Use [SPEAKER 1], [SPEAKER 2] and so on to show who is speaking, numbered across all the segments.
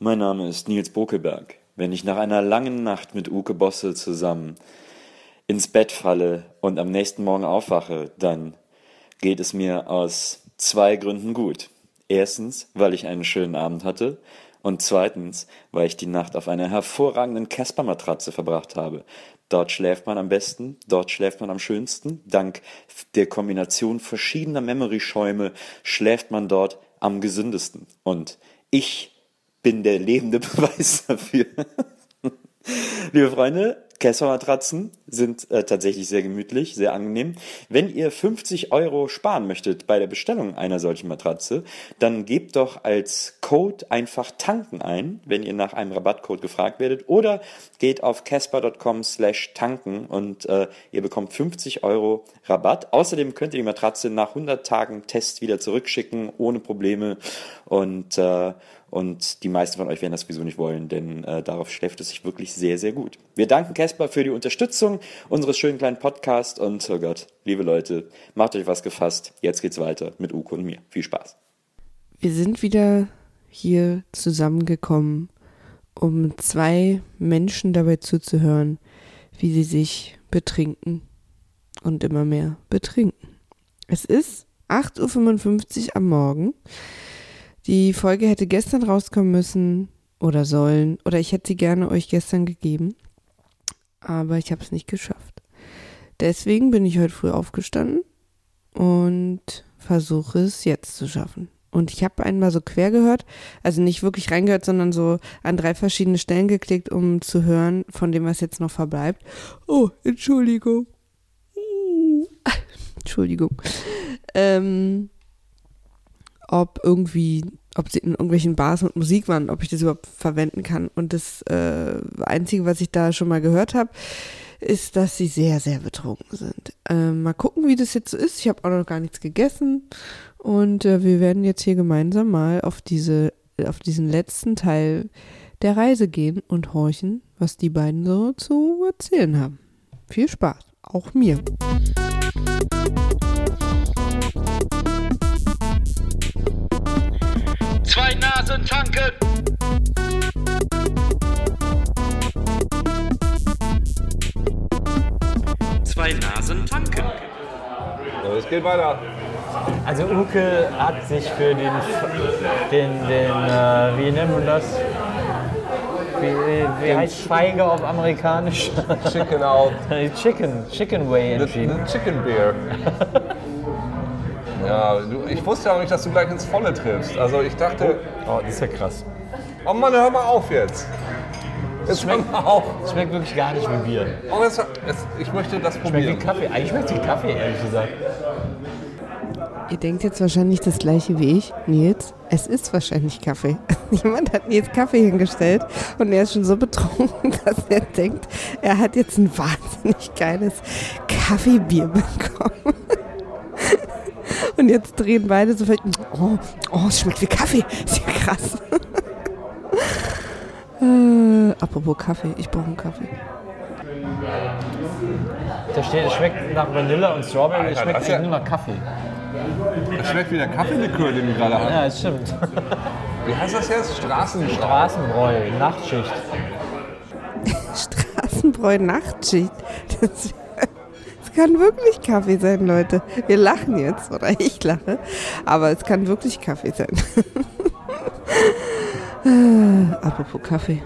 [SPEAKER 1] Mein Name ist Nils Bokelberg. Wenn ich nach einer langen Nacht mit Uke Bosse zusammen ins Bett falle und am nächsten Morgen aufwache, dann geht es mir aus zwei Gründen gut. Erstens, weil ich einen schönen Abend hatte und zweitens, weil ich die Nacht auf einer hervorragenden Casper-Matratze verbracht habe. Dort schläft man am besten, dort schläft man am schönsten. Dank der Kombination verschiedener Memory-Schäume schläft man dort am gesündesten. Und ich bin der lebende Beweis dafür. Liebe Freunde, Kessler-Matratzen sind äh, tatsächlich sehr gemütlich, sehr angenehm. Wenn ihr 50 Euro sparen möchtet bei der Bestellung einer solchen Matratze, dann gebt doch als Code einfach tanken ein, wenn ihr nach einem Rabattcode gefragt werdet, oder geht auf casper.com slash tanken und äh, ihr bekommt 50 Euro Rabatt. Außerdem könnt ihr die Matratze nach 100 Tagen Test wieder zurückschicken, ohne Probleme und äh, und die meisten von euch werden das sowieso nicht wollen, denn äh, darauf schläft es sich wirklich sehr, sehr gut. Wir danken Casper für die Unterstützung unseres schönen kleinen Podcasts und, oh Gott, liebe Leute, macht euch was gefasst. Jetzt geht's weiter mit Uko und mir. Viel Spaß.
[SPEAKER 2] Wir sind wieder hier zusammengekommen, um zwei Menschen dabei zuzuhören, wie sie sich betrinken und immer mehr betrinken. Es ist 8.55 Uhr am Morgen. Die Folge hätte gestern rauskommen müssen oder sollen oder ich hätte sie gerne euch gestern gegeben, aber ich habe es nicht geschafft. Deswegen bin ich heute früh aufgestanden und versuche es jetzt zu schaffen. Und ich habe einmal so quer gehört, also nicht wirklich reingehört, sondern so an drei verschiedene Stellen geklickt, um zu hören, von dem, was jetzt noch verbleibt. Oh, Entschuldigung. Entschuldigung. Ähm, ob irgendwie, ob sie in irgendwelchen Bars mit Musik waren, ob ich das überhaupt verwenden kann. Und das äh, Einzige, was ich da schon mal gehört habe, ist, dass sie sehr, sehr betrunken sind. Äh, mal gucken, wie das jetzt so ist. Ich habe auch noch gar nichts gegessen. Und äh, wir werden jetzt hier gemeinsam mal auf diese, auf diesen letzten Teil der Reise gehen und horchen, was die beiden so zu erzählen haben. Viel Spaß, auch mir.
[SPEAKER 3] Zwei Nasen tanken. Zwei Nasen tanken.
[SPEAKER 4] So, es geht weiter.
[SPEAKER 5] Also Uke hat sich für den, den, den äh, wie nennt man das? Wie, wie heißt Feige auf amerikanisch?
[SPEAKER 4] Chicken out.
[SPEAKER 5] Chicken, Chicken Way entschieden.
[SPEAKER 4] Eine Chicken Beer. Ja, du, ich wusste auch nicht, dass du gleich ins Volle triffst. Also ich dachte,
[SPEAKER 5] Oh, das ist ja krass.
[SPEAKER 4] oh Mann, hör mal auf jetzt. Hör
[SPEAKER 5] Schmeckt,
[SPEAKER 4] mal auf.
[SPEAKER 5] schmeckt wirklich gar nicht wie Bier.
[SPEAKER 4] Oh, jetzt, jetzt, ich möchte das
[SPEAKER 5] Schmeckt wie
[SPEAKER 4] probieren.
[SPEAKER 5] Kaffee. Eigentlich schmeckt es wie Kaffee, ehrlich gesagt.
[SPEAKER 2] Ihr denkt jetzt wahrscheinlich das gleiche wie ich, Nils. Es ist wahrscheinlich Kaffee. Jemand hat Nils Kaffee hingestellt und er ist schon so betrunken, dass er denkt, er hat jetzt ein wahnsinnig geiles Kaffeebier bekommen. Und jetzt drehen beide so völlig, oh, oh, es schmeckt wie Kaffee. Ist ja krass. äh, apropos Kaffee, ich brauche einen Kaffee.
[SPEAKER 5] Da steht, es schmeckt nach Vanille und Strawberry, es schmeckt
[SPEAKER 4] ist ja-
[SPEAKER 5] eigentlich nur nach Kaffee.
[SPEAKER 4] Das schmeckt wie der Kaffeelikör, den du gerade hast.
[SPEAKER 5] Ja, das stimmt.
[SPEAKER 4] Wie heißt das jetzt? Straßen.
[SPEAKER 5] Straßenbräu, Nachtschicht.
[SPEAKER 2] Straßenbräu Nachtschicht. Das kann wirklich Kaffee sein, Leute. Wir lachen jetzt, oder ich lache, aber es kann wirklich Kaffee sein. Apropos Kaffee.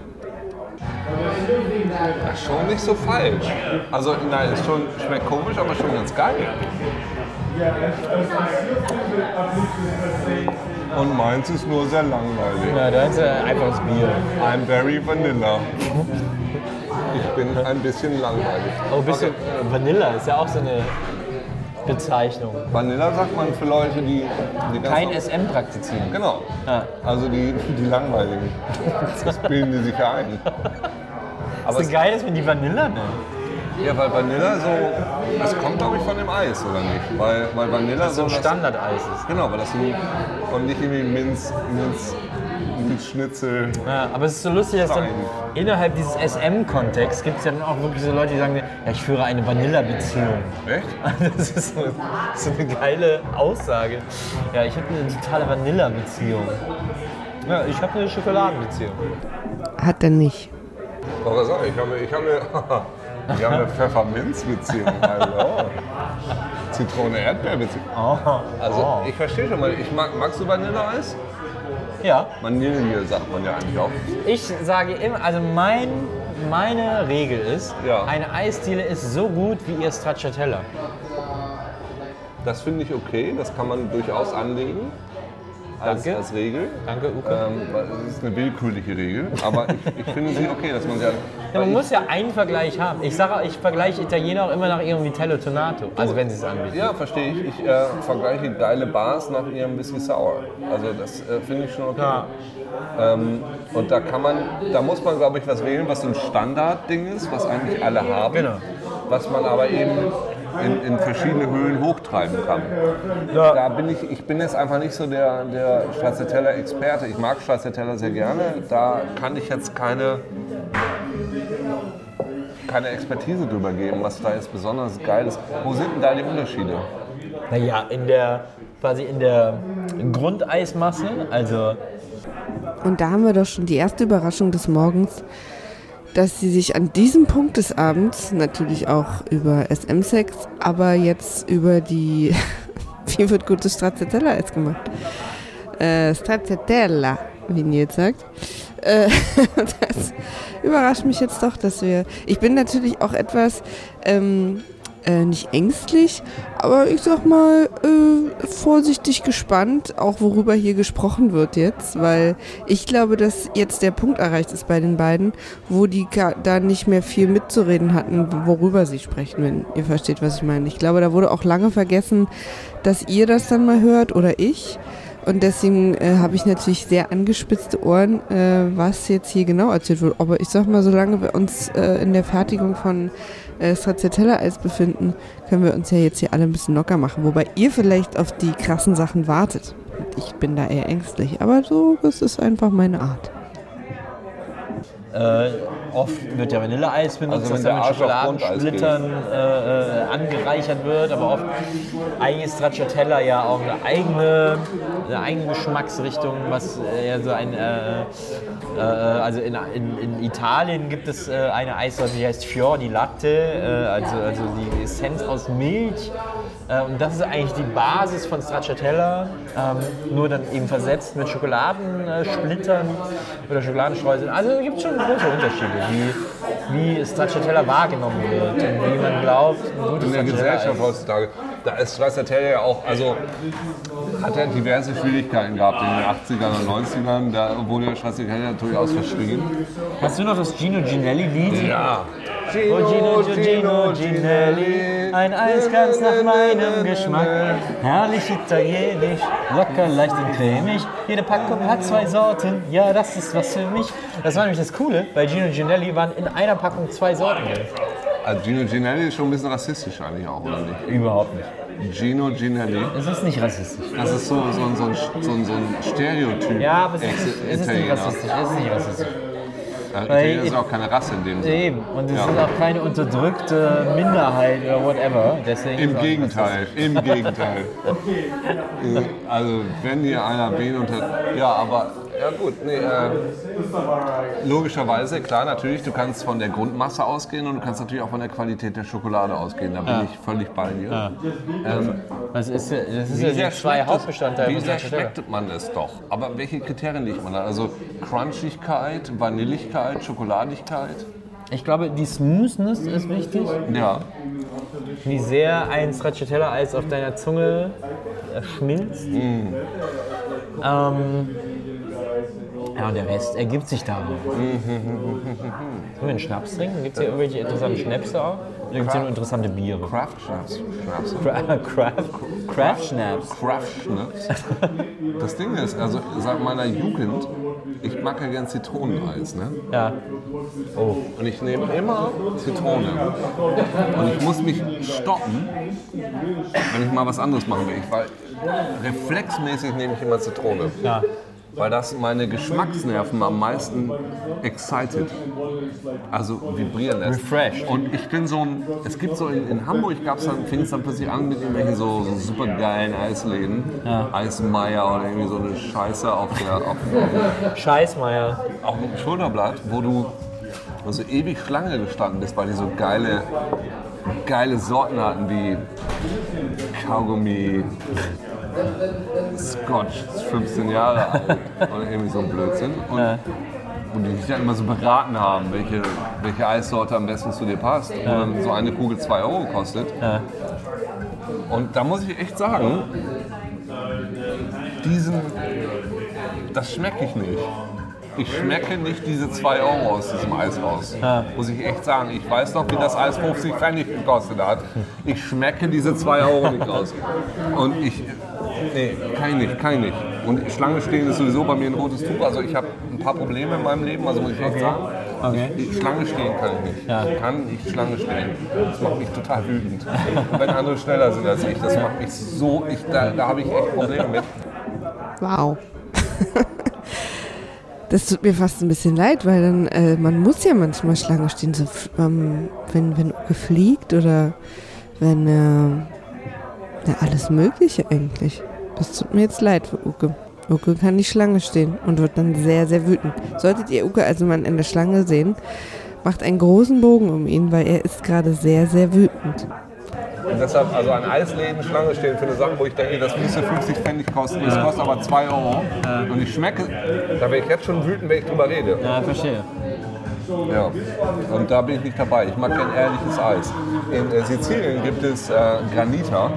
[SPEAKER 4] Ist schon nicht so falsch. Also nein, es schon, schmeckt komisch, aber schon ganz geil. Und meins ist nur sehr langweilig.
[SPEAKER 5] Ja, da ist ja einfaches Bier.
[SPEAKER 4] I'm very vanilla. Ich bin ein bisschen langweilig.
[SPEAKER 5] Oh, ein bisschen Vanilla ist ja auch so eine Bezeichnung.
[SPEAKER 4] Vanilla sagt man für Leute, die, die
[SPEAKER 5] Kein SM praktizieren.
[SPEAKER 4] Genau.
[SPEAKER 5] Ja.
[SPEAKER 4] Also die, die langweiligen. Das bilden die sich ja ein. Aber
[SPEAKER 5] ist
[SPEAKER 4] es,
[SPEAKER 5] so geil, dass wir die Vanilla nennen.
[SPEAKER 4] ja, weil Vanilla so, das kommt glaube ich von dem Eis, oder nicht? Weil, weil Vanilla
[SPEAKER 5] So ein
[SPEAKER 4] das-
[SPEAKER 5] Standardeis ist.
[SPEAKER 4] Genau, weil das ein, und nicht irgendwie Minz, Minz, Minzschnitzel.
[SPEAKER 5] Ja, aber es ist so lustig, dass dann innerhalb dieses SM-Kontexts gibt es ja dann auch wirklich so Leute, die sagen, ja, ich führe eine Vanilla-Beziehung.
[SPEAKER 4] Echt?
[SPEAKER 5] Das ist so, so eine geile Aussage. Ja, ich habe eine totale Vanilla-Beziehung. Ja, ich habe eine Schokoladenbeziehung.
[SPEAKER 2] Hat er nicht.
[SPEAKER 4] Aber was sag ich? Ich habe, ich habe, ich habe eine Pfefferminzbeziehung. Hallo. Zitrone-Erdbeer-Beziehung. Also
[SPEAKER 5] Oh.
[SPEAKER 4] ich verstehe schon mal. Ich mag, magst du Vanilleeis?
[SPEAKER 5] Ja,
[SPEAKER 4] Vanille sagt man ja eigentlich auch.
[SPEAKER 5] ich sage immer, also mein, meine Regel ist,
[SPEAKER 4] Ja.
[SPEAKER 5] eine Eisdiele ist so gut wie ihr Stracciatella.
[SPEAKER 4] Das finde ich okay. Das kann man durchaus anlegen. Als,
[SPEAKER 5] Danke.
[SPEAKER 4] als Regel.
[SPEAKER 5] Danke, Uke.
[SPEAKER 4] Ähm, es ist eine willkürliche Regel, aber ich, ich finde sie okay, dass man sie.
[SPEAKER 5] Ja,
[SPEAKER 4] weil
[SPEAKER 5] man muss ja einen Vergleich haben. Ich sage, ich vergleiche Italiener auch immer nach ihrem Vitello Tonato. Also wenn sie es anbieten.
[SPEAKER 4] Ja, verstehe ich. Ich äh, vergleiche geile Bars nach ihrem Whisky Sour. Also das äh, finde ich schon okay.
[SPEAKER 5] Ja.
[SPEAKER 4] Ähm, und da kann man, da muss man glaube ich was wählen, was so ein Standardding ist, was eigentlich alle haben.
[SPEAKER 5] Genau.
[SPEAKER 4] Was man aber eben in, in verschiedene Höhen hochtreiben kann.
[SPEAKER 5] Ja.
[SPEAKER 4] Da bin ich, ich bin jetzt einfach nicht so der, der Stracciatella-Experte. Ich mag Stracciatella sehr gerne. Da kann ich jetzt keine, keine Expertise drüber geben, was da jetzt besonders geil ist. Wo sind denn da die Unterschiede?
[SPEAKER 5] Naja, in der, quasi in der Grundeismasse, also
[SPEAKER 2] Und da haben wir doch schon die erste Überraschung des Morgens, dass sie sich an diesem Punkt des Abends, natürlich auch über SM-Sex, aber jetzt über die, wie wird gutes Stracciatella jetzt gemacht? Äh, Stracciatella, wie Nils sagt. Äh, das überrascht mich jetzt doch, dass wir. Ich bin natürlich auch etwas ähm, äh, nicht ängstlich, aber ich sag mal äh, vorsichtig gespannt, auch worüber hier gesprochen wird jetzt, weil ich glaube, dass jetzt der Punkt erreicht ist bei den beiden, wo die da nicht mehr viel mitzureden hatten, worüber sie sprechen, wenn ihr versteht, was ich meine. Ich glaube, da wurde auch lange vergessen, dass ihr das dann mal hört oder ich. Und deswegen äh, habe ich natürlich sehr angespitzte Ohren, äh, was jetzt hier genau erzählt wird. Aber ich sag mal, solange wir uns äh, in der Fertigung von äh, Stracciatella-Eis befinden, können wir uns ja jetzt hier alle ein bisschen locker machen. Wobei ihr vielleicht auf die krassen Sachen wartet. Ich bin da eher ängstlich. Aber so, das ist einfach meine Art.
[SPEAKER 5] Äh, oft wird ja Vanilleeis benutzt,
[SPEAKER 4] Also
[SPEAKER 5] das dann mit Schokoladensplittern äh, äh, angereichert wird, aber oft eigentlich ist Stracciatella ja auch eine eigene, eine eigene Geschmacksrichtung, was äh, ja so ein, äh, äh, also in, in, in Italien gibt es äh, eine Eissorte, die heißt Fior di Latte, also, also die Essenz aus Milch. Und das ist eigentlich die Basis von Stracciatella, ähm, nur dann eben versetzt mit Schokoladensplittern oder Schokoladenstreuseln. Also es gibt schon große Unterschiede, wie, wie Stracciatella wahrgenommen wird und wie man glaubt, ein gutes
[SPEAKER 4] In der Gesellschaft
[SPEAKER 5] ist.
[SPEAKER 4] heutzutage, da ist Stracciatella ja auch, also hat er diverse Schwierigkeiten gehabt in den 80ern und 90ern. Da wurde Stracciatella durchaus verschrien.
[SPEAKER 5] Hast du noch das Gino Ginelli-Lied?
[SPEAKER 4] Ja.
[SPEAKER 5] Oh Gino, Gino, Ginelli, ein Eis ganz nach meinem Geschmack. Herrlich italienisch, locker, leicht und cremig. Jede Packung hat zwei Sorten, ja, das ist was für mich. Das war nämlich das Coole, bei Gino Ginelli waren in einer Packung zwei Sorten drin.
[SPEAKER 4] Also Gino Ginelli ist schon ein bisschen rassistisch eigentlich auch, oder nicht?
[SPEAKER 5] Überhaupt nicht.
[SPEAKER 4] Gino Ginelli.
[SPEAKER 5] Es ist nicht rassistisch.
[SPEAKER 4] Das ist so, so, ein- so, ein, so, ein- so ein Stereotyp.
[SPEAKER 5] Ja, aber es ist, nicht, es ist nicht
[SPEAKER 4] Italiener.
[SPEAKER 5] rassistisch. Es ist nicht rassistisch. Weil
[SPEAKER 4] Italiener sind auch keine Rasse in dem Sinne.
[SPEAKER 5] Eben. Und es
[SPEAKER 4] Ja.
[SPEAKER 5] ist auch keine unterdrückte Minderheit oder whatever. Deswegen ist
[SPEAKER 4] Im
[SPEAKER 5] auch
[SPEAKER 4] Gegenteil, im Gegenteil. Äh, also wenn hier einer wen unter... Ja, aber ja gut, nee, äh, logischerweise, klar, natürlich, du kannst von der Grundmasse ausgehen und du kannst natürlich auch von der Qualität der Schokolade ausgehen. Da bin ich völlig bei dir. Ähm,
[SPEAKER 5] Das ist, ja- das ist
[SPEAKER 4] wie
[SPEAKER 5] ja
[SPEAKER 4] sehr
[SPEAKER 5] zwei Hauptbestandteile
[SPEAKER 4] Wie sehr schmeckt man es doch? Aber welche Kriterien legt man da? Also Crunchigkeit, Vanilligkeit, Schokoladigkeit?
[SPEAKER 5] Ich glaube, die Smoothness ist wichtig.
[SPEAKER 4] Ja.
[SPEAKER 5] Wie sehr ein Stracciatella-Eis auf deiner Zunge äh, schmilzt.
[SPEAKER 4] Mm.
[SPEAKER 5] Ähm, ja, der Rest ergibt sich daraus. Sollen wir einen Schnaps trinken? Gibt es hier irgendwelche interessanten Schnäpse auch? Oder gibt es hier nur interessante Biere?
[SPEAKER 4] Craft Schnaps. Schnaps.
[SPEAKER 5] Cra- Craft, Craft Schnaps.
[SPEAKER 4] Craft Schnaps. Das Ding ist, also seit meiner Jugend, ich mag ja gern Zitroneneis, ne?
[SPEAKER 5] Ja. Oh.
[SPEAKER 4] Und ich nehme immer Zitrone. Und ich muss mich stoppen, wenn ich mal was anderes machen will. Weil reflexmäßig nehme ich immer Zitrone.
[SPEAKER 5] Ja.
[SPEAKER 4] Weil das meine Geschmacksnerven am meisten excited, also vibrieren lässt.
[SPEAKER 5] Refreshed.
[SPEAKER 4] Und ich bin so ein, es gibt so in, in Hamburg gab es dann, fing es dann plötzlich an mit irgendwelchen so, so super geilen Eisläden, Eismeier oder irgendwie so eine Scheiße auf der, auf,
[SPEAKER 5] Scheißmeier.
[SPEAKER 4] auf dem Schulterblatt, wo du also ewig Schlange gestanden bist, weil die so geile, geile Sorten hatten wie Kaugummi, Scotch, ist 15 Jahre alt oder irgendwie so ein Blödsinn. Und, und die dich dann immer so beraten haben, welche, welche Eissorte am besten zu dir passt. Und dann so eine Kugel 2 Euro kostet.
[SPEAKER 5] Ja.
[SPEAKER 4] Und da muss ich echt sagen, diesen, das schmecke ich nicht. Ich schmecke nicht diese 2 Euro aus diesem Eis raus. Muss ich echt sagen. Ich weiß noch, wie das Eis 50 Pfennig gekostet hat. Ich schmecke diese 2 Euro nicht raus. Und ich, nee, kann ich nicht, kann ich nicht. Und Schlange stehen ist sowieso bei mir ein rotes Tuch. Also ich habe ein paar Probleme in meinem Leben, also muss ich echt sagen.
[SPEAKER 5] Okay.
[SPEAKER 4] Ich, ich, Schlange stehen kann ich nicht.
[SPEAKER 5] Ja.
[SPEAKER 4] Ich kann nicht Schlange stehen. Das macht mich total wütend. Und wenn andere schneller sind als ich, das macht mich so, ich, da, da habe ich echt Probleme mit.
[SPEAKER 2] Wow. Das tut mir fast ein bisschen leid, weil dann, äh, man muss ja manchmal Schlange stehen, so, ähm, wenn, wenn Uke fliegt oder wenn, äh, ja, alles Mögliche eigentlich. Das tut mir jetzt leid für Uke. Uke kann nicht Schlange stehen und wird dann sehr, sehr wütend. Solltet ihr Uke also mal in der Schlange sehen, macht einen großen Bogen um ihn, weil er ist gerade sehr, sehr wütend.
[SPEAKER 4] Und deshalb, also an Eisläden Schlange stehen für eine Sache, wo ich denke, das müsste 50 Pfennig kosten, das kostet aber 2 Euro. Und ich schmecke, da wäre ich jetzt schon wütend, wenn ich drüber rede.
[SPEAKER 5] Ja, verstehe.
[SPEAKER 4] Ja. Und da bin ich nicht dabei. Ich mag kein ehrliches Eis. In äh, Sizilien gibt es äh, Granita,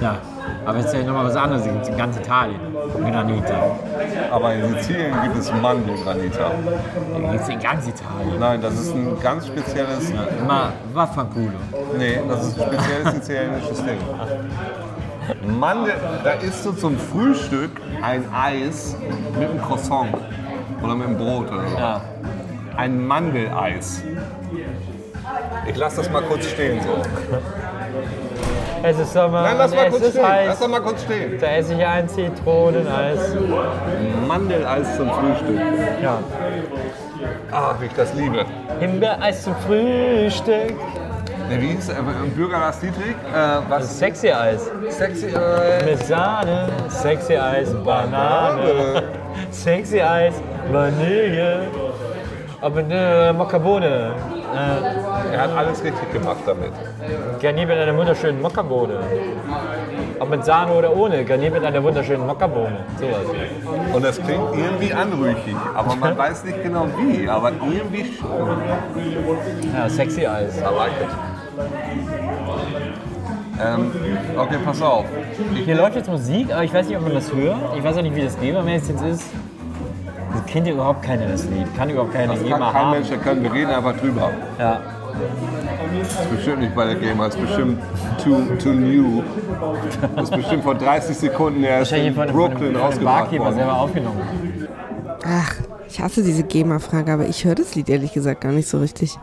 [SPEAKER 5] Ja. Aber jetzt ist ja nochmal was anderes. Es gibt in ganz Italien. Granita.
[SPEAKER 4] Aber in Sizilien gibt es Mandelgranita.
[SPEAKER 5] Die gibt es in ganz Italien.
[SPEAKER 4] Nein, das ist ein ganz spezielles,
[SPEAKER 5] Immer Waffanculo.
[SPEAKER 4] nee, das ist ein spezielles italienisches Ding. Mandel, da isst du zum Frühstück ein Eis mit einem Croissant oder mit einem Brot oder so.
[SPEAKER 5] Ja.
[SPEAKER 4] Ein Mandeleis. Ich lasse das mal kurz stehen so.
[SPEAKER 5] Es ist Sommer
[SPEAKER 4] Nein, lass mal
[SPEAKER 5] es
[SPEAKER 4] kurz
[SPEAKER 5] ist
[SPEAKER 4] stehen. Lass
[SPEAKER 5] heiß.
[SPEAKER 4] doch mal kurz stehen.
[SPEAKER 5] Da esse ich ein Zitroneneis.
[SPEAKER 4] Mandeleis zum Frühstück.
[SPEAKER 5] Ja.
[SPEAKER 4] Ah, wie ich das liebe.
[SPEAKER 5] Himbeereis zum Frühstück.
[SPEAKER 4] Ne, wie hieß äh, Bürger Lars Dietrich? Äh, was?
[SPEAKER 5] Sexy Eis.
[SPEAKER 4] Sexy äh,
[SPEAKER 5] Mit Sahne. Sexy Eis, Banane. Sexy Eis, Vanille. Aber eine Mokkabohne. Äh,
[SPEAKER 4] Er hat alles richtig gemacht damit.
[SPEAKER 5] garniert mit einer wunderschönen Mokkabohne. Ob mit Sahne oder ohne, garniert mit einer wunderschönen Mokkabohne. Sowas.
[SPEAKER 4] Und das klingt irgendwie anrüchig, aber man weiß nicht genau wie. Aber irgendwie schon.
[SPEAKER 5] Ja, Sexy Eis.
[SPEAKER 4] I like it. Ähm, okay, pass auf.
[SPEAKER 5] Hier läuft jetzt Musik, aber ich weiß nicht, ob man das hört. Ich weiß auch nicht, wie das GEMA-mäßig jetzt ist. Das kennt ja überhaupt keiner, das Lied. Kann überhaupt keiner
[SPEAKER 4] Das kann
[SPEAKER 5] GEMA
[SPEAKER 4] kein
[SPEAKER 5] haben.
[SPEAKER 4] Mensch erkennen. Wir reden einfach drüber.
[SPEAKER 5] Ja.
[SPEAKER 4] Das ist bestimmt nicht bei der Gamer, das ist bestimmt too, too new. Das ist bestimmt vor 30 Sekunden erst in
[SPEAKER 5] von, von, von,
[SPEAKER 4] Brooklyn
[SPEAKER 5] Barkeeper
[SPEAKER 4] worden.
[SPEAKER 5] selber aufgenommen.
[SPEAKER 2] Ach, ich hasse diese GEMA-Frage, aber ich höre das Lied ehrlich gesagt gar nicht so richtig.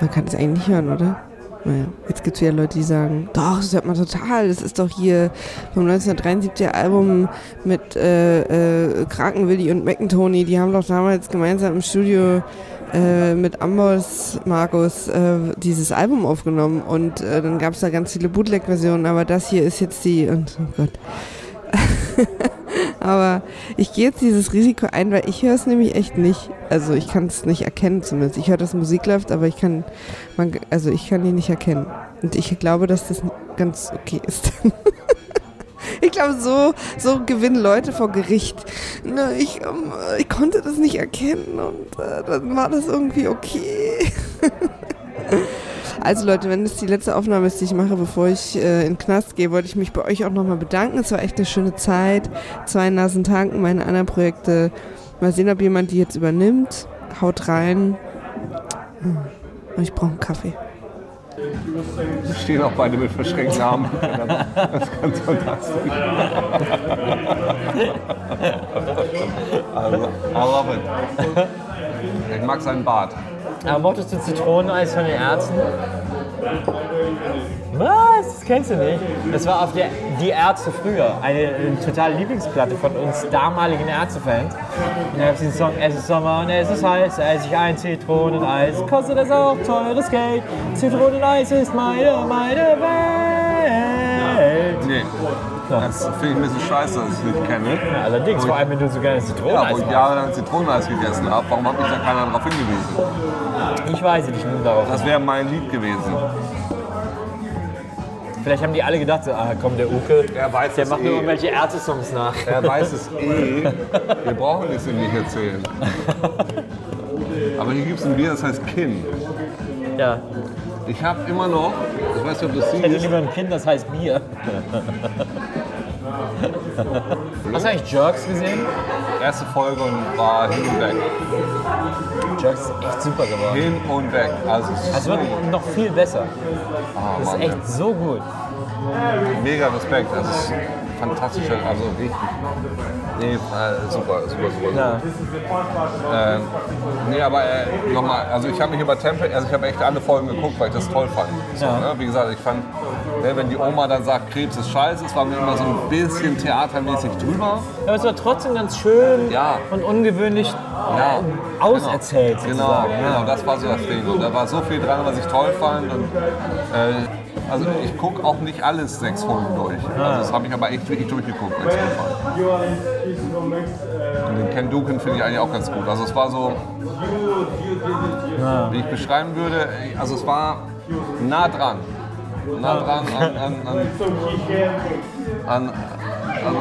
[SPEAKER 2] Man kann es eigentlich nicht hören, oder? Naja, jetzt gibt es wieder Leute, die sagen, doch, das hört man total. Das ist doch hier vom 1973er Album mit äh, äh, Krakenwilli und McIntony. Die haben doch damals gemeinsam im Studio äh, mit Amboss Markus äh, dieses Album aufgenommen. Und äh, dann gab es da ganz viele Bootleg-Versionen, aber das hier ist jetzt die... Und, oh Gott. Aber ich gehe jetzt dieses Risiko ein, weil ich höre es nämlich echt nicht. Also ich kann es nicht erkennen zumindest. Ich höre, dass Musik läuft, aber ich kann, man, also ich kann die nicht erkennen. Und ich glaube, dass das ganz okay ist. ich glaube, so, so gewinnen Leute vor Gericht. Na, ich, ähm, ich konnte das nicht erkennen und äh, dann war das irgendwie okay. Also Leute, wenn das die letzte Aufnahme ist, die ich mache, bevor ich äh, in den Knast gehe, wollte ich mich bei euch auch nochmal bedanken. Es war echt eine schöne Zeit. Zwei Nasen tanken, meine anderen Projekte. Mal sehen, ob jemand die jetzt übernimmt. Haut rein. Hm. Und ich brauche einen Kaffee.
[SPEAKER 4] Wir stehen auch beide mit verschränkten Armen. Das ist ganz fantastisch. Also, I love it. Ich mag seinen Bart.
[SPEAKER 5] Aber mochtest du Zitroneneis von den Ärzten? Was? Das kennst du nicht? Das war auf der Die Ärzte früher. Eine, äh, totale Lieblingsplatte von uns damaligen Ärzte-Fans. Und da gab es diesen Song, es ist Sommer und es ist heiß, da esse ich ein Zitroneneis. Kostet das auch teures Geld? Zitroneneis ist meine, meine Welt.
[SPEAKER 4] Nee. Das finde ich ein bisschen scheiße, dass ich es nicht kenne.
[SPEAKER 5] Allerdings, vor allem wenn du so gerne
[SPEAKER 4] Ja,
[SPEAKER 5] Zitroneneis
[SPEAKER 4] wo ich jahrelang Zitroneneis gegessen habe, warum hat mich da keiner darauf hingewiesen?
[SPEAKER 5] Ich weiß nicht nur darauf.
[SPEAKER 4] Das wäre mein Lied gewesen.
[SPEAKER 5] Vielleicht haben die alle gedacht, so, ah komm, der Uke,
[SPEAKER 4] Er weiß
[SPEAKER 5] der macht
[SPEAKER 4] eh.
[SPEAKER 5] nur irgendwelche Ärzte-Songs nach.
[SPEAKER 4] Er weiß es eh. Wir brauchen es ihm nicht erzählen. Aber hier gibt es ein Bier, das heißt Kinn.
[SPEAKER 5] Ja,
[SPEAKER 4] Ich habe immer noch, ich weiß nicht, ob du es
[SPEAKER 5] ich hätte lieber ein Kind, das heißt Bier. Hast du eigentlich Jerks gesehen?
[SPEAKER 4] erste Folge und war hin und weg.
[SPEAKER 5] Jerks ist echt super geworden.
[SPEAKER 4] Hin und weg. Also
[SPEAKER 5] Es
[SPEAKER 4] so,
[SPEAKER 5] wird noch viel besser.
[SPEAKER 4] ah,
[SPEAKER 5] Das ist
[SPEAKER 4] Mann,
[SPEAKER 5] echt so gut.
[SPEAKER 4] mega Respekt. Das ist fantastisch, also richtig. Nee, äh, super, super, super.
[SPEAKER 5] Ja.
[SPEAKER 4] Ähm, nee, aber äh, nochmal, also ich habe mich über Tempel, also ich habe echt alle Folgen geguckt, weil ich das toll fand. So,
[SPEAKER 5] Ja.
[SPEAKER 4] ne? Wie gesagt, ich fand, ne, wenn die Oma dann sagt, Krebs ist scheiße, es war mir immer so ein bisschen theatermäßig drüber.
[SPEAKER 5] Aber es war trotzdem ganz schön
[SPEAKER 4] Ja.
[SPEAKER 5] und ungewöhnlich
[SPEAKER 4] Ja,
[SPEAKER 5] äh, auserzählt
[SPEAKER 4] Genau,
[SPEAKER 5] sozusagen.
[SPEAKER 4] genau, das war so das Ding. Und da war so viel dran, was ich toll fand. Und, äh, also ich gucke auch nicht alles sechs Folgen durch. Also das habe ich aber echt wirklich durchgeguckt. Und den Ken Duken finde ich eigentlich auch ganz gut. Also es war so, wie ich beschreiben würde, also es war nah dran. Nah dran an, an, an, an also,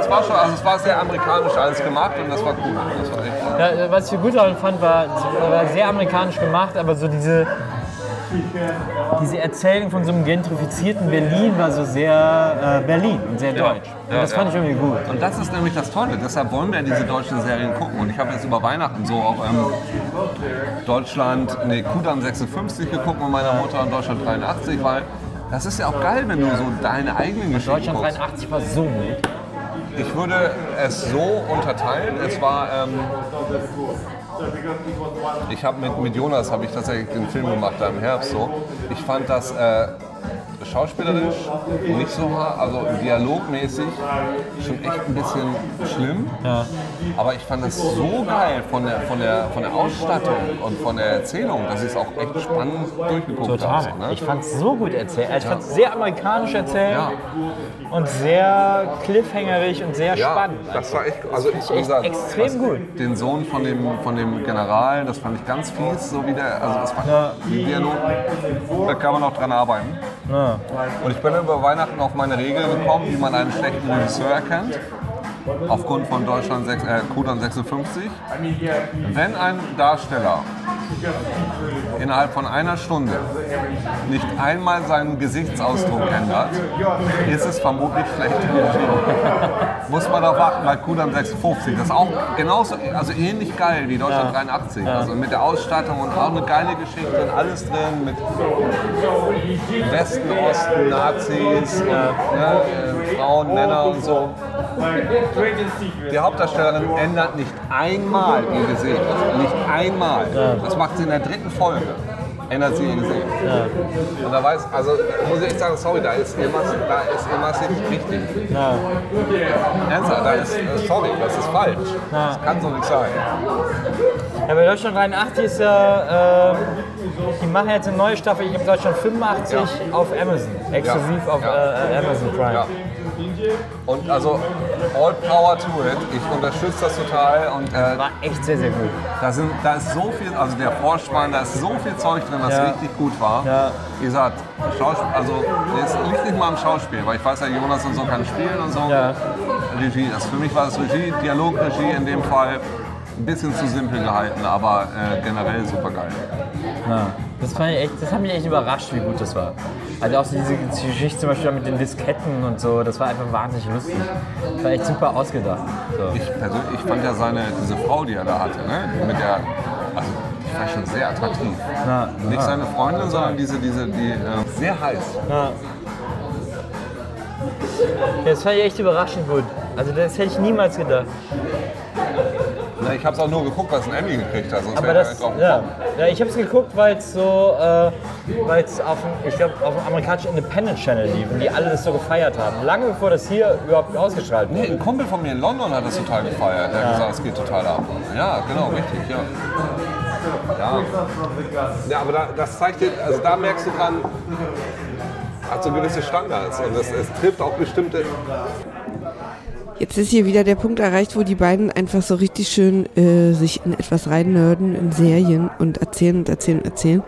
[SPEAKER 4] es war schon, also es war sehr amerikanisch alles gemacht und das war cool. Das war echt,
[SPEAKER 5] Ja, was ich gut daran fand, war, es war sehr amerikanisch gemacht, aber so diese, diese Erzählung von so einem gentrifizierten Berlin war so sehr äh, Berlin und sehr deutsch. Und
[SPEAKER 4] Ja,
[SPEAKER 5] das fand
[SPEAKER 4] ja.
[SPEAKER 5] ich irgendwie gut.
[SPEAKER 4] Und das ist nämlich das Tolle. Deshalb wollen wir diese deutschen Serien gucken. Und ich habe jetzt über Weihnachten so auch ähm, Deutschland, nee, Kudan 56 geguckt mit meiner Mutter und Deutschland 83, weil das ist ja auch geil, wenn du so deine eigenen Geschichten
[SPEAKER 5] Deutschland
[SPEAKER 4] guckst.
[SPEAKER 5] 83 war so gut.
[SPEAKER 4] Ich würde es so unterteilen. Es war, ähm, ich habe mit, mit Jonas habe ich tatsächlich den Film gemacht da im Herbst so. Ich fand das äh, schauspielerisch nicht so hart, also dialogmäßig schon echt ein bisschen schlimm. Aber ich fand das so geil von der, von der, von der Ausstattung und von der Erzählung, dass ich es auch echt spannend durchgeguckt
[SPEAKER 5] Total.
[SPEAKER 4] habe. So, ne?
[SPEAKER 5] Ich fand es so gut erzählt. Ich fand es sehr amerikanisch erzählt
[SPEAKER 4] Ja.
[SPEAKER 5] und sehr cliffhangerig und sehr
[SPEAKER 4] Ja,
[SPEAKER 5] spannend.
[SPEAKER 4] das war echt, also
[SPEAKER 5] ich echt
[SPEAKER 4] gesagt,
[SPEAKER 5] extrem gut.
[SPEAKER 4] Den Sohn von dem, von dem General, das fand ich ganz fies, so wie der, also das war
[SPEAKER 5] Ja.
[SPEAKER 4] die Dialog, da kann man noch dran arbeiten.
[SPEAKER 5] Ja.
[SPEAKER 4] Und ich bin über Weihnachten auf meine Regel gekommen, wie man einen schlechten Regisseur erkennt. Aufgrund von Deutschland 6, äh, Kudan 56. Wenn ein Darsteller innerhalb von einer Stunde nicht einmal seinen Gesichtsausdruck ändert, ist es vermutlich schlechte Regie. Muss man darauf achten bei Kudan 56. Das ist auch genauso, also ähnlich geil wie Deutschland 83. Also mit der Ausstattung und auch eine geile Geschichte und alles drin mit Westen, Osten, Nazis, und, ne, äh, Frauen, Männer und so. Die Hauptdarstellerin ändert nicht einmal ihr Gesicht. Nicht einmal. Das macht sie in der dritten Folge. Ändert sie ihr Gesicht. Und da weiß, also muss ich echt sagen, sorry, da ist irgendwas, da ist irgendwas nicht richtig.
[SPEAKER 5] Ja.
[SPEAKER 4] Ernsthaft, da ist, äh, sorry, das ist falsch. Das kann so nicht sein.
[SPEAKER 5] Ja, bei Deutschland 83 ist ja, ähm, die machen jetzt eine neue Staffel, ich glaube Deutschland 85 auf Amazon, exklusiv
[SPEAKER 4] Ja.
[SPEAKER 5] auf
[SPEAKER 4] Ja.
[SPEAKER 5] Äh, Amazon Prime.
[SPEAKER 4] Und also, all power to it. Ich unterstütze das total und äh,
[SPEAKER 5] War echt sehr, sehr gut.
[SPEAKER 4] Da, sind, da ist so viel, also der Vorspann, da ist so viel Zeug drin, das
[SPEAKER 5] Ja.
[SPEAKER 4] richtig gut war.
[SPEAKER 5] Ja.
[SPEAKER 4] Wie gesagt, Schauspiel, also es liegt nicht mal am Schauspiel, weil ich weiß ja, Jonas und so kann spielen und so.
[SPEAKER 5] Ja.
[SPEAKER 4] Regie, das für mich war das Regie, Dialogregie in dem Fall ein bisschen zu simpel gehalten, aber äh, generell super geil.
[SPEAKER 5] Ja. Das, fand ich echt, das hat mich echt überrascht, wie gut das war. Also auch diese Geschichte zum Beispiel mit den Disketten und so, das war einfach wahnsinnig lustig. Das war echt super ausgedacht. So.
[SPEAKER 4] Ich persönlich, ich fand ja seine, diese Frau, die er da hatte, ne? mit der, also die war schon sehr attraktiv.
[SPEAKER 5] Na,
[SPEAKER 4] Nicht seine Freundin, sondern diese, diese, die äh, sehr heiß.
[SPEAKER 5] Ja, das fand ich echt überraschend gut. Also das hätte ich niemals gedacht.
[SPEAKER 4] Ne? Ich habe es auch nur geguckt, was ein Emmy gekriegt hat. Sonst
[SPEAKER 5] Aber das,
[SPEAKER 4] drauf
[SPEAKER 5] ja. ja, ich habe es geguckt, weil es so, äh, weil es auf, dem- ich glaube, auf dem amerikanischen Independent Channel lief und die alle das so gefeiert haben. Lange bevor das hier überhaupt ausgestrahlt
[SPEAKER 4] Nee,
[SPEAKER 5] wurde.
[SPEAKER 4] ein Kumpel von mir in London hat das total gefeiert. Der hat gesagt, es geht total ab. Ja, genau, richtig, ja. Ja, ja aber da, das zeigt dir, also da merkst du dran, hat so gewisse Standards und es, es trifft auch bestimmte.
[SPEAKER 2] Jetzt ist hier wieder der Punkt erreicht, wo die beiden einfach so richtig schön äh, sich in etwas reinnörden, in Serien und erzählen und erzählen und erzählen.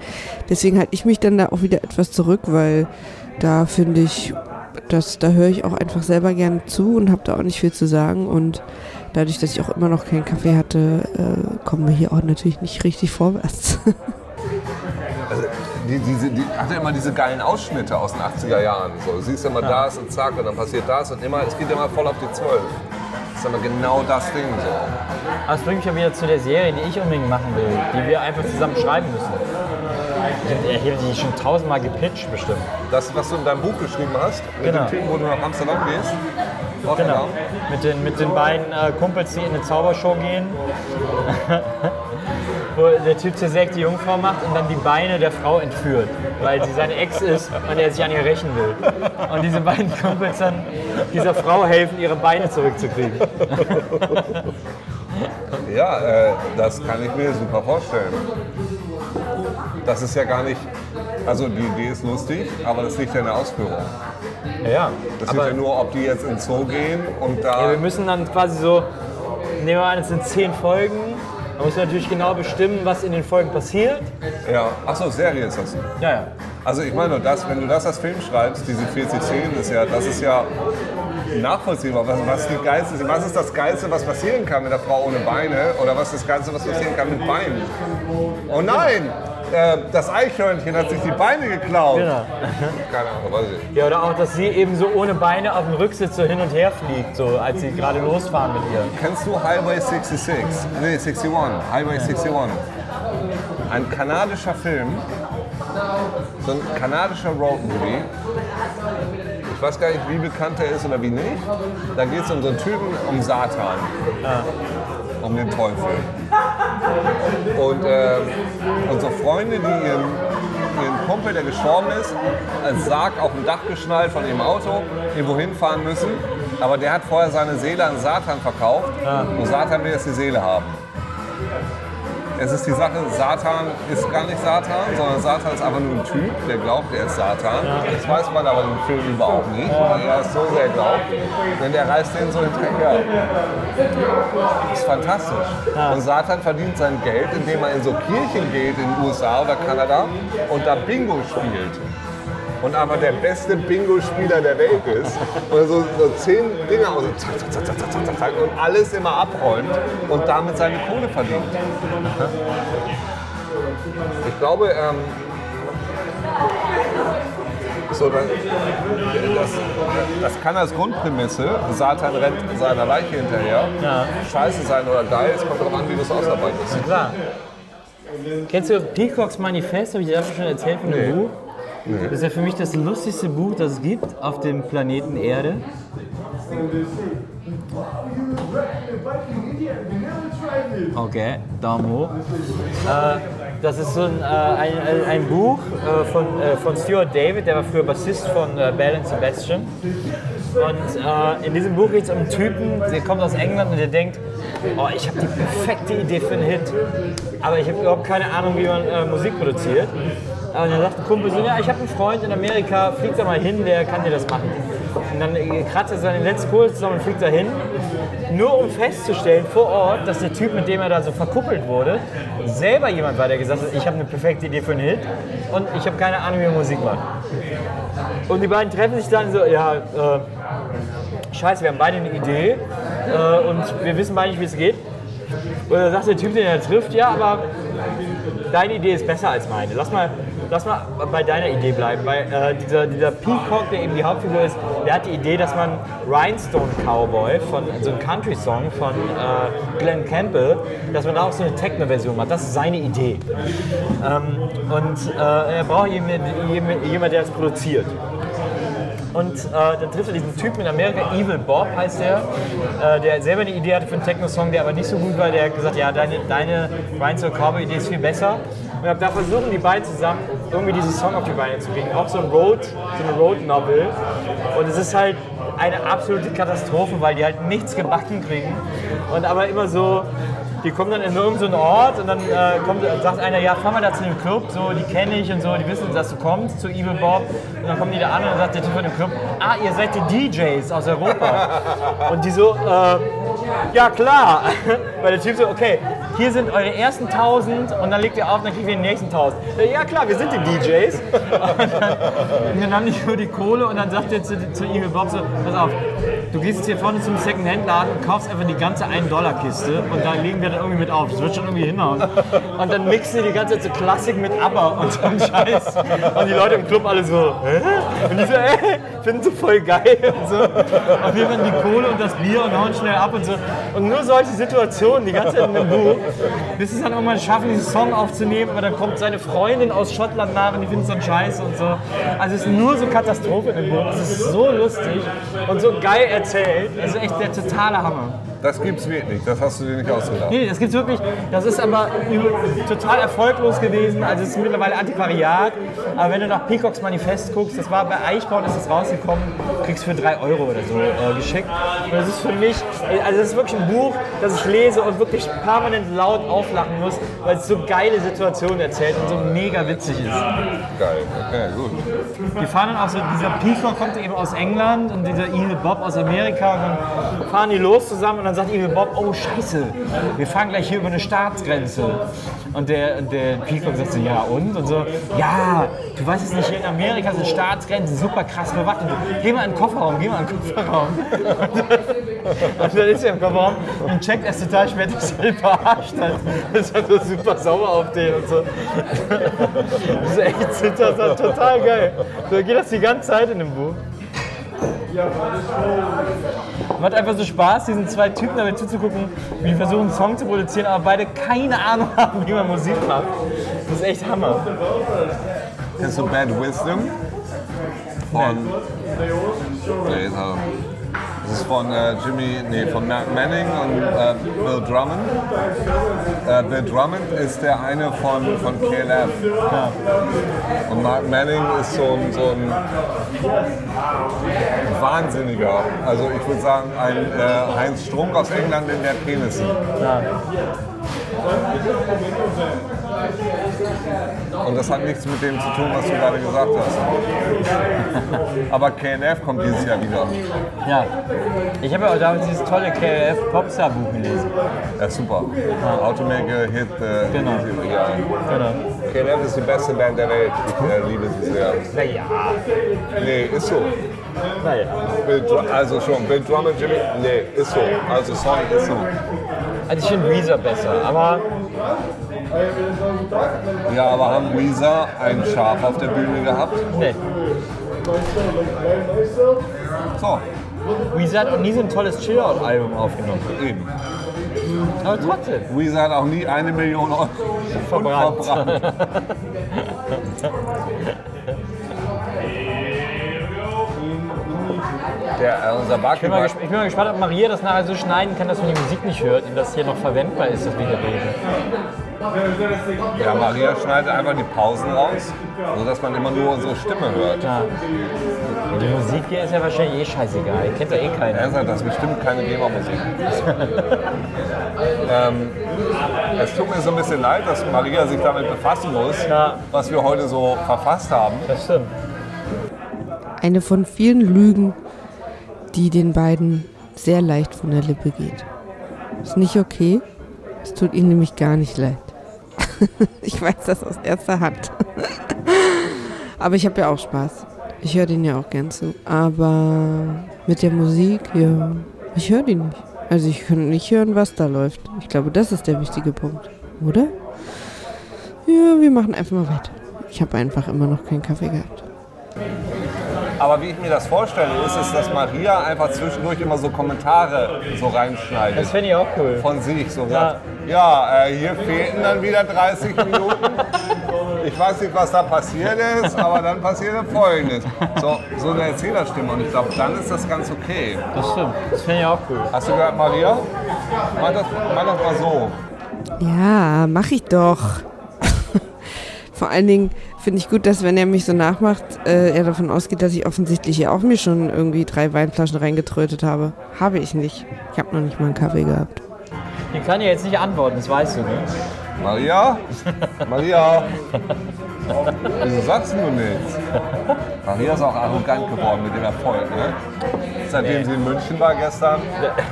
[SPEAKER 2] Deswegen halte ich mich dann da auch wieder etwas zurück, weil da finde ich, dass, da höre ich auch einfach selber gerne zu und habe da auch nicht viel zu sagen. Und dadurch, dass ich auch immer noch keinen Kaffee hatte, äh, kommen wir hier auch natürlich nicht richtig vorwärts.
[SPEAKER 4] Die, diese, die hatte immer diese geilen Ausschnitte aus den 80er Jahren. So, du siehst immer das und zack und dann passiert das und immer, es geht immer voll auf die 12. Das ist immer genau das Ding so.
[SPEAKER 5] Aber das bringt mich ja wieder zu der Serie, die ich unbedingt machen will, die wir einfach zusammen schreiben müssen. Ich habe die schon tausendmal gepitcht bestimmt.
[SPEAKER 4] Das, was du in deinem Buch geschrieben hast, mit
[SPEAKER 5] Genau.
[SPEAKER 4] dem Typen, wo du nach Amsterdam gehst.
[SPEAKER 5] Genau.
[SPEAKER 4] Rotterdam.
[SPEAKER 5] Mit den, mit den beiden äh, Kumpels, die in eine Zaubershow gehen. Wo der Typ zur Sekte Jungfrau macht und dann die Beine der Frau entführt, weil sie seine Ex ist und er sich an ihr rächen will. Und diese beiden Kumpels dann dieser Frau helfen, ihre Beine zurückzukriegen.
[SPEAKER 4] Ja, äh, das kann ich mir super vorstellen. Das ist ja gar nicht, also die Idee ist lustig, aber das liegt ja in der Ausführung.
[SPEAKER 5] Ja,
[SPEAKER 4] Das
[SPEAKER 5] aber
[SPEAKER 4] liegt ja nur, ob die jetzt ins Zoo gehen und da.
[SPEAKER 5] ja, wir müssen dann quasi so, nehmen wir an, es sind zehn Folgen. Man muss natürlich genau bestimmen, was in den Folgen passiert.
[SPEAKER 4] Ja, achso, Serie ist das.
[SPEAKER 5] Ja, ja.
[SPEAKER 4] Also ich meine, das, wenn du das als Film schreibst, diese 40 Szenen, ist ja, das ist ja nachvollziehbar. Was, was, die geilste, was ist das Geilste, was passieren kann mit der Frau ohne Beine? Oder was ist das Geilste, was passieren kann mit Beinen? Oh nein! Äh, das Eichhörnchen hat sich die Beine geklaut.
[SPEAKER 5] Genau.
[SPEAKER 4] Keine Ahnung, weiß ich.
[SPEAKER 5] Ja, oder auch, dass sie eben so ohne Beine auf dem Rücksitz so hin und her fliegt, so als sie gerade losfahren mit ihr.
[SPEAKER 4] Kennst du Highway 66? Nee, 61. Highway 61. Ein kanadischer Film, so ein kanadischer Roadmovie. Ich weiß gar nicht, wie bekannt er ist oder wie nicht. Da geht es um so einen Typen, um Satan. Um den Teufel. Und ähm, unsere Freunde, die ihren, ihren Kumpel, der gestorben ist, als Sarg auf dem Dach geschnallt von ihrem Auto, irgendwo hinfahren müssen. Aber der hat vorher seine Seele an Satan verkauft. Und Satan will jetzt die Seele haben. Es ist die Sache, Satan ist gar nicht Satan, sondern Satan ist einfach nur ein Typ, der glaubt, er ist Satan. Das weiß man aber im Film überhaupt nicht, weil er es so sehr glaubt. Denn der reißt den so hinterher. Das ist fantastisch. Und Satan verdient sein Geld, indem er in so Kirchen geht in den USA oder Kanada und da Bingo spielt. Und aber der beste Bingo-Spieler der Welt ist und so, so zehn Dinger und, so zack, zack, zack, zack, zack, zack, zack, und alles immer abräumt und damit seine Kohle verdient. Ich glaube, ähm, so, das, das, das kann als Grundprämisse, Satan rennt seiner Leiche hinterher,
[SPEAKER 5] Ja.
[SPEAKER 4] scheiße sein oder geil, es kommt darauf an, wie du es ausarbeitest.
[SPEAKER 5] Klar. Kennst du Peacocks Manifest? Habe ich dir dafür schon erzählt von dem
[SPEAKER 4] Nee.
[SPEAKER 5] Buch? Das ist ja für mich das lustigste Buch, das es gibt auf dem Planeten Erde. Okay, Daumen hoch. Äh, das ist so ein, äh, ein, ein- Buch äh, von, äh, von Stuart David, der war früher Bassist von äh, Bell and Sebastian. Und äh, in diesem Buch geht es um einen Typen, der kommt aus England und der denkt, oh, ich habe die perfekte Idee für einen Hit, aber ich habe überhaupt keine Ahnung, wie man äh, Musik produziert. Und dann sagt ein Kumpel so, ja, ich habe einen Freund in Amerika, flieg da mal hin, der kann dir das machen. Und dann äh, kratzt er seine letzte Kohle zusammen und fliegt da hin, nur um festzustellen vor Ort, dass der Typ, mit dem er da so verkuppelt wurde, selber jemand war, der gesagt hat, ich habe eine perfekte Idee für einen Hit und ich habe keine Ahnung, wie man Musik macht. Und die beiden treffen sich dann so, ja, äh, scheiße, wir haben beide eine Idee äh, und wir wissen beide nicht, wie es geht. Und dann sagt der Typ, den er trifft, ja, aber deine Idee ist besser als meine. Lass mal, lass mal bei deiner Idee bleiben. Weil äh, dieser, dieser Peacock, der eben die Hauptfigur ist, der hat die Idee, dass man Rhinestone Cowboy, von, so ein Country-Song von äh, Glenn Campbell, dass man da auch so eine Techno-Version macht. Das ist seine Idee. Ähm, und äh, er braucht jemanden, jemanden, der das produziert. Und äh, dann trifft er diesen Typen in Amerika, Evil Bob heißt der, äh, der selber eine Idee hatte für einen Techno-Song, der aber nicht so gut war. Der hat gesagt, ja, deine, deine Ryan Cowboy-Idee ist viel besser. Und da versuchen die beiden zusammen irgendwie diesen Song auf die Beine zu kriegen. Auch so ein Road, so eine Road-Novel. Und es ist halt eine absolute Katastrophe, weil die halt nichts gebacken kriegen. Und aber immer so, die kommen dann in irgendeinen Ort und dann äh, kommt, sagt einer, ja, fahr mal da zu dem Club, so, die kenne ich und so, die wissen, dass du kommst zu Evil Bob. Und dann kommen die da an und sagt der Typ von dem Club, ah, ihr seid die DJs aus Europa. und die so, äh, ja klar. Weil der Typ so, okay, hier sind eure ersten 1000 und dann legt ihr auf, dann kriegen wir die nächsten 1000. Ja klar, wir sind die DJs. Und dann, und dann haben die nur die Kohle und dann sagt er zu, zu Evil Bob so, pass auf, du gehst jetzt hier vorne zum Second-Hand-Laden und kaufst einfach die ganze 1-Dollar-Kiste und da legen wir dann irgendwie mit auf. Das wird schon irgendwie hinhauen. Und dann mixen die die ganze Zeit so Klassik mit ABBA und so einen Scheiß. Und die Leute im Club alle so, hä? Und die so, äh, finden sie voll geil und so. Auf jeden Fall die Kohle und das Bier und hauen schnell ab und so. Und nur solche Situationen die ganze Zeit in dem Buch, bis es dann irgendwann schaffen, diesen Song aufzunehmen, aber dann kommt seine Freundin aus Schottland nach und die findet es dann scheiße und so. Also es ist nur so Katastrophe dem Buch. Es ist so lustig und so geil erzählt. Also echt der totale Hammer.
[SPEAKER 4] Das gibt's wirklich, das hast du dir nicht ausgedacht.
[SPEAKER 5] Nee, das gibt's wirklich. Das ist aber total erfolglos gewesen. Also es ist mittlerweile Antiquariat. Aber wenn du nach Peacocks Manifest guckst, das war bei Eichborn, ist das rausgekommen, kriegst für drei Euro oder so äh, geschickt. Und das ist für mich, also das ist wirklich ein Buch, das ich lese und wirklich permanent laut auflachen muss, weil es so geile Situationen erzählt und so mega witzig ist.
[SPEAKER 4] Geil, okay, gut.
[SPEAKER 5] Die fahren dann auch so, dieser Peacock kommt eben aus England und dieser Evil Bob aus Amerika und dann fahren die los zusammen und dann sagt Evil Bob, oh scheiße, wir fahren gleich hier über eine Staatsgrenze. Und der, der Peacock sagt so, ja und? Und so, ja, du weißt es nicht, hier in Amerika sind Staatsgrenzen super krass so, geh mal in den Kofferraum, geh mal in den Kofferraum. Und dann ist er im Kofferraum und checkt erst total spät, dass er verarscht hat. Das ist halt so super sauer auf den und so. Das ist echt das ist total geil. So geht das die ganze Zeit in dem Buch. Macht einfach so Spaß, diesen zwei Typen dabei zuzugucken, wie die versuchen, einen Song zu produzieren, aber beide keine Ahnung haben, wie man Musik macht. Das ist echt Hammer.
[SPEAKER 4] Kennst du Bad Wisdom? Von. Nee, er- das ist von äh, Jimmy, nee, von Mark Manning und äh, Bill Drummond. Äh, Bill Drummond ist der eine von, von KLF. Und Mark Manning ist so ein, so ein Wahnsinniger. Also ich würde sagen, ein äh, Heinz Strunk aus England in der Penis. Und das hat nichts mit dem zu tun, was du gerade gesagt hast. Aber KNF kommt dieses Jahr wieder.
[SPEAKER 5] Ja. Ich habe ja auch damals dieses tolle KLF Popstar Buch gelesen.
[SPEAKER 4] Ja, super. Automaker Hit. Äh,
[SPEAKER 5] Genau.
[SPEAKER 4] Ja.
[SPEAKER 5] Genau.
[SPEAKER 4] KNF ist die beste Band der Welt. Ich äh, liebe sie sehr.
[SPEAKER 5] Naja,
[SPEAKER 4] Nee, ist so.
[SPEAKER 5] naja.
[SPEAKER 4] Bill also schon, Bill Drummond, Jimmy, nee, ist so. Also sorry, ist so.
[SPEAKER 5] Also ich finde Weezer besser, aber
[SPEAKER 4] Ja, aber haben Weezer ein Schaf auf der Bühne gehabt?
[SPEAKER 5] nee.
[SPEAKER 4] So,
[SPEAKER 5] Weezer hat auch nie so ein tolles Chill-Out-Album aufgenommen.
[SPEAKER 4] eben.
[SPEAKER 5] Aber trotzdem.
[SPEAKER 4] Weezer hat auch nie eine Million Euro
[SPEAKER 5] Verbrannt.
[SPEAKER 4] verbrannt. Der, äh, unser
[SPEAKER 5] Ich
[SPEAKER 4] Barkeeper,
[SPEAKER 5] bin, mal gesp- ich bin mal gespannt, ob Maria das nachher so schneiden kann, dass man die Musik nicht hört und das hier noch verwendbar ist, das wir hier reden.
[SPEAKER 4] Ja, Maria schneidet einfach die Pausen raus, sodass man immer nur unsere Stimme hört.
[SPEAKER 5] Ja. Und die Musik hier ist ja wahrscheinlich eh scheißegal. Ihr kennt ja eh keiner.
[SPEAKER 4] Er sagt, das ist bestimmt keine GEMA-Musik. ähm, es tut mir so ein bisschen leid, dass Maria sich damit befassen muss,
[SPEAKER 5] Ja.
[SPEAKER 4] was wir heute so verfasst haben.
[SPEAKER 5] Das stimmt.
[SPEAKER 2] Eine von vielen Lügen, die den beiden sehr leicht von der Lippe geht. Ist nicht okay. Es tut ihnen nämlich gar nicht leid. ich weiß das aus erster Hand. Aber ich habe ja auch Spaß. Ich höre den ja auch gern zu. Aber mit der Musik, ja, ich höre die nicht. Also ich kann nicht hören, was da läuft. Ich glaube, das ist der wichtige Punkt. Oder? Ja, wir machen einfach mal weiter. Ich habe einfach immer noch keinen Kaffee gehabt.
[SPEAKER 4] Aber wie ich mir das vorstelle, ist es, dass Maria einfach zwischendurch immer so Kommentare so reinschneidet.
[SPEAKER 5] Das fände ich auch cool.
[SPEAKER 4] Von sich so sagt, ja, äh, hier fehlten dann wieder 30 Minuten. Ich weiß nicht, was da passiert ist, aber dann passierte Folgendes. So, so eine Erzählerstimme und ich glaube, dann ist das ganz okay.
[SPEAKER 5] Das stimmt. Das finde ich auch cool.
[SPEAKER 4] Hast du gehört, Maria? Mach das, mach das mal so.
[SPEAKER 2] Ja, mach ich doch. Vor allen Dingen finde ich gut, dass wenn er mich so nachmacht, äh, er davon ausgeht, dass ich offensichtlich hier auch mir schon irgendwie drei Weinflaschen reingetrötet habe. Habe ich nicht. Ich habe noch nicht mal einen Kaffee gehabt.
[SPEAKER 5] Ich kann dir jetzt nicht antworten, das weißt du, ne?
[SPEAKER 4] Maria? Maria? Wieso sagst du nichts? Maria ist auch arrogant geworden mit dem Erfolg, ne? Seitdem sie in München war gestern,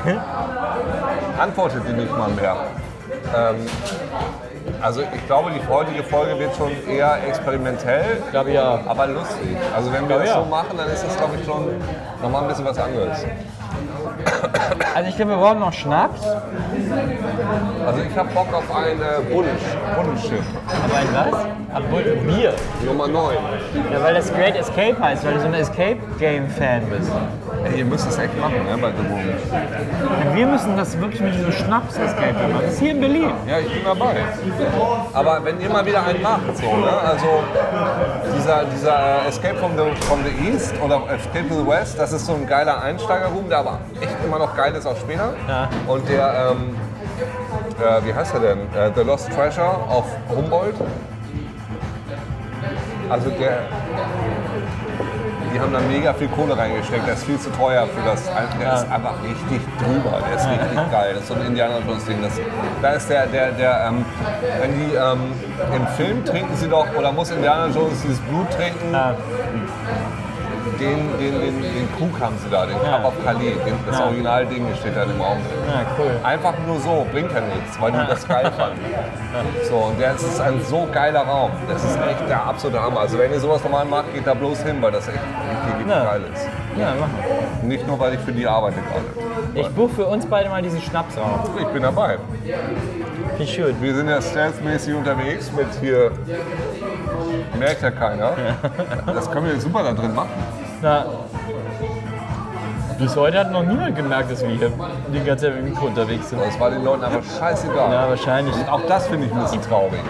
[SPEAKER 4] antwortet sie nicht mal mehr. Ähm, also ich glaube, die heutige Folge wird schon eher experimentell,
[SPEAKER 5] Ich glaube ja.
[SPEAKER 4] aber lustig. Also wenn wir das
[SPEAKER 5] ja.
[SPEAKER 4] so machen, dann ist das glaube ich schon nochmal ein bisschen was anderes.
[SPEAKER 5] Also ich glaube, wir brauchen noch Schnaps.
[SPEAKER 4] Also ich habe Bock auf ein äh. Bullenschiff.
[SPEAKER 5] Aber ein was? Ein Bier.
[SPEAKER 4] Nummer 9.
[SPEAKER 5] Ja, weil das Great Escape heißt, weil du so ein Escape-Game-Fan bist.
[SPEAKER 4] Ey, ihr müsst es echt machen, ne, bei The Room.
[SPEAKER 5] Und wir müssen das wirklich mit diesem Schnaps-Escape machen. Das ist hier in Berlin.
[SPEAKER 4] Ja, ich bin dabei. Aber wenn ihr mal wieder einen macht, so, ne? also dieser, dieser äh, Escape from the, from the East oder Escape to the West, das ist so ein geiler Einsteigerroom, der aber echt immer noch geil ist auch später.
[SPEAKER 5] Ja.
[SPEAKER 4] Und der, ähm, äh, wie heißt er denn? Äh, the Lost Treasure auf Humboldt. Also der, die haben da mega viel Kohle reingesteckt, der ist viel zu teuer für das. Der ist einfach richtig drüber, der ist richtig geil. Das ist so ein Indiana Jones Ding. Das, da ist der, der, der ähm, wenn die ähm, im Film trinken sie doch, oder muss Indiana Jones dieses Blut trinken,
[SPEAKER 5] Ja.
[SPEAKER 4] Den, den, den, den Krug haben sie da, den
[SPEAKER 5] Ja.
[SPEAKER 4] Cup of Calais, den, das
[SPEAKER 5] Ja.
[SPEAKER 4] Originalding steht da im Raum.
[SPEAKER 5] Ja, cool.
[SPEAKER 4] Einfach nur so, bringt ja nichts, weil die das geil fanden. So, und der, ist ein so geiler Raum. Das ist echt der absolute Hammer. Also wenn ihr sowas normal macht, geht da bloß hin, weil das echt richtig,
[SPEAKER 5] Ja.
[SPEAKER 4] geil ist.
[SPEAKER 5] Ja, machen.
[SPEAKER 4] Nicht nur, weil ich für die arbeite gerade.
[SPEAKER 5] Ich buche für uns beide mal diesen Schnapsraum.
[SPEAKER 4] Ich bin dabei.
[SPEAKER 5] Ich schön.
[SPEAKER 4] Wir sind ja stealthmäßig unterwegs mit hier. Merkt ja keiner. Das können wir super da drin machen.
[SPEAKER 5] Na, bis heute hat noch niemand gemerkt, dass wir hier die ganze Zeit mit dem Mikro unterwegs sind.
[SPEAKER 4] Das war den Leuten einfach scheißegal.
[SPEAKER 5] Ja, wahrscheinlich.
[SPEAKER 4] Und auch das finde ich ein bisschen traurig.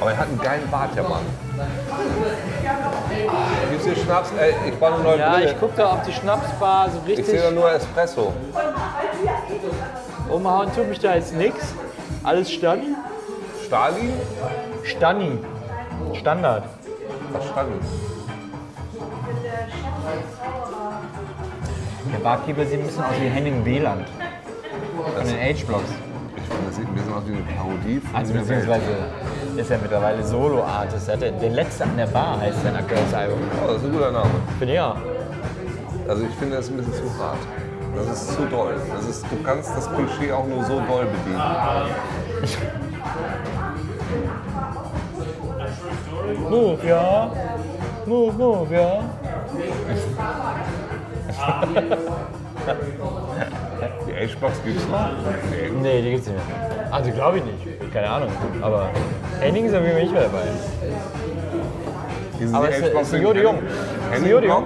[SPEAKER 4] Aber er hat einen geilen Bart, der Mann. Gibt's hier Schnaps? Ey, ich war eine neue
[SPEAKER 5] Ja,
[SPEAKER 4] Brille.
[SPEAKER 5] ich gucke da, ob die Schnapsbar so
[SPEAKER 4] Ich
[SPEAKER 5] richtig
[SPEAKER 4] sehe da nur Espresso.
[SPEAKER 5] umhauen tut mich da jetzt nix. Alles Stani.
[SPEAKER 4] Stalin?
[SPEAKER 5] Stani. Standard.
[SPEAKER 4] Verstanden.
[SPEAKER 5] Der Barkeeper sieht ein bisschen aus wie Henning Wieland. Von den H-Blocks.
[SPEAKER 4] Ich finde, das sieht ein bisschen aus wie eine Parodie von
[SPEAKER 5] Also beziehungsweise ist er mittlerweile Solo-Artist. Er hat Den letzte an der Bar heißt sein aktuelles Album.
[SPEAKER 4] Oh, das ist ein guter Name.
[SPEAKER 5] Finde ich auch.
[SPEAKER 4] Also ich finde, das ist ein bisschen zu hart. Das ist zu doll. Das ist, du kannst das Klischee auch nur so doll bedienen.
[SPEAKER 5] Move, ja. Move, move, ja.
[SPEAKER 4] Die H-Blocks gibt's noch? Nee.
[SPEAKER 5] Nee, die gibt's nicht mehr. Also glaube ich nicht. Keine Ahnung. Aber Henning ist auf jeden Fall nicht mehr dabei. Aber es ist,
[SPEAKER 4] sind
[SPEAKER 5] Jodi Jung.
[SPEAKER 4] Henning
[SPEAKER 5] Jodi Jung.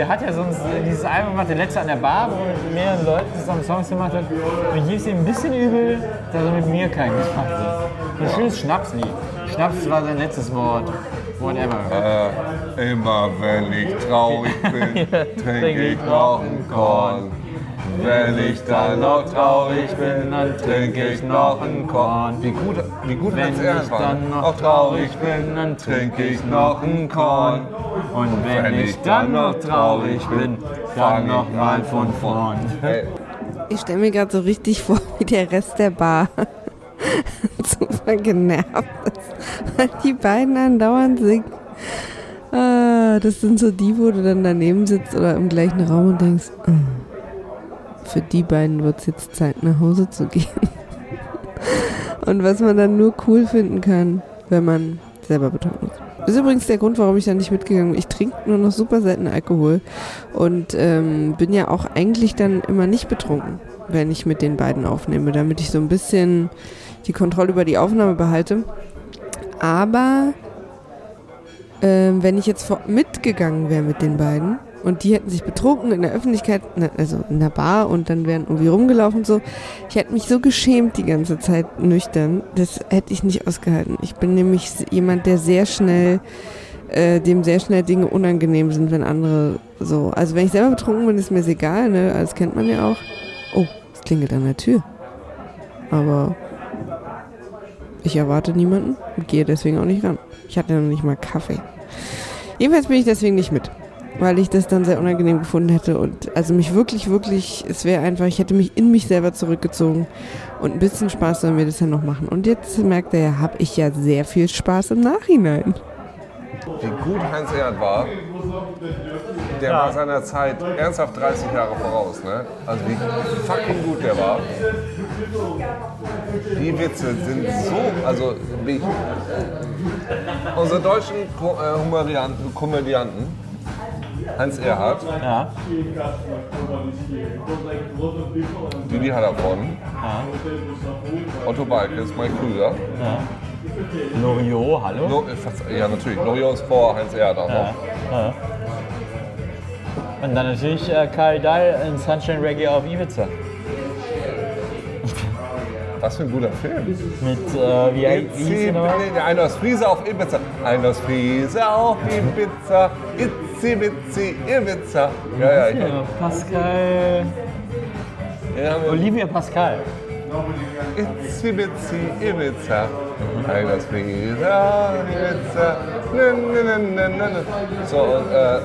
[SPEAKER 5] Der hat ja so ein, dieses Album gemacht, der letzte an der Bar, wo er mit mehreren Leuten zusammen Songs gemacht hat. Und hier ist ihm ein bisschen übel, dass er mit mir keinen gemacht hat. Ein schönes Schnapslied. Schnaps war sein letztes Wort. Whatever.
[SPEAKER 4] Äh, immer wenn ich traurig bin, trinke ich noch einen Korn. Wenn ich dann noch traurig bin, dann trinke ich noch einen Korn. Wie gut, wie gut
[SPEAKER 5] Wenn ich dann noch traurig bin, dann trinke ich noch einen Korn. Und wenn ich dann noch traurig bin, dann noch mal von vorn.
[SPEAKER 2] Ich stelle mir gerade so richtig vor, wie der Rest der Bar super genervt ist, weil die beiden andauernd singen. Ah, das sind so die, wo du dann daneben sitzt oder im gleichen Raum und denkst, ah, für die beiden wird es jetzt Zeit, nach Hause zu gehen. Und was man dann nur cool finden kann, wenn man selber betrunken ist. Das ist übrigens der Grund, warum ich da nicht mitgegangen bin. Ich trinke nur noch super selten Alkohol und ähm, bin ja auch eigentlich dann immer nicht betrunken, wenn ich mit den beiden aufnehme, damit ich so ein bisschen die Kontrolle über die Aufnahme behalte. Aber ähm, wenn ich jetzt mitgegangen wäre mit den beiden, und die hätten sich betrunken in der Öffentlichkeit, na, also in der Bar und dann wären irgendwie rumgelaufen und so. Ich hätte mich so geschämt die ganze Zeit nüchtern. Das hätte ich nicht ausgehalten. Ich bin nämlich jemand, der sehr schnell, äh, dem sehr schnell Dinge unangenehm sind, wenn andere so. Also wenn ich selber betrunken bin, ist mir egal, ne? Das kennt man ja auch. Oh, es klingelt an der Tür. Aber ich erwarte niemanden und gehe deswegen auch nicht ran. Ich hatte noch nicht mal Kaffee. Jedenfalls bin ich deswegen nicht mit, weil ich das dann sehr unangenehm gefunden hätte und also mich wirklich, wirklich, es wäre einfach, ich hätte mich in mich selber zurückgezogen und ein bisschen Spaß sollen wir das ja noch machen. Und jetzt merkt er ja, habe ich ja sehr viel Spaß im Nachhinein.
[SPEAKER 4] Wie gut Heinz Erhardt war, der war seiner Zeit ernsthaft 30 Jahre voraus. Ne? Also wie fucking gut der war. Die Witze sind so, also wie unsere deutschen äh, Humorianten, Komödianten, Heinz Erhardt,
[SPEAKER 5] Ja.
[SPEAKER 4] Didi Hallervorden, Otto Balkes, Mike Krüger.
[SPEAKER 5] Loriot, hallo?
[SPEAKER 4] Lo, äh, ja, natürlich. Loriot ist vor Heinz Erhardt auch noch.
[SPEAKER 5] Ja. Und dann natürlich äh, Karl Dahl in Sunshine Reggae auf Ibiza.
[SPEAKER 4] Was für ein guter Film.
[SPEAKER 5] Mit, äh, wie, wie hieß die nochmal?
[SPEAKER 4] Nee, Ein aus Friese auf Ibiza. Ein aus Friese auf Ibiza. Itzi, Bitzi, Ibiza. Ja, ja, ich
[SPEAKER 5] Ja, Pascal.
[SPEAKER 4] ja,
[SPEAKER 5] Olivia Pascal.
[SPEAKER 4] Itzi, Bitzi, Ibiza. Ein aus Friese auf Ibiza. Nö, nö, nö, nö, nö, nö. So, und äh,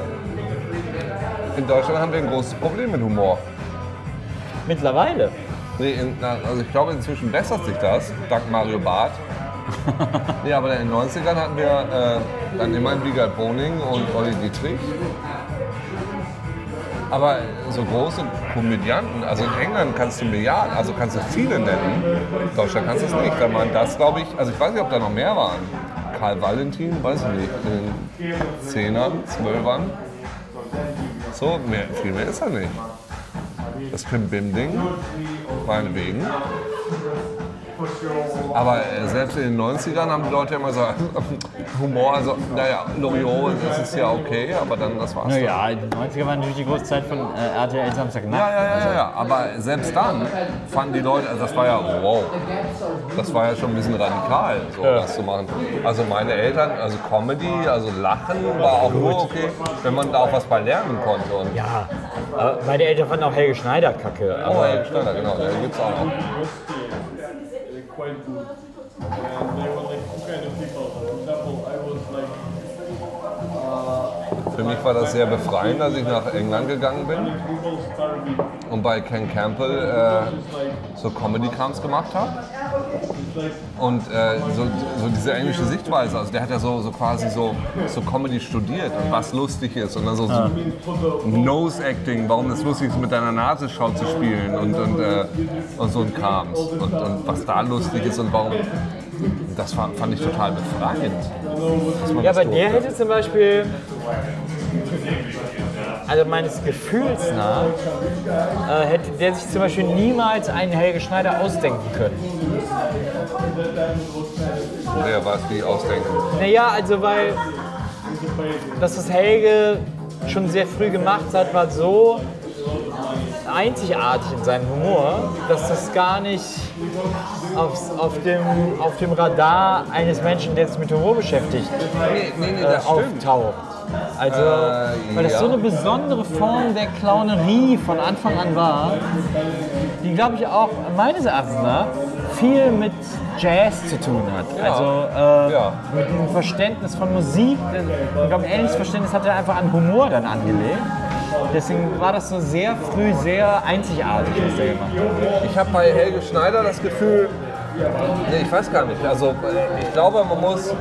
[SPEAKER 4] in Deutschland haben wir ein großes Problem mit Humor.
[SPEAKER 5] Mittlerweile.
[SPEAKER 4] Nee, in, also ich glaube, inzwischen bessert sich das, dank Mario Barth. nee, aber in den 90ern hatten wir äh, dann immerhin Wiegald Boning und Olli Dietrich. Aber so große Komödianten, also in England kannst du Milliarden, also kannst du viele nennen. In Deutschland kannst du es nicht. Da waren das, glaube ich, also ich weiß nicht, ob da noch mehr waren. Karl Valentin, weiß ich nicht, in den Zehnern, Zwölfern. So, mehr, viel mehr ist er nicht. Das Kim Bim-Ding, meinetwegen. Aber äh, selbst in den 90ern haben die Leute immer so Humor, also naja, Loriot, das ist ja okay, aber dann das war's. dann.
[SPEAKER 5] Naja, die 90er waren natürlich die große Zeit von äh, RTL Samstagnacht.
[SPEAKER 4] Ja, ja, ja, ja, ja, aber selbst dann fanden die Leute, also das war ja, wow, das war ja schon ein bisschen radikal, so das zu machen. Also meine Eltern, also Comedy, also Lachen war auch nur okay, wenn man da auch was bei lernen konnte. Und
[SPEAKER 5] Ja, aber meine Eltern fanden auch Helge Schneider kacke.
[SPEAKER 4] oh, Helge Schneider, genau, der gibt's auch noch.
[SPEAKER 6] Quite good. And they were like two kind of people. For example, I was like
[SPEAKER 4] Für mich war das sehr befreiend, als ich nach England gegangen bin und bei Ken Campbell äh, so Comedy-Krams gemacht habe. Und äh, so, so diese englische Sichtweise, also der hat ja so, so quasi so, so Comedy studiert und was lustig ist und dann so, so Nose-Acting, warum das lustig ist, mit deiner Nasenschau zu spielen und, und, äh, und so ein Krams und, und was da lustig ist und warum. Das fand, fand ich total befreiend.
[SPEAKER 5] ja, aber der hätte zum Beispiel, also meines Gefühls nach, äh, hätte der sich zum Beispiel niemals einen Helge Schneider ausdenken können.
[SPEAKER 4] Der was die ausdenken.
[SPEAKER 5] Naja, also weil das, was Helge schon sehr früh gemacht hat, war so einzigartig in seinem Humor, dass das gar nicht aufs, auf, dem, auf dem Radar eines Menschen, der sich mit Humor beschäftigt,
[SPEAKER 4] Nee, nee, nee,
[SPEAKER 5] äh,
[SPEAKER 4] das stimmt.
[SPEAKER 5] Also,
[SPEAKER 4] Äh,
[SPEAKER 5] weil das
[SPEAKER 4] ja.
[SPEAKER 5] so eine besondere Form der Clownerie von Anfang an war, die, glaube ich, auch meines Erachtens nach viel mit Jazz zu tun hat. Also äh,
[SPEAKER 4] Ja.
[SPEAKER 5] mit diesem Verständnis von Musik. Ich glaube, ein ähnliches Verständnis hat er einfach an Humor dann angelegt. Deswegen war das so sehr früh sehr einzigartig, was der gemacht hat.
[SPEAKER 4] Ich habe bei Helge Schneider das Gefühl, nee, ich weiß gar nicht. Also ich glaube, man muss,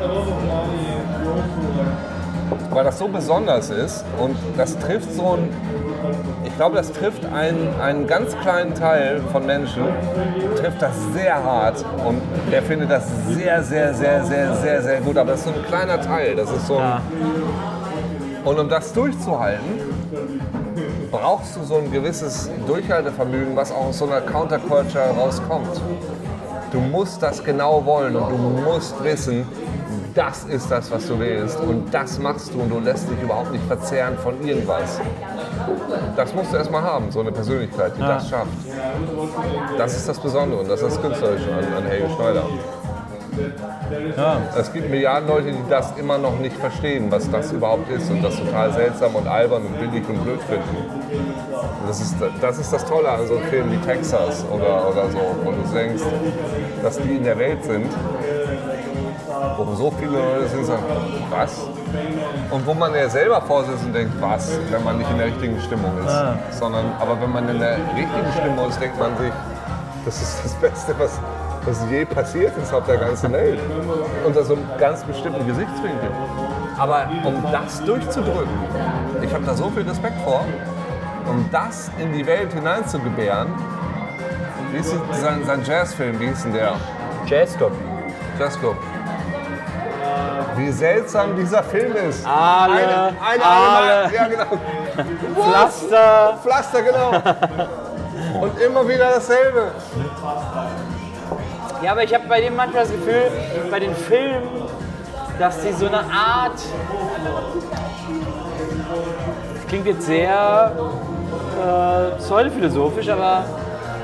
[SPEAKER 4] weil das so besonders ist und das trifft so ein, ich glaube, das trifft einen, einen ganz kleinen Teil von Menschen, trifft das sehr hart und der findet das sehr, sehr, sehr, sehr, sehr, sehr gut. Aber das ist so ein kleiner Teil. Das ist so ein,
[SPEAKER 5] Ja.
[SPEAKER 4] und um das durchzuhalten, brauchst du so ein gewisses Durchhaltevermögen, was auch aus so einer Counterculture rauskommt. Du musst das genau wollen und du musst wissen, das ist das, was du willst und das machst du und du lässt dich überhaupt nicht verzehren von irgendwas. Das musst du erstmal haben, so eine Persönlichkeit, die das schafft. Das ist das Besondere und das ist das Künstlerische an, an Helge Schneider. Es gibt Milliarden Leute, die das immer noch nicht verstehen, was das überhaupt ist und das total seltsam und albern und billig und blöd finden. Das ist, das ist das Tolle an so Filmen wie Texas oder, oder so, wo du denkst, dass die in der Welt sind, wo so viele Leute sind, sagen, was? Und wo man ja selber vorsitzt und denkt, was, wenn man nicht in der richtigen Stimmung ist. Sondern, aber wenn man in der richtigen Stimmung ist, denkt man sich, das ist das Beste, was, was je passiert ist auf der ganzen Welt. Unter so einem ganz bestimmten Gesichtswinkel. Aber um das durchzudrücken, ich habe da so viel Respekt vor, um das in die Welt hineinzugebären, wie ist sein, sein Jazzfilm, wie hieß denn der?
[SPEAKER 5] Jazzclub.
[SPEAKER 4] Jazzclub. Wie seltsam dieser Film ist.
[SPEAKER 5] Alle,
[SPEAKER 4] eine, eine,
[SPEAKER 5] alle.
[SPEAKER 4] eine, ja genau.
[SPEAKER 5] Pflaster.
[SPEAKER 4] Pflaster, genau. Und immer wieder dasselbe.
[SPEAKER 5] Ja, aber ich habe bei dem manchmal das Gefühl, bei den Filmen, dass die so eine Art. Das klingt jetzt sehr äh, pseudophilosophisch, aber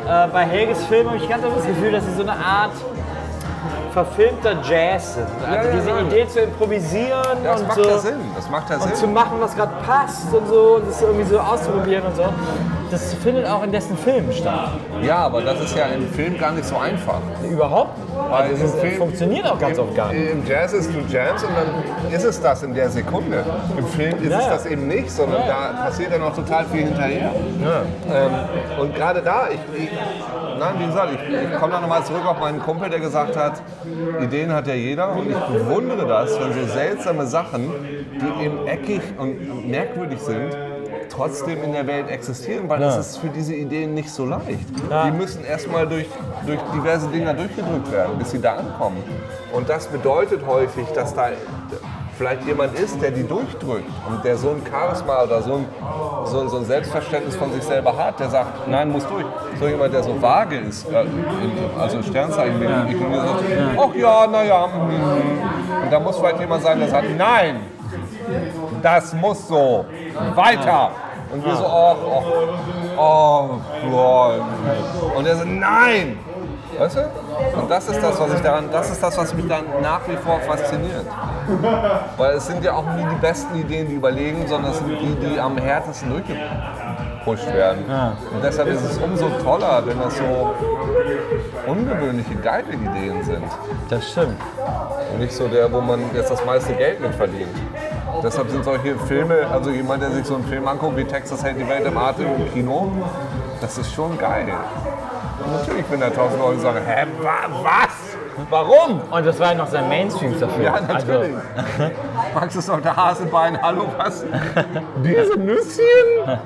[SPEAKER 5] äh, bei Helges Film habe ich ganz oft das Gefühl, dass sie so eine Art verfilmter Jazz sind. Also
[SPEAKER 4] ja,
[SPEAKER 5] diese
[SPEAKER 4] ja.
[SPEAKER 5] Idee zu improvisieren
[SPEAKER 4] Das
[SPEAKER 5] und
[SPEAKER 4] macht
[SPEAKER 5] so.
[SPEAKER 4] ja Sinn. Das macht ja
[SPEAKER 5] und zu
[SPEAKER 4] Sinn.
[SPEAKER 5] machen, was gerade passt und so, und das irgendwie so auszuprobieren und so. Das findet auch in dessen Filmen statt.
[SPEAKER 4] Ja, aber das ist ja im Film gar nicht so einfach.
[SPEAKER 5] Überhaupt nicht.
[SPEAKER 4] Weil
[SPEAKER 5] Also ist,
[SPEAKER 4] Film-
[SPEAKER 5] funktioniert auch ganz
[SPEAKER 4] Im,
[SPEAKER 5] oft gar nicht.
[SPEAKER 4] Im Jazz ist du Jams und dann ist es das in der Sekunde. Im Film ist
[SPEAKER 5] Ja,
[SPEAKER 4] es
[SPEAKER 5] ja.
[SPEAKER 4] das eben nicht, sondern da passiert dann noch total viel hinterher. Ähm, und gerade da, ich, ich, nein, wie gesagt, ich, ich komme da nochmal zurück auf meinen Kumpel, der gesagt hat, Ideen hat ja jeder und ich bewundere das, wenn so seltsame Sachen, die eben eckig und merkwürdig sind, trotzdem in der Welt existieren, weil das ist für diese Ideen nicht so leicht. Die müssen erstmal durch, durch diverse Dinger durchgedrückt werden, bis sie da ankommen. Und das bedeutet häufig, dass da vielleicht jemand ist, der die durchdrückt und der so ein Charisma oder so ein, so, so ein Selbstverständnis von sich selber hat, der sagt, nein, muss durch. So jemand, der so vage ist, äh, also Sternzeichen, ja. ich und der sagt, ach ja, naja. Und da muss vielleicht jemand sein, der sagt, nein, das muss so, weiter. Und wir so, oh, oh, oh. Und er so, nein. Weißt du? Und das ist das, was ich daran, das ist das, was mich dann nach wie vor fasziniert. Weil es sind ja auch nie die besten Ideen, die überlegen, sondern es sind die, die am härtesten durchgepusht werden. Und deshalb ist es umso toller, wenn das so ungewöhnliche, geile Ideen sind.
[SPEAKER 5] Das stimmt.
[SPEAKER 4] Und nicht so der, wo man jetzt das meiste Geld mit verdient. Deshalb sind solche Filme, also jemand, der sich so einen Film anguckt wie Texas hält die Welt im Atem im Kino, das ist schon geil. Natürlich, wenn da tausend Leute sagen, hä, wa was? Warum?
[SPEAKER 5] Und das war ja noch sein Mainstream-Film.
[SPEAKER 4] Ja, natürlich. Max ist doch der Hasebein, hallo, was? Diese Nüsschen?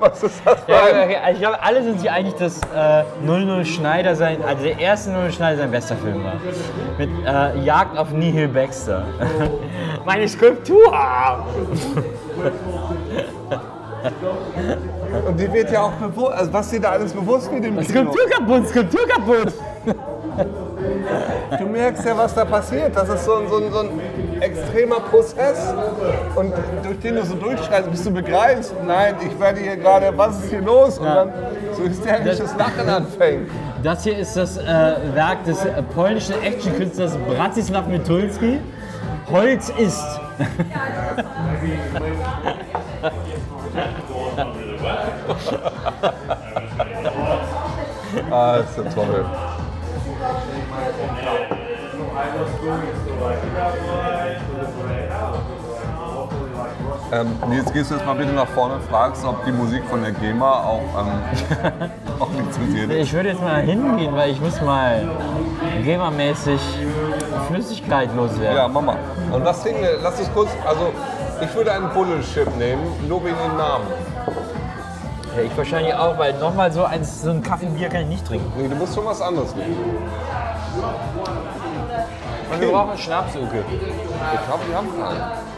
[SPEAKER 4] Was ist das für
[SPEAKER 5] Ja,
[SPEAKER 4] ein...
[SPEAKER 5] okay, also ich glaube, alle sind sich einig, dass äh, 00 Schneider sein, also der erste 00 Schneider sein bester Film war. Mit äh, Jagd auf Nihil Baxter. Meine Skulptur!
[SPEAKER 4] Und die wird ja auch bewusst, also was dir da alles bewusst wird im Kino.
[SPEAKER 5] Skulptur kaputt, Skulptur kaputt!
[SPEAKER 4] Du merkst ja, was da passiert. Das ist so ein, so ein, so ein extremer Prozess. Und durch den du so durchschreist, bis du begreifst, nein, ich werde hier gerade, was ist hier los? Und dann so hysterisches Lachen anfängt.
[SPEAKER 5] Das hier ist das äh, Werk des äh, polnischen Actionkünstlers Bratisław Mitulski. Holz ist.
[SPEAKER 4] Ah, ist ja toll. Ähm, Nils, gehst du jetzt mal bitte nach vorne und fragst, ob die Musik von der GEMA auch, ähm, auch lizenziert ist.
[SPEAKER 5] Ich würde jetzt mal hingehen, weil ich muss mal GEMA-mäßig Flüssigkeit loswerden.
[SPEAKER 4] Ja, Mama. Und was trinken wir? Lass uns kurz, also ich würde einen Bullenchip nehmen, nur wegen dem Namen.
[SPEAKER 5] Ja, ich wahrscheinlich auch, weil nochmal so, eins, so ein Kaffeebier kann ich nicht trinken.
[SPEAKER 4] Nee, du musst schon was anderes nehmen.
[SPEAKER 5] Und wir brauchen Schnaps, Uke.
[SPEAKER 4] Ich glaube, wir haben keinen.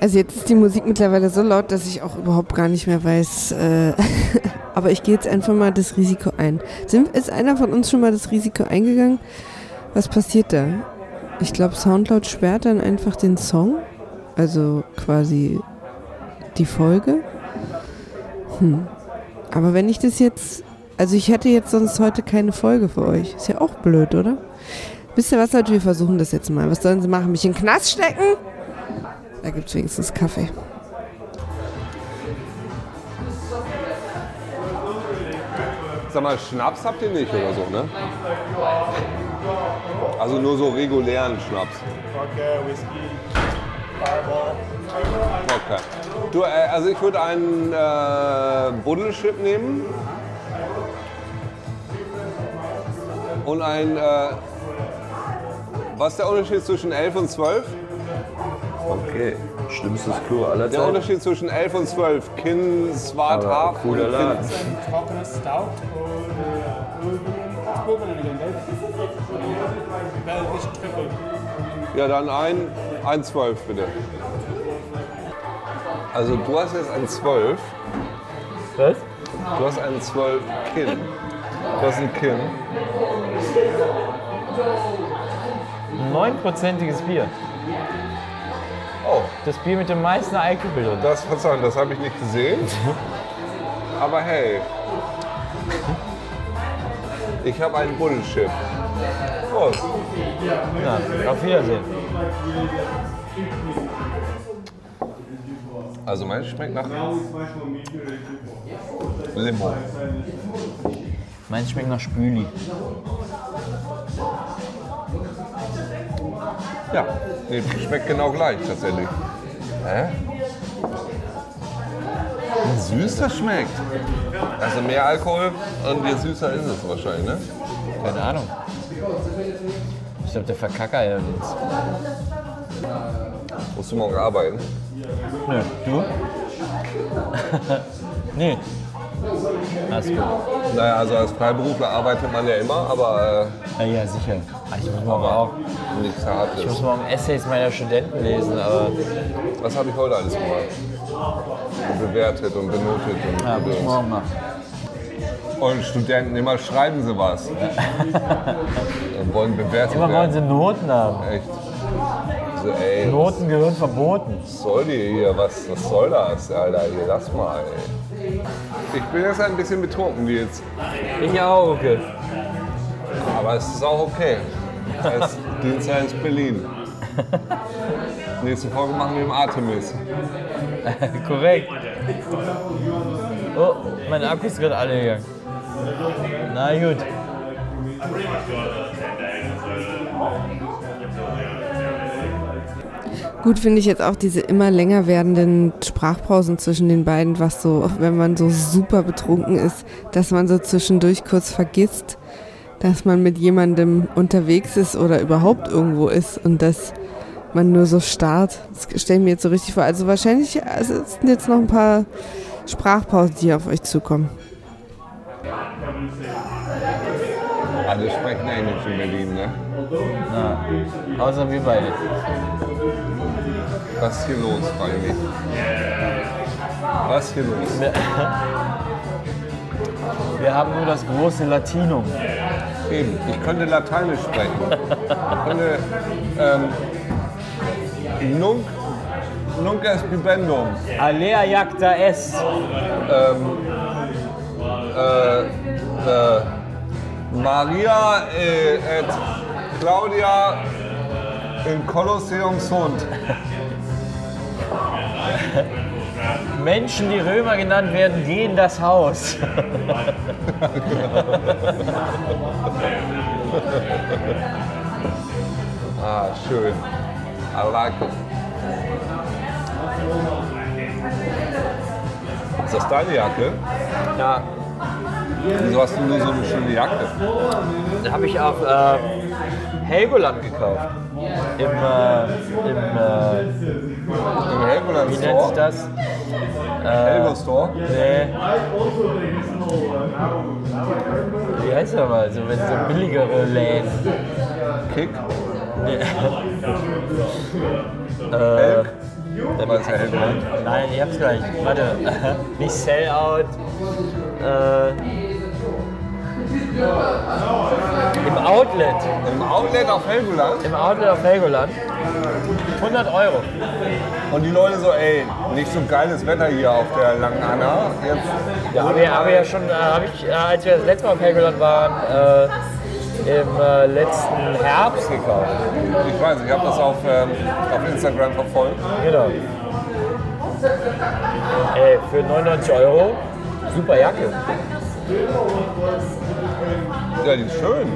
[SPEAKER 2] Also jetzt ist die Musik mittlerweile so laut, dass ich auch überhaupt gar nicht mehr weiß. Äh, aber ich gehe jetzt einfach mal das Risiko ein. Sind, ist einer von uns schon mal das Risiko eingegangen? Was passiert da? Ich glaube, Soundcloud sperrt dann einfach den Song. Also quasi die Folge. Hm. Aber wenn ich das jetzt. Also ich hätte jetzt sonst heute keine Folge für euch. Ist ja auch blöd, oder? Wisst ihr was, Leute? Wir versuchen das jetzt mal. Was sollen sie machen? Mich in den Knast stecken? Da gibt es wenigstens Kaffee.
[SPEAKER 4] Sag mal, Schnaps habt ihr nicht oder so, ne? Also nur so regulären Schnaps.
[SPEAKER 6] Vodka, Whisky.
[SPEAKER 4] Okay. Du, äh, also ich würde einen äh, Buddelchip nehmen. Und ein. Äh, was ist der Unterschied zwischen 11 und 12?
[SPEAKER 7] Okay, schlimmstes Klo aller
[SPEAKER 4] Der
[SPEAKER 7] Zeiten.
[SPEAKER 4] Unterschied zwischen 11 und 12. Kinn, Swart,
[SPEAKER 7] cooler Laden.
[SPEAKER 6] Ein trockenes Stout und äh.
[SPEAKER 4] Ja, dann ein, ein 12 bitte. Also du hast jetzt ein 12.
[SPEAKER 5] Was?
[SPEAKER 4] Du hast einen 12 Kinn. Du hast ein Kinn.
[SPEAKER 5] Ein neunprozentiges Bier.
[SPEAKER 4] Oh,
[SPEAKER 5] Das Bier mit dem meisten Alkohol drin.
[SPEAKER 4] das, Verzeihung, das habe ich nicht gesehen. Aber hey. Ich habe einen Bullshit. Prost.
[SPEAKER 5] Na, auf Wiedersehen.
[SPEAKER 4] Also meins schmeckt nach Limo.
[SPEAKER 5] Meins schmeckt nach Spüli.
[SPEAKER 4] Ja, nee, schmeckt genau gleich tatsächlich. Hä? Wie süß das schmeckt. Also mehr Alkohol und je süßer ist es wahrscheinlich, ne?
[SPEAKER 5] Keine Ahnung. Ich glaube, der Verkacker ja jetzt.
[SPEAKER 4] Musst du morgen arbeiten?
[SPEAKER 5] Nö, du? nee. Alles gut.
[SPEAKER 4] Naja, also als Freiberufler arbeitet man ja immer, aber
[SPEAKER 5] Ja, ja, sicher. Ah, Ich muss morgen auch.
[SPEAKER 4] äh, nichts Hartes.
[SPEAKER 5] Ich muss morgen Essays meiner Studenten lesen, aber
[SPEAKER 4] Was habe ich heute alles gemacht? Bewertet und benotet und
[SPEAKER 5] ja, muss ich morgen machen.
[SPEAKER 4] Und Studenten, immer schreiben sie was. und wollen bewertet
[SPEAKER 5] Immer wollen
[SPEAKER 4] werden.
[SPEAKER 5] sie Noten haben.
[SPEAKER 4] Echt. So, ey,
[SPEAKER 5] Noten gehören verboten.
[SPEAKER 4] was soll die hier? Was, was soll das, Alter? Hier, lass mal, ey. Ich bin jetzt ein bisschen betrunken, Nils.
[SPEAKER 5] Ich auch, okay.
[SPEAKER 4] Aber es ist auch okay. Es Dienstag ist Berlin. Nächste Folge machen wir im Artemis.
[SPEAKER 5] Korrekt. Oh, mein Akku ist gerade alle gegangen. Na gut.
[SPEAKER 2] Gut finde ich jetzt auch diese immer länger werdenden Sprachpausen zwischen den beiden, was so, wenn man so super betrunken ist, dass man so zwischendurch kurz vergisst, dass man mit jemandem unterwegs ist oder überhaupt irgendwo ist und dass man nur so starrt. Das stelle ich mir jetzt so richtig vor. Also wahrscheinlich sind jetzt noch ein paar Sprachpausen, die auf euch zukommen.
[SPEAKER 4] Alle sprechen Englisch in Berlin, ne?
[SPEAKER 5] Na, außer wir beide.
[SPEAKER 4] Was ist hier los, mich. Was ist hier los?
[SPEAKER 5] Wir, wir haben nur das große Latinum.
[SPEAKER 4] Eben, ich könnte Lateinisch sprechen. Ich könnte ähm, Nunc, nunc est bibendum.
[SPEAKER 5] Alea jacta est.
[SPEAKER 4] Äh, äh, Maria äh, et Claudia in Colosseum sunt.
[SPEAKER 5] Menschen, die Römer genannt werden, gehen das Haus.
[SPEAKER 4] Ah, schön. I like it. Ist das deine Jacke?
[SPEAKER 5] Ja,
[SPEAKER 4] Wieso hast du nur so eine schöne Jacke?
[SPEAKER 5] da habe ich auf äh, Helgoland gekauft. Im, äh, im äh,
[SPEAKER 4] Im Helgoland
[SPEAKER 5] wie nennt sich das?
[SPEAKER 4] Helgo Store?
[SPEAKER 5] Nee. Wie heißt das mal? So, wenn so billigere Läden.
[SPEAKER 4] Kick?
[SPEAKER 5] Nee. äh,
[SPEAKER 4] Aber ist ja Helgoland.
[SPEAKER 5] Nein, ich hab's gleich. Warte. Nicht Sellout. Äh, Im Outlet.
[SPEAKER 4] Im Outlet auf Helgoland.
[SPEAKER 5] Im Outlet auf Helgoland. 100 Euro.
[SPEAKER 4] Und die Leute so, ey, nicht so geiles Wetter hier auf der Langen Anna. Jetzt
[SPEAKER 5] Ja, habe hab ich ja schon, äh, hab ich, äh, als wir das letzte Mal auf Helgoland waren, äh, im äh, letzten Herbst gekauft.
[SPEAKER 4] Ich weiß, ich habe das auf, ähm, auf Instagram verfolgt.
[SPEAKER 5] Genau. Ey, für 99 Euro, super Jacke.
[SPEAKER 4] Ja, die ist schön.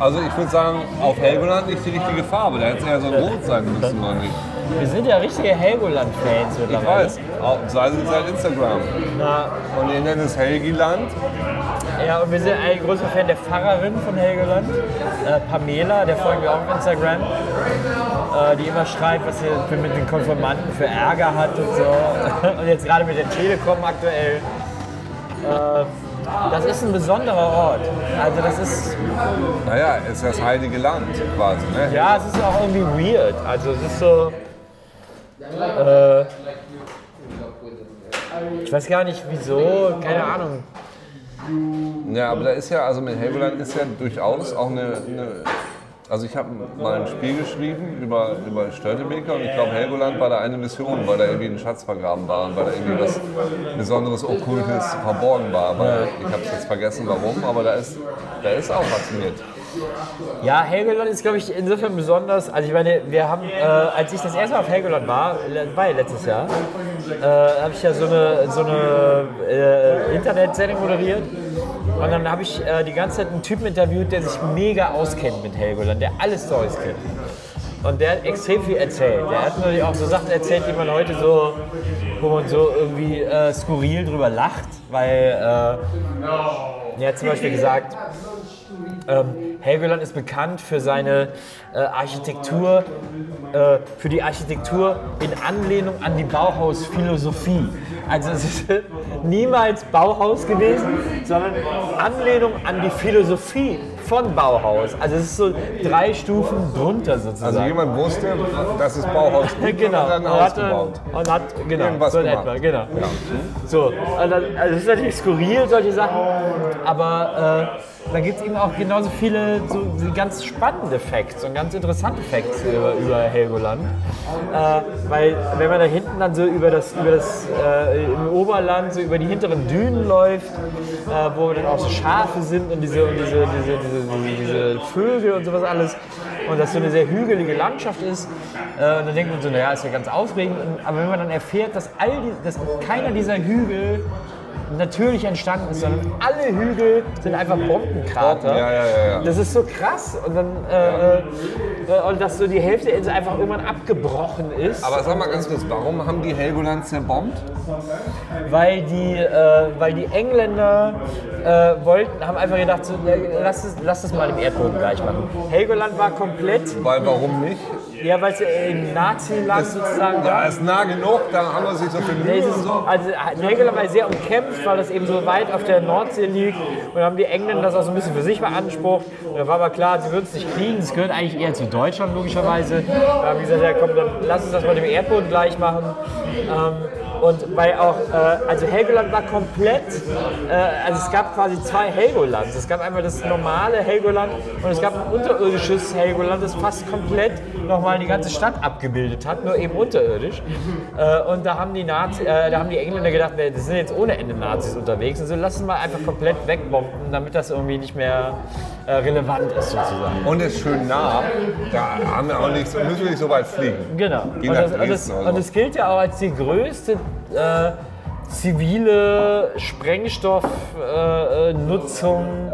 [SPEAKER 4] Also ich würde sagen, auf Helgoland nicht die richtige Farbe. Da hätte es eher so rot sein müssen, oder nicht?
[SPEAKER 5] Wir sind ja richtige Helgoland-Fans
[SPEAKER 4] Ich
[SPEAKER 5] mittlerweile.
[SPEAKER 4] weiß. Auch- Sei es seit Instagram.
[SPEAKER 5] Na,
[SPEAKER 4] Und ihr nennt es Helgiland.
[SPEAKER 5] ja, und wir sind ein großer Fan der Pfarrerin von Helgoland, äh, Pamela, der folgen wir auch auf Instagram, äh, die immer schreibt, was sie für mit den Konformanten für Ärger hat und so. Und jetzt gerade mit der Telekom aktuell. Äh, das ist ein besonderer Ort. Also das ist,
[SPEAKER 4] Naja, ist das heilige Land quasi. Ne?
[SPEAKER 5] ja, es ist auch irgendwie weird. Also es ist so, äh, ich weiß gar nicht wieso, keine Ahnung.
[SPEAKER 4] Ja, aber da ist ja, also mit Helgoland ist ja durchaus auch eine. eine also ich habe mal ein Spiel geschrieben über, über Störtebeker und ich glaube Helgoland war da eine Mission, weil da irgendwie ein Schatz vergraben war und weil da irgendwie was Besonderes, Okkultes verborgen war. Weil ich habe es jetzt vergessen warum, aber da ist, da ist auch was mit.
[SPEAKER 5] Ja, Helgoland ist, glaube ich, insofern besonders. Also, ich meine, wir haben, äh, als ich das erste Mal auf Helgoland war, war ja letztes Jahr, äh, habe ich ja so eine, so eine äh, Internetsendung moderiert. Und dann habe ich äh, die ganze Zeit einen Typen interviewt, der sich mega auskennt mit Helgoland, der alle Storys kennt. Und der hat extrem viel erzählt. Der hat natürlich auch so Sachen erzählt, die man heute so, wo man so irgendwie äh, skurril drüber lacht, weil äh, er hat zum Beispiel gesagt, ähm, Helgoland ist bekannt für seine äh, Architektur, äh, für die Architektur in Anlehnung an die Bauhausphilosophie. Also es ist niemals Bauhaus gewesen, sondern Anlehnung an die Philosophie von Bauhaus. Also es ist so drei Stufen drunter sozusagen.
[SPEAKER 4] Also jemand wusste, das ist Bauhaus
[SPEAKER 5] Genau.
[SPEAKER 4] und dann
[SPEAKER 5] Und hat,
[SPEAKER 4] ausgebaut.
[SPEAKER 5] und hat genau,
[SPEAKER 4] Irgendwas
[SPEAKER 5] so in
[SPEAKER 4] gemacht.
[SPEAKER 5] etwa, genau. So, und dann, also es ist natürlich skurril, solche Sachen, aber äh, da gibt es eben auch genauso viele so, so ganz spannende Facts und ganz interessante Facts über, über Helgoland. Äh, weil wenn man da hinten dann so über das, über das äh, im Oberland, so über die hinteren Dünen läuft, äh, wo dann auch so Schafe sind und diese, und diese, diese, diese, diese Vögel und sowas alles und das so eine sehr hügelige Landschaft ist. Äh, und dann denkt man so, naja, ist ja ganz aufregend. Aber wenn man dann erfährt, dass, all die, dass keiner dieser Hügel natürlich entstanden ist, sondern alle Hügel sind einfach Bombenkrater.
[SPEAKER 4] Ja, ja, ja, ja.
[SPEAKER 5] Das ist so krass. Und dann äh, äh, dass so die Hälfte der Insel einfach irgendwann abgebrochen ist,
[SPEAKER 4] Aber sag mal ganz kurz, warum haben die Helgoland zerbombt?
[SPEAKER 5] weil die, äh, weil die Engländer äh, wollten, haben einfach gedacht, so, ja, lass, es, lass es mal dem Erdboden gleich machen. Helgoland war komplett,
[SPEAKER 4] Weil warum nicht?
[SPEAKER 5] ja, weil es ja im Nazi-Land sozusagen war.
[SPEAKER 4] ist nah genug, da haben wir sich so viel
[SPEAKER 5] Nee,
[SPEAKER 4] Mühe und so.
[SPEAKER 5] also Helgoland war sehr umkämpft, weil das eben so weit auf der Nordsee liegt. Und dann haben die Engländer das auch so ein bisschen für sich beansprucht. Und da war aber klar, sie würden es nicht kriegen. Es gehört eigentlich eher zu Deutschland, logischerweise. Da haben die gesagt, ja komm, dann lass uns das mal dem Erdboden gleich machen. Ähm, und weil auch, äh, also Helgoland war komplett, äh, also es gab quasi zwei Helgolands. Es gab einmal das normale Helgoland und es gab ein unterirdisches Helgoland, das fast komplett nochmal die ganze Stadt abgebildet hat, nur eben unterirdisch. Äh, und da haben die Nazi, äh, da haben die Engländer gedacht, das sind jetzt ohne Ende Nazis unterwegs und so lassen wir einfach komplett wegbomben, damit das irgendwie nicht mehr relevant ist sozusagen.
[SPEAKER 4] Und ist schön nah, da haben wir auch nichts, müssen wir nicht so weit fliegen.
[SPEAKER 5] Genau. Und das, und, das,
[SPEAKER 4] so.
[SPEAKER 5] und das gilt ja auch als die größte äh, zivile Sprengstoffnutzung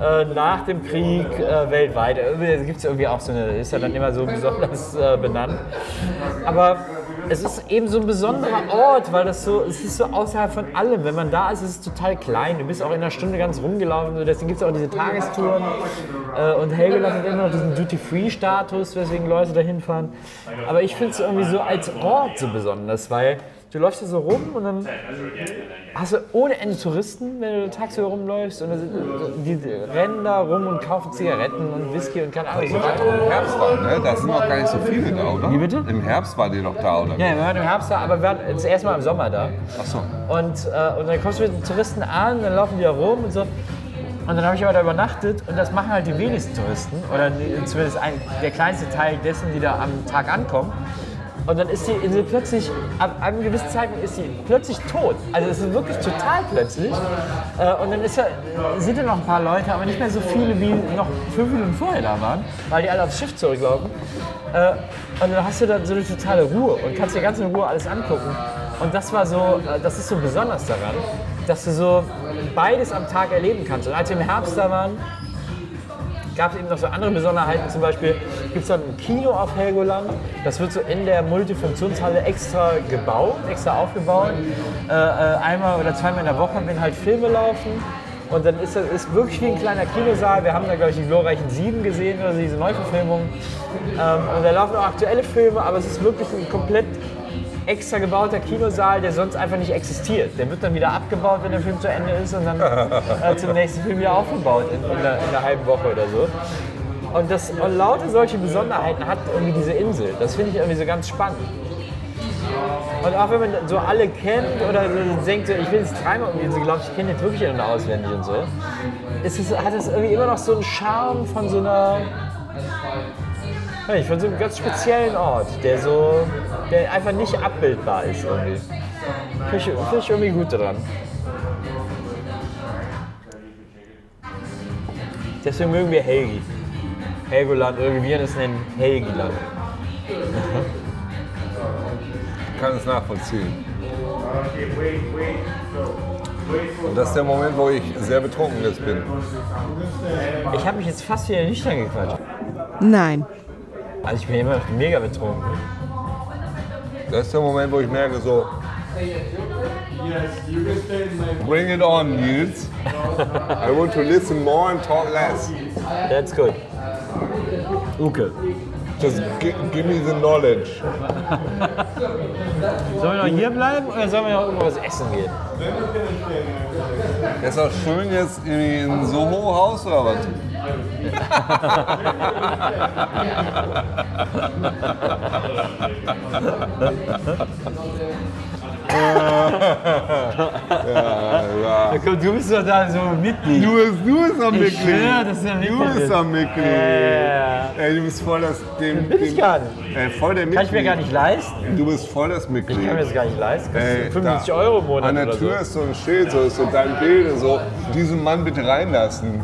[SPEAKER 5] äh, nach dem Krieg äh, weltweit. Gibt es irgendwie auch so eine, ist ja dann immer so besonders äh, benannt. Aber es ist eben so ein besonderer Ort, weil das so, es ist so außerhalb von allem. Wenn man da ist, ist es total klein. Du bist auch in einer Stunde ganz rumgelaufen. Deswegen gibt es auch diese Tagestouren. Äh, und Helgoland hat immer noch diesen Duty-Free-Status, weswegen Leute da hinfahren. Aber ich finde es irgendwie so als Ort so besonders, weil du läufst hier so rum und dann hast du ohne Ende Touristen, wenn du tagsüber rumläufst und sind, die rennen da rum und kaufen Zigaretten und Whisky und keine Ahnung.
[SPEAKER 4] Ihr wart im Herbst da, ne? Da sind noch gar nicht so viele da, oder?
[SPEAKER 5] Wie bitte?
[SPEAKER 4] Im Herbst war die doch da, oder?
[SPEAKER 5] Ja, wir waren im Herbst da, aber wir waren das erste Mal im Sommer da.
[SPEAKER 4] Ach so.
[SPEAKER 5] Und, äh, und dann kommst du mit den Touristen an, dann laufen die da rum und so. Und dann habe ich aber da übernachtet und das machen halt die wenigsten Touristen oder zumindest ein, der kleinste Teil dessen, die da am Tag ankommen. Und dann ist die Insel plötzlich, ab einem gewissen Zeitpunkt ist sie plötzlich tot. Also es ist wirklich total plötzlich. Äh, Und dann ist ja, sind da noch ein paar Leute, aber nicht mehr so viele, wie noch fünf Minuten vorher da waren, weil die alle aufs Schiff zurücklaufen. Äh, Und dann hast du dann so eine totale Ruhe und kannst dir ganz in Ruhe alles angucken. Und das war so, äh, das ist so besonders daran, dass du so beides am Tag erleben kannst. Und als wir im Herbst da waren, gab es eben noch so andere Besonderheiten. Zum Beispiel gibt es dann ein Kino auf Helgoland. Das wird so in der Multifunktionshalle extra gebaut, extra aufgebaut. Äh, äh, einmal oder zweimal in der Woche, wenn halt Filme laufen. Und dann ist das ist wirklich wie ein kleiner Kinosaal. Wir haben da, glaube ich, die glorreichen Sieben gesehen, also diese Neuverfilmung. Ähm, und da laufen auch aktuelle Filme, aber es ist wirklich ein komplett extra gebauter Kinosaal, der sonst einfach nicht existiert. Der wird dann wieder abgebaut, wenn der Film zu Ende ist und dann äh, zum nächsten Film wieder aufgebaut in, in, einer, in einer halben Woche oder so. Und, das, und lauter solche Besonderheiten hat irgendwie diese Insel. Das finde ich irgendwie so ganz spannend. Und auch wenn man so alle kennt oder so denkt, so, ich will jetzt dreimal um die Insel gelaufen, ich kenne jetzt wirklich in- und auswendig und so, ist es, hat es irgendwie immer noch so einen Charme von so einer, ich von so einem ganz speziellen Ort, der so, der einfach nicht abbildbar ist irgendwie. Finde ich, find ich irgendwie gut dran. Deswegen mögen wir Helgi. Helgoland, irgendwie wir es nennen Helgiland.
[SPEAKER 4] Ich kann es nachvollziehen. Und das ist der Moment, wo ich sehr betrunken jetzt bin.
[SPEAKER 5] Ich habe mich jetzt fast wieder nüchtern gequatscht.
[SPEAKER 2] Nein.
[SPEAKER 5] Also ich bin immer noch mega betrunken.
[SPEAKER 4] Das ist der Moment, wo ich merke so, bring it on, Nils. I want to listen more and talk less.
[SPEAKER 5] That's good. Uke.
[SPEAKER 4] Just gi- give me the knowledge.
[SPEAKER 5] Sollen wir noch hier bleiben oder sollen wir noch irgendwo was essen gehen?
[SPEAKER 4] Ist auch schön jetzt irgendwie in Soho-Haus oder was? Ja, ja.
[SPEAKER 5] Komm, du bist doch da so Mitglied.
[SPEAKER 4] Du bist, du bist am
[SPEAKER 5] Ich
[SPEAKER 4] Mitglied.
[SPEAKER 5] schwör, das ist ja
[SPEAKER 4] du
[SPEAKER 5] Mitglied.
[SPEAKER 4] bist am Mitglied.
[SPEAKER 5] Ja.
[SPEAKER 4] Ey, du bist voll das dem,
[SPEAKER 5] Bin ich gar nicht.
[SPEAKER 4] Ey, voll der Mitglied.
[SPEAKER 5] Kann ich mir gar nicht leisten.
[SPEAKER 4] Du bist voll das Mitglied.
[SPEAKER 5] Ich kann mir das gar nicht leisten.
[SPEAKER 4] Ey,
[SPEAKER 5] kostet 75
[SPEAKER 4] da-
[SPEAKER 5] Euro im Monat
[SPEAKER 4] An der Tür
[SPEAKER 5] so.
[SPEAKER 4] ist so ein Schild, so ist so dein Bild und so. Diesen Mann bitte reinlassen.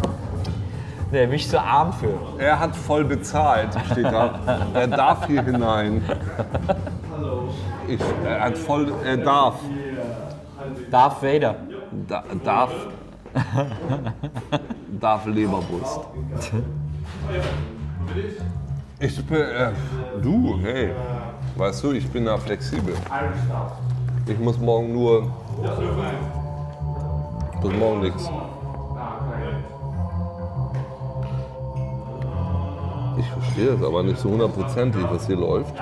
[SPEAKER 5] Nee, bin ich zu arm für.
[SPEAKER 4] Er hat voll bezahlt, steht da. er darf hier hinein. Ich, er hat voll, er darf.
[SPEAKER 5] Darth Vader.
[SPEAKER 4] Da, darf. darf Leberwurst. Ich bin, äh, du, hey, weißt du, ich bin da flexibel. Ich muss morgen nur, bis morgen nichts. Ich verstehe das aber nicht so hundertprozentig, was hier läuft.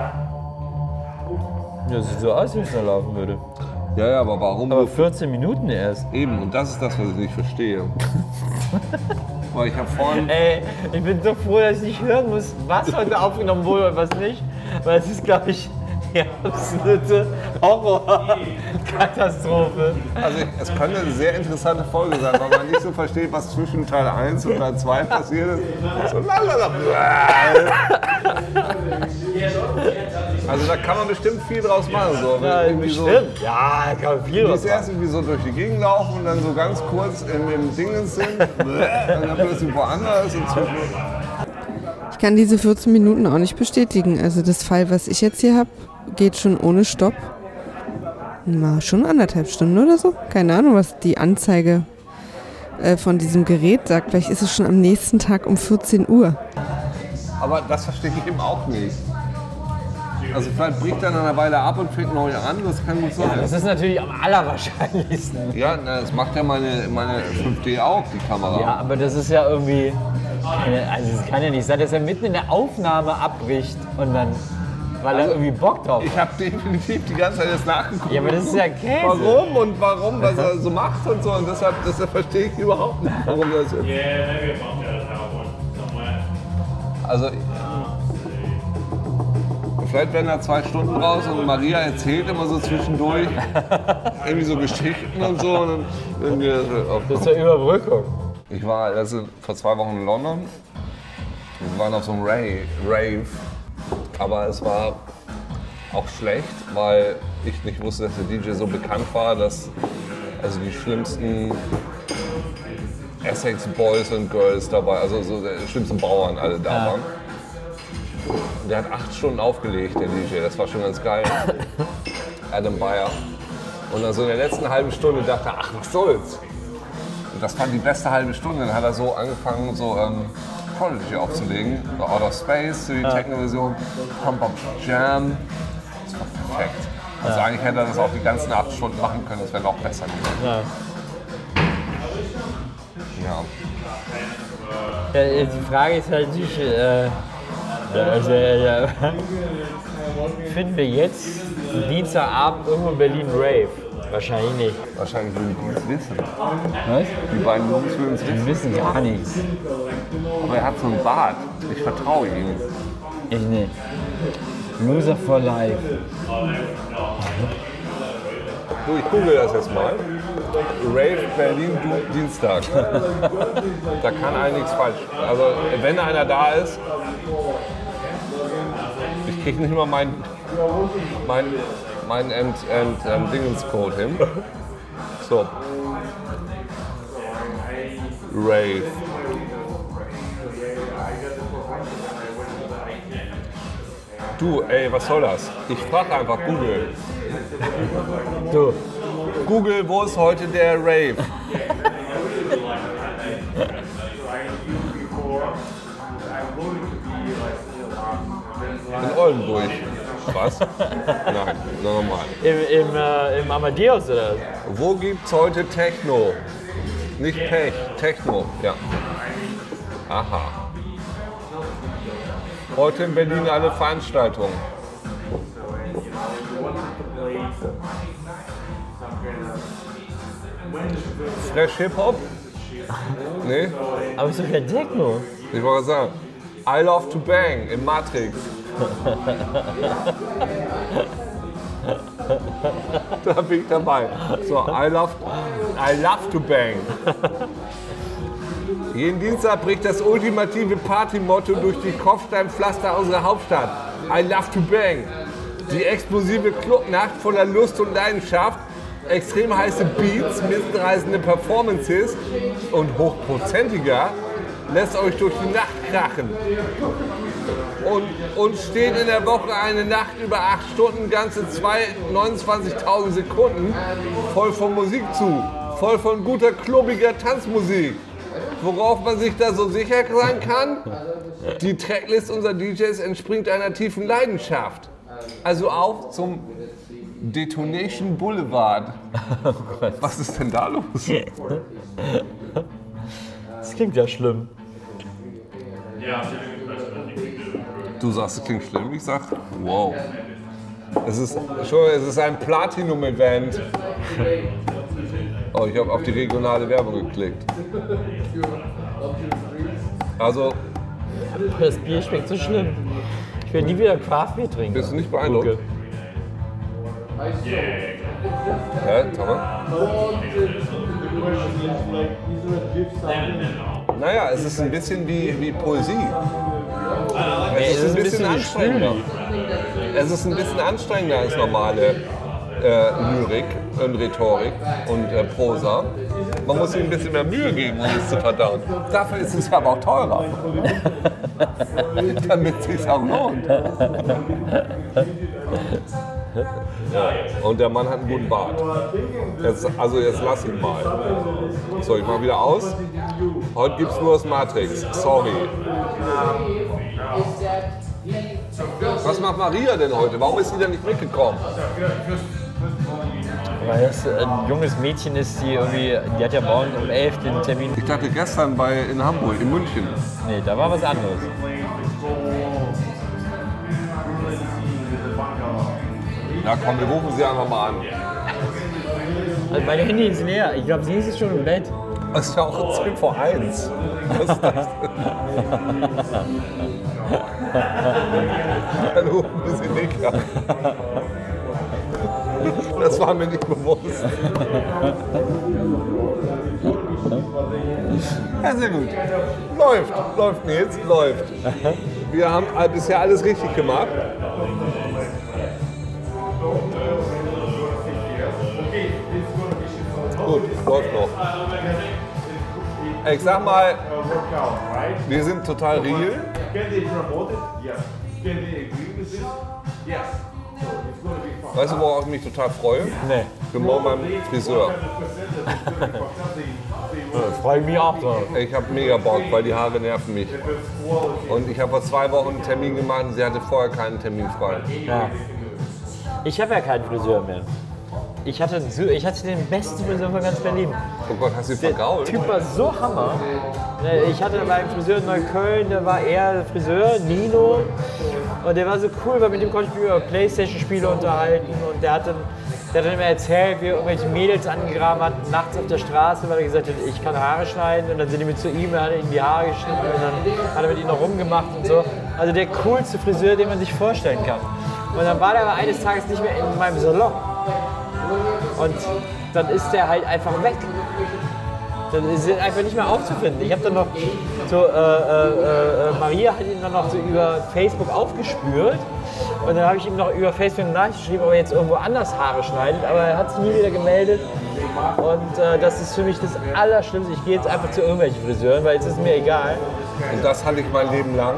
[SPEAKER 5] Ja, sieht so aus, wie es da laufen würde.
[SPEAKER 4] Ja, ja, aber warum
[SPEAKER 5] Aber
[SPEAKER 4] nur
[SPEAKER 5] 14 Minuten erst.
[SPEAKER 4] eben? Und das ist das, was ich nicht verstehe. Weil ich habe vorhin,
[SPEAKER 5] Ey, ich bin so froh, dass ich nicht hören muss, was heute aufgenommen wurde und was nicht. Weil es ist, glaube ich, die absolute Horror-Katastrophe.
[SPEAKER 4] also es könnte eine sehr interessante Folge sein, weil man nicht so versteht, was zwischen Teil 1 und Teil 2 passiert ist. So. Also da kann man bestimmt viel draus machen. So.
[SPEAKER 5] Ja,
[SPEAKER 4] Irgendwie so,
[SPEAKER 5] bestimmt. Ja, da kann man viel draus
[SPEAKER 4] ist erst irgendwie so durch die Gegend laufen und dann so ganz kurz im, im Dingens sind und dann plötzlich woanders und zwischen.
[SPEAKER 2] Ich kann diese 14 Minuten auch nicht bestätigen. Also das Fall, was ich jetzt hier habe, geht schon ohne Stopp. Na, schon anderthalb Stunden oder so. Keine Ahnung, was die Anzeige äh, von diesem Gerät sagt. Vielleicht ist es schon am nächsten Tag um 14 Uhr.
[SPEAKER 4] Aber das verstehe ich eben auch nicht. Also vielleicht bricht er nach einer Weile ab und fängt neu an, das kann gut sein.
[SPEAKER 5] Das ist natürlich am allerwahrscheinlichsten.
[SPEAKER 4] Ja, na, das macht ja meine, meine 5D auch, die Kamera.
[SPEAKER 5] Ja, aber das ist ja irgendwie. Also, es kann ja nicht sein, dass er mitten in der Aufnahme abbricht und dann. weil er irgendwie Bock drauf hat.
[SPEAKER 4] Ich habe definitiv die ganze Zeit jetzt nachgeguckt.
[SPEAKER 5] Ja, aber das ist ja Käse.
[SPEAKER 4] Warum und warum, was er so macht und so. Und deshalb, deshalb verstehe ich überhaupt nicht, warum das ist. Also, vielleicht werden da zwei Stunden raus und Maria erzählt immer so zwischendurch irgendwie so Geschichten und so. Und dann, dann wir,
[SPEAKER 5] Das ist ja Überbrückung.
[SPEAKER 4] Ich war also vor zwei Wochen in London. Wir waren auf so einem Rave, aber es war auch schlecht, weil ich nicht wusste, dass der DJ so bekannt war, dass also die schlimmsten Essex Boys und Girls dabei, also so die schlimmsten Bauern alle da waren. Der hat acht Stunden aufgelegt, der DJ, das war schon ganz geil. Adam Bayer. Und dann so in der letzten halben Stunde dachte er, ach was soll's. Das war die beste halbe Stunde. Dann hat er so angefangen, so ähm, Prodigy aufzulegen. So Out of Space, so die Techno-Version, Pump Up Jam. Das war perfekt. Also eigentlich hätte er das auch die ganzen acht Stunden machen können, das wäre noch besser gewesen.
[SPEAKER 5] Ja.
[SPEAKER 4] Ja.
[SPEAKER 5] Ja, die Frage ist halt natürlich, äh, also, äh, finden wir jetzt Dienstagabend irgendwo in Berlin Rave? Wahrscheinlich.
[SPEAKER 4] Wahrscheinlich würden die es wissen.
[SPEAKER 5] Was?
[SPEAKER 4] Die beiden Jungs würden es wissen.
[SPEAKER 5] Wir wissen gar nichts.
[SPEAKER 4] Aber er hat so einen Bart. Ich vertraue ihm.
[SPEAKER 5] Ich nicht. Loser for life.
[SPEAKER 4] Du, ich google das jetzt mal. Rave Berlin Dienstag. da kann eigentlich nichts falsch. Also wenn einer da ist, ich kriege nicht mal mein mein mein End, End, ähm, Dingenscode hin. So. Rave. Du, ey, was soll das? Ich frage einfach Google.
[SPEAKER 5] Du,
[SPEAKER 4] Google, wo ist heute der Rave? In Oldenburg. Was? Nein, normal.
[SPEAKER 5] im, im, äh, im Amadeus oder?
[SPEAKER 4] Wo gibt's heute Techno? Nicht Pech, Techno, ja. Aha. Heute in Berlin eine Veranstaltung. Fresh Hip Hop? Nee,
[SPEAKER 5] Aber ist doch kein Techno.
[SPEAKER 4] ich wollte sagen. I Love to Bang im Matrix. Da bin ich dabei. So, I love, I love to bang. Jeden Dienstag bricht das ultimative Partymotto durch die Kopfsteinpflaster unserer Hauptstadt. I love to bang. Die explosive Clubnacht voller Lust und Leidenschaft, extrem heiße Beats, mitreißende Performances und hochprozentiger lässt euch durch die Nacht krachen. Und uns steht in der Woche eine Nacht über acht Stunden, ganze zwei- 29.000 Sekunden voll von Musik zu. Voll von guter, klubbiger Tanzmusik. Worauf man sich da so sicher sein kann? Die Tracklist unserer DJs entspringt einer tiefen Leidenschaft. Also auf zum Detonation Boulevard. Was ist denn da los?
[SPEAKER 5] Das klingt ja schlimm.
[SPEAKER 4] Du sagst, es klingt schlimm. Ich sag, wow. Es ist, schon, es ist ein Platinum-Event. Oh, ich habe auf die regionale Werbung geklickt. Also,
[SPEAKER 5] Das Bier schmeckt so schlimm. Ich will nie wieder Craft Beer trinken.
[SPEAKER 4] bist du nicht beeindruckt? Hä, Thomas? Naja, es ist ein bisschen wie, wie Poesie. Es ist ein bisschen anstrengender. Es ist ein bisschen anstrengender als normale äh, Lyrik und Rhetorik und äh, Prosa. Man muss sich ein bisschen mehr Mühe geben, um es zu verdauen. Dafür ist es aber auch teurer. Damit es sich auch lohnt. Ja. Und der Mann hat einen guten Bart. Jetzt, also jetzt lass ihn mal. So, ich mach wieder aus. Heute gibt's nur das Matrix. Sorry. Was macht Maria denn heute? Warum ist sie denn nicht mitgekommen?
[SPEAKER 5] Weil das ein junges Mädchen ist, die irgendwie, die hat ja morgen um 11 den Termin.
[SPEAKER 4] Ich dachte gestern bei, in Hamburg, in München.
[SPEAKER 5] Nee, da war was anderes.
[SPEAKER 4] Na komm, wir rufen sie einfach mal an.
[SPEAKER 5] Also mein Handy ist leer. Ich glaube, sie ist schon im Bett.
[SPEAKER 4] Das ist ja auch 10 vor 1. Was ist das? Dann rufen wir sie nicht an. Das war mir nicht bewusst. Ja, sehr gut. Läuft, läuft Nils, läuft. Wir haben bisher alles richtig gemacht. Ich sag mal, wir sind total real. Weißt du, worauf ich mich total freue?
[SPEAKER 5] Nee.
[SPEAKER 4] Ich bin morgen beim Friseur.
[SPEAKER 5] Freue ich mich auch drauf.
[SPEAKER 4] Ich habe mega Bock, weil die Haare nerven mich. Und ich habe vor zwei Wochen einen Termin gemacht und sie hatte vorher keinen Termin frei.
[SPEAKER 5] Ja. Ich habe ja keinen Friseur mehr. Ich hatte, ich hatte den besten Friseur von ganz Berlin.
[SPEAKER 4] Oh Gott, hast du sie
[SPEAKER 5] Der
[SPEAKER 4] vergault?
[SPEAKER 5] Typ war so Hammer. Äh, Ich hatte beim Friseur in Neukölln, da war er der Friseur, Nino. Und der war so cool, weil mit dem konnte ich mich über Playstation-Spiele unterhalten. Und der hat, dann, der hat dann immer erzählt, wie er irgendwelche Mädels angegraben hat, nachts auf der Straße, weil er gesagt hat, ich kann Haare schneiden. Und dann sind die mit zu ihm, er hat ihm die Haare geschnitten und dann hat er mit ihnen noch rumgemacht und so. Also der coolste Friseur, den man sich vorstellen kann. Und dann war der aber eines Tages nicht mehr in meinem Salon. Und dann ist der halt einfach weg. Dann ist er einfach nicht mehr aufzufinden. Ich habe dann noch so, äh, äh, äh, Maria hat ihn dann noch so über Facebook aufgespürt. Und dann habe ich ihm noch über Facebook eine Nachricht geschrieben, ob er jetzt irgendwo anders Haare schneidet. Aber er hat sich nie wieder gemeldet. Und äh, das ist für mich das Allerschlimmste. Ich gehe jetzt einfach zu irgendwelchen Friseuren, weil es ist mir egal.
[SPEAKER 4] Und das hatte ich mein Leben lang.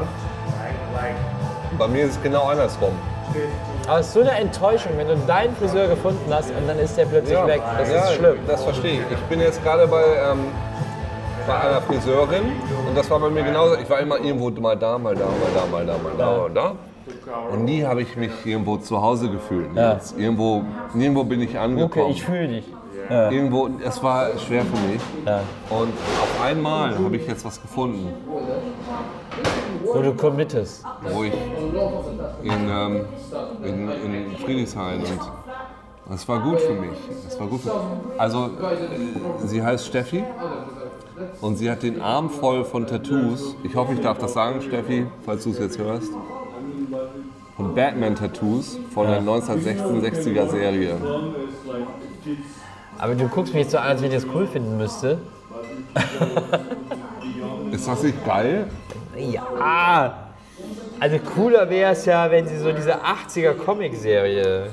[SPEAKER 4] Bei mir ist es genau andersrum.
[SPEAKER 5] Aber es ist so eine Enttäuschung, wenn du deinen Friseur gefunden hast und dann ist der plötzlich weg. Das
[SPEAKER 4] ja,
[SPEAKER 5] ist schlimm.
[SPEAKER 4] Das verstehe ich. Ich bin jetzt gerade bei, ähm, bei einer Friseurin und das war bei mir genauso. Ich war immer irgendwo mal da, mal da, mal da, mal da, mal da, mal da. Und nie habe ich mich irgendwo zu Hause gefühlt.
[SPEAKER 5] Ja.
[SPEAKER 4] Irgendwo, nirgendwo bin ich angekommen.
[SPEAKER 5] Okay, ich fühle dich.
[SPEAKER 4] Irgendwo, es war schwer für mich.
[SPEAKER 5] Ja.
[SPEAKER 4] Und auf einmal habe ich jetzt was gefunden,
[SPEAKER 5] Wo du committest.
[SPEAKER 4] wo ich in, ähm, in, in Friedrichshain und es war gut für mich. Es war gut für, also, äh, sie heißt Steffi und sie hat den Arm voll von Tattoos. Ich hoffe, ich darf das sagen, Steffi, falls du es jetzt hörst. Von Batman-Tattoos von der 1966er Serie.
[SPEAKER 5] Aber du guckst mich jetzt so an, als wenn ich das cool finden müsste.
[SPEAKER 4] Ist das nicht geil?
[SPEAKER 5] Ja. Also cooler wäre es ja, wenn sie so diese 80er Comic-Serie.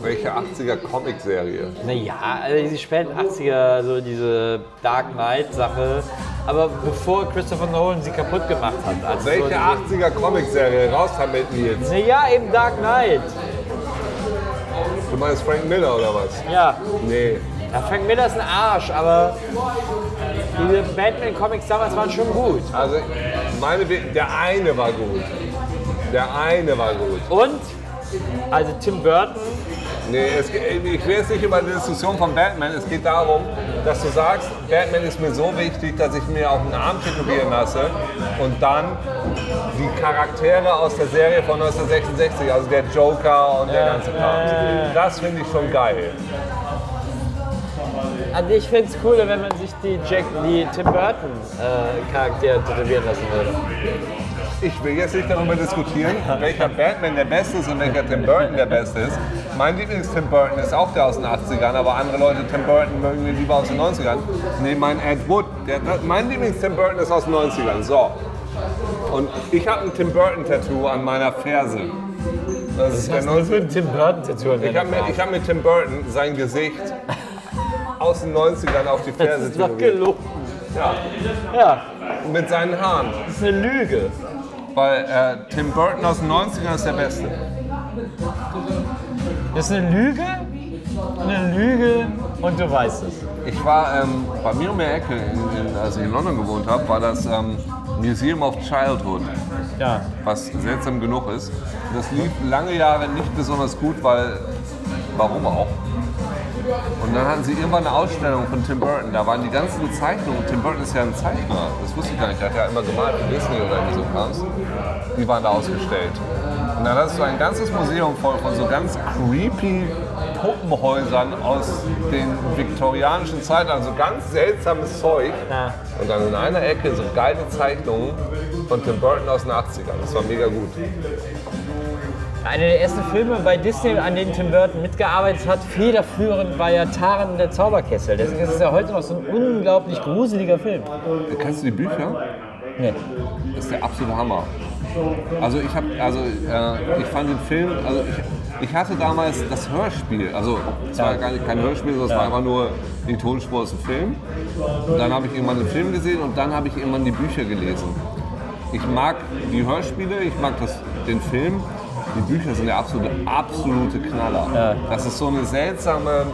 [SPEAKER 4] Welche 80er Comic-Serie?
[SPEAKER 5] Naja, also diese späten 80er, so diese Dark Knight-Sache. Aber bevor Christopher Nolan sie kaputt gemacht hat. Also
[SPEAKER 4] Welche
[SPEAKER 5] so
[SPEAKER 4] 80er Comic-Serie? Raus damit jetzt.
[SPEAKER 5] Naja, eben Dark Knight.
[SPEAKER 4] Du meinst Frank Miller oder was?
[SPEAKER 5] Ja.
[SPEAKER 4] Nee.
[SPEAKER 5] Ja, Frank Miller ist ein Arsch, aber diese Batman-Comics damals waren schon gut.
[SPEAKER 4] Also, meine, der eine war gut. Der eine war gut.
[SPEAKER 5] Und, also Tim Burton,
[SPEAKER 4] Nee, es, ich will jetzt nicht über die Diskussion von Batman. Es geht darum, dass du sagst, Batman ist mir so wichtig, dass ich mir auf den Arm tätowieren lasse und dann die Charaktere aus der Serie von 1966, also der Joker und der ganze Kram. Das finde ich schon geil.
[SPEAKER 5] also ich finde es cooler, wenn man sich die, Jack, die Tim Burton-Charaktere tätowieren lassen würde.
[SPEAKER 4] Ich will jetzt nicht darüber diskutieren, welcher Batman der Beste ist und welcher Tim Burton der Beste ist. Mein Lieblings-Tim Burton ist auch der aus den 80ern, aber andere Leute Tim Burton mögen wir lieber aus den 90ern. Nee, mein Ed Wood, der, mein Lieblings-Tim Burton ist aus den 90ern. So. Und ich habe ein Tim Burton-Tattoo an meiner Ferse. Das ist der
[SPEAKER 5] Was ist das für
[SPEAKER 4] 90
[SPEAKER 5] ein Tim Burton-Tattoo?
[SPEAKER 4] ich habe mit, ich hab mit Tim Burton sein Gesicht aus den 90ern auf die
[SPEAKER 5] Das
[SPEAKER 4] Ferse
[SPEAKER 5] ist doch
[SPEAKER 4] tätowiert.
[SPEAKER 5] gelogen.
[SPEAKER 4] Ja,
[SPEAKER 5] Ja,
[SPEAKER 4] mit seinen Haaren.
[SPEAKER 5] das ist eine Lüge.
[SPEAKER 4] Weil äh, Tim Burton aus den 90ern ist der Beste.
[SPEAKER 5] Das ist eine Lüge, eine Lüge und du weißt es.
[SPEAKER 4] Ich war ähm, bei mir um die Ecke, in, in, als ich in London gewohnt habe, war das ähm, Museum of Childhood,
[SPEAKER 5] Ja.
[SPEAKER 4] was seltsam genug ist. Das lief lange Jahre nicht besonders gut, weil, warum auch? Und dann hatten sie irgendwann eine Ausstellung von Tim Burton. Da waren die ganzen Zeichnungen. Tim Burton ist ja ein Zeichner. Das wusste ich gar nicht. Der hat ja immer gemalt für Disney oder irgendwie so Krams. Die waren da ausgestellt. Und dann hast du ein ganzes Museum voll von so ganz creepy Puppenhäusern aus den viktorianischen Zeiten, also ganz seltsames Zeug.
[SPEAKER 5] Ja.
[SPEAKER 4] Und dann in einer Ecke so geile Zeichnungen von Tim Burton aus den 80ern. Das war mega gut.
[SPEAKER 5] Einer der ersten Filme bei Disney, an denen Tim Burton mitgearbeitet hat, federführend war ja Taran der Zauberkessel. Deswegen ist es ja heute noch so ein unglaublich gruseliger Film.
[SPEAKER 4] Kennst du die Bücher?
[SPEAKER 5] Nee.
[SPEAKER 4] Das ist der absolute Hammer. Also ich habe, also äh, ich fand den Film, also ich, ich hatte damals das Hörspiel, also es war gar nicht kein Hörspiel, sondern es war einfach nur die Tonspur aus dem Film. Und dann habe ich irgendwann den Film gesehen und dann habe ich irgendwann die Bücher gelesen. Ich mag die Hörspiele, ich mag das, den Film. Die Bücher sind der absolute, absolute Knaller. Das ist so eine seltsame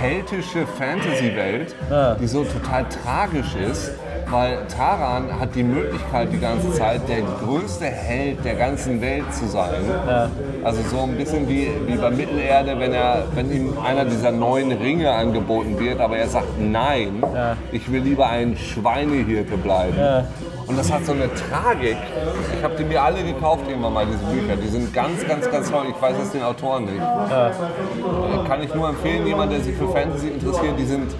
[SPEAKER 4] keltische Fantasy-Welt, die so total tragisch ist, weil Taran hat die Möglichkeit die ganze Zeit der größte Held der ganzen Welt zu sein. Also so ein bisschen wie, wie bei Mittelerde, wenn, er, wenn ihm einer dieser neuen Ringe angeboten wird, aber er sagt nein, ich will lieber ein Schweinehirte bleiben. Und das hat so eine Tragik. Ich habe die mir alle gekauft irgendwann mal, diese Bücher. Die sind ganz, ganz, ganz toll. Ich weiß jetzt den Autoren nicht. Äh, Kann ich nur empfehlen, jemand, der sich für Fantasy interessiert, die sind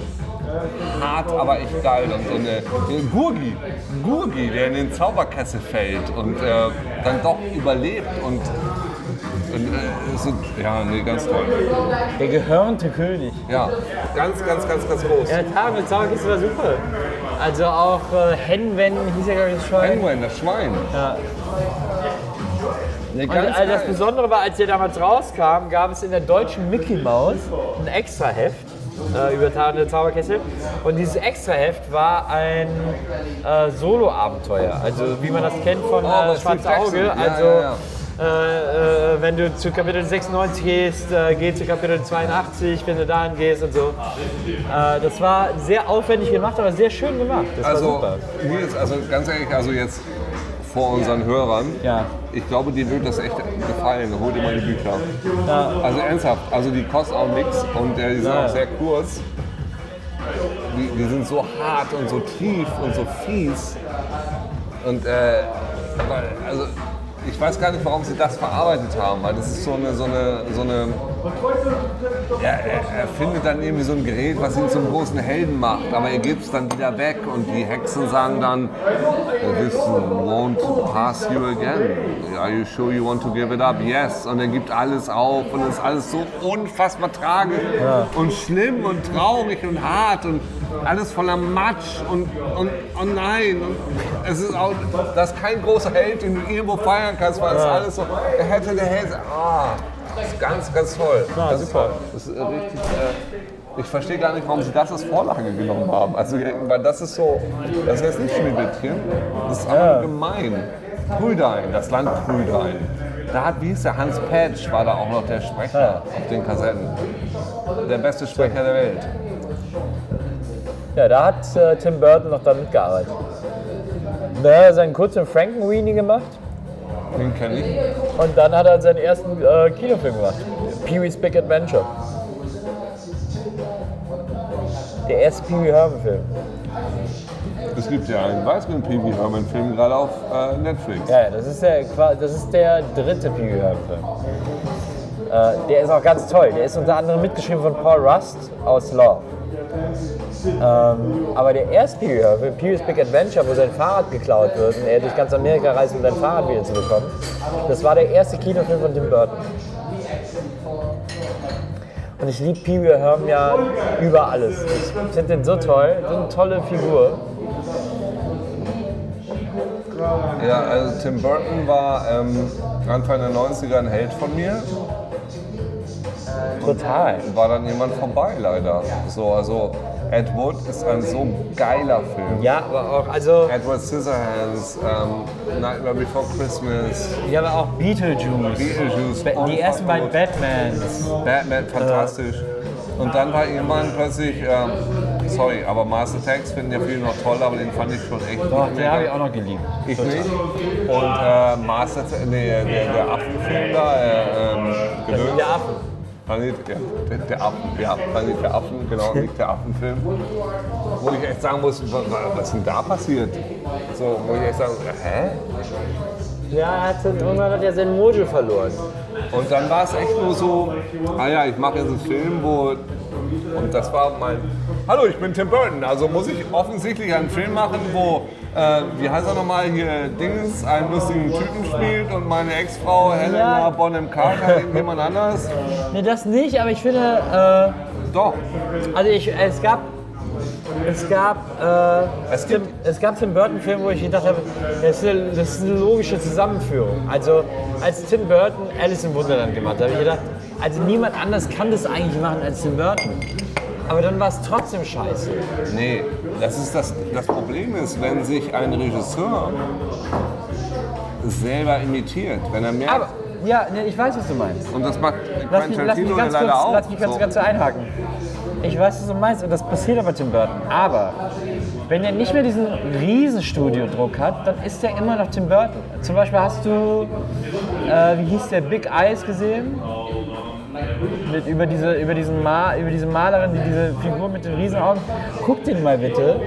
[SPEAKER 4] hart, aber echt geil. Und so eine, ein Gurgi, Gurgi, der in den Zauberkessel fällt und äh, dann doch überlebt und, und äh, so, ja, nee, ganz toll.
[SPEAKER 5] Der gehörnte König.
[SPEAKER 4] Ja, ganz, ganz, ganz, ganz groß.
[SPEAKER 5] Ja, Taran mit Zauberkessel war super. Also auch äh, Henwen hieß ja, glaube ich, das Schwein.
[SPEAKER 4] Penguin, das Schwein.
[SPEAKER 5] Ja.
[SPEAKER 4] Nee,
[SPEAKER 5] Und also das. Besondere war, als der damals rauskam, gab es in der deutschen Mickey Mouse ein Extraheft äh, über der Zauberkessel. Und dieses Extraheft war ein äh, Solo-Abenteuer. Also wie man das kennt von
[SPEAKER 4] Oh,
[SPEAKER 5] äh, Schwarze Auge.
[SPEAKER 4] Ja,
[SPEAKER 5] Also
[SPEAKER 4] ja, ja.
[SPEAKER 5] Äh, äh, wenn du zu Kapitel 96 gehst, äh, geh zu Kapitel 82, wenn du dahin gehst und so. Äh, das war sehr aufwendig gemacht, aber sehr schön gemacht. Das war
[SPEAKER 4] Also,
[SPEAKER 5] super.
[SPEAKER 4] Nils, also ganz ehrlich, also jetzt vor unseren Hörern,
[SPEAKER 5] Ja.
[SPEAKER 4] ich glaube, dir wird das echt gefallen. Hol dir mal die Bücher. Also ernsthaft, also die kosten auch nichts und die sind
[SPEAKER 5] Ja.
[SPEAKER 4] auch sehr kurz. Die, die sind so hart und so tief und so fies. Und äh, also ich weiß gar nicht, warum sie das verarbeitet haben, weil das ist so eine, so eine, so eine er, er, er findet dann irgendwie so ein Gerät, was ihn zum großen Helden macht, aber er gibt es dann wieder weg und die Hexen sagen dann, this won't pass you again. Are you sure you want to give it up? Yes. Und er gibt alles auf und es ist alles so unfassbar tragisch und schlimm und traurig und hart und alles voller Matsch und, und oh nein. Und es ist auch, das ist kein großer Held, den du irgendwo feiern kannst, weil es alles so, er hätte der Held, ah. Das ist ganz, ganz toll. das ist toll. Das ist äh, richtig. Äh, ich verstehe gar nicht, warum sie das als Vorlage genommen haben. Also, weil das ist so. Das ist jetzt nicht Schneewittchen. Das ist einfach nur gemein. Prüdein, das Land Prüdein. Da hat, wie hieß der, Hans Petsch war da auch noch der Sprecher auf den Kassetten. Der beste Sprecher der Welt.
[SPEAKER 5] Ja, da hat äh, Tim Burton noch da mitgearbeitet. Da hat er seinen kurzen Frankenweenie gemacht
[SPEAKER 4] Den kenne ich.
[SPEAKER 5] und dann hat er seinen ersten äh, Kinofilm gemacht. Pee-wee's Big Adventure. Der erste Pee Wee Herman Film.
[SPEAKER 4] Es gibt ja einen weiteren Pee Wee Herman Film gerade auf äh, Netflix.
[SPEAKER 5] Ja, das ist der, das ist der dritte Pee Wee Herman Film. Äh, der ist auch ganz toll. Der ist unter anderem mitgeschrieben von Paul Rust aus Love. Ähm, aber der erste Film, Pee Wee's Big Adventure, wo sein Fahrrad geklaut wird und er durch ganz Amerika reist, um sein Fahrrad wieder zu bekommen, das war der erste Kinofilm von Tim Burton. Und ich liebe Pee Wee Herman ja über alles. Ich finde den so toll, so eine tolle Figur.
[SPEAKER 4] Ja, also Tim Burton war ähm, Anfang der 90er ein Held von mir.
[SPEAKER 5] Total.
[SPEAKER 4] war dann jemand vorbei leider. So, also Ed Wood ist ein so geiler Film.
[SPEAKER 5] Ja, aber auch, also,
[SPEAKER 4] Edward Scissorhands, ähm, Nightmare Before Christmas,
[SPEAKER 5] ja, aber auch Beetlejuice.
[SPEAKER 4] Beetlejuice,
[SPEAKER 5] Ba- Die ersten beiden Batmans.
[SPEAKER 4] Batman, fantastisch. Und dann war irgendwann plötzlich, ähm, sorry, aber Mars Attacks finden ja viele noch toll, aber den fand ich schon echt
[SPEAKER 5] Doch, den habe ich auch noch geliebt.
[SPEAKER 4] Ich nicht. Und äh, Attacks, nee, der, der Affenfilm da, äh, ähm.
[SPEAKER 5] Der Affen.
[SPEAKER 4] Planet, ja, der, der Affen, ja, Planet der Affen, genau, nicht der Affenfilm. Wo ich echt sagen muss, wa- wa- was ist denn da passiert? So, wo ich echt sagen, hä?
[SPEAKER 5] Ja, er hat, irgendwann hat er sein Mojo verloren.
[SPEAKER 4] Und dann war es echt nur so, ah ja, ich mache jetzt einen Film, wo. Und das war mein. Hallo, ich bin Tim Burton. Also muss ich offensichtlich einen Film machen, wo, äh, wie heißt er nochmal hier, Dings, einen lustigen Typen spielt und meine Ex-Frau Helena
[SPEAKER 5] Ja.
[SPEAKER 4] Bonham Carter jemand anders.
[SPEAKER 5] Nee, das nicht, aber ich finde,
[SPEAKER 4] Doch.
[SPEAKER 5] äh, also ich, es gab, es gab, äh,
[SPEAKER 4] Es
[SPEAKER 5] Tim, es gab Tim Burton Filme, wo ich gedacht habe, das ist, eine, das ist eine logische Zusammenführung. Also als Tim Burton Alice im Wunderland gemacht hat, habe ich gedacht, also niemand anders kann das eigentlich machen als Tim Burton. Aber dann war es trotzdem scheiße.
[SPEAKER 4] Nee, das ist das, das Problem ist, wenn sich ein Regisseur selber imitiert, wenn er merkt,
[SPEAKER 5] Aber, ja, nee, ich weiß, was du meinst.
[SPEAKER 4] und das macht
[SPEAKER 5] Lass mich, lass mich ganz
[SPEAKER 4] leider
[SPEAKER 5] kurz,
[SPEAKER 4] auch.
[SPEAKER 5] lass mich ganz,
[SPEAKER 4] so.
[SPEAKER 5] ganz einhaken. Ich weiß, was du meinst und das passiert aber Tim Burton. Aber wenn er nicht mehr diesen riesen Studiodruck hat, dann ist er immer noch Tim Burton. Zum Beispiel hast du, äh, wie hieß der, Big Eyes gesehen? Mit, über, diese, über, diesen Ma, über diese Malerin, die diese Figur mit den Riesenaugen. Guck den mal bitte.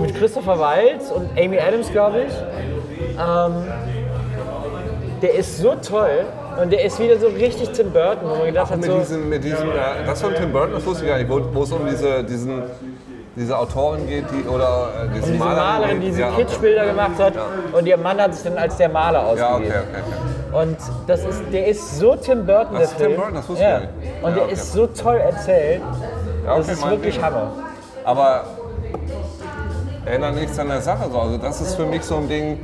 [SPEAKER 5] Mit Christopher Waltz und Amy Adams, glaube ich. Ähm, der ist so toll und der ist wieder so richtig Tim Burton, wo man gedacht hat,
[SPEAKER 4] mit
[SPEAKER 5] so,
[SPEAKER 4] diesem, mit diesem, äh, das von Tim Burton, das wusste ich gar nicht, wo, wo es um diese, diesen, diese Autorin geht, die, oder äh, diese,
[SPEAKER 5] und diese Malerin, die diese
[SPEAKER 4] ja,
[SPEAKER 5] Kitschbilder gemacht hat und ihr Mann hat sich dann als der Maler
[SPEAKER 4] Ja, okay,
[SPEAKER 5] ausgegeben.
[SPEAKER 4] okay, okay.
[SPEAKER 5] Und das ist, der ist so Tim Burton,
[SPEAKER 4] Das
[SPEAKER 5] der
[SPEAKER 4] ist Tim
[SPEAKER 5] Film.
[SPEAKER 4] Burton, das wusste ich
[SPEAKER 5] ja.
[SPEAKER 4] nicht.
[SPEAKER 5] Und
[SPEAKER 4] Ja,
[SPEAKER 5] der
[SPEAKER 4] okay.
[SPEAKER 5] ist so toll erzählt,
[SPEAKER 4] Ja,
[SPEAKER 5] das
[SPEAKER 4] okay,
[SPEAKER 5] ist wirklich
[SPEAKER 4] Ding.
[SPEAKER 5] Hammer.
[SPEAKER 4] Aber ändert nichts an der Sache. So. Also das ist für mich so ein Ding,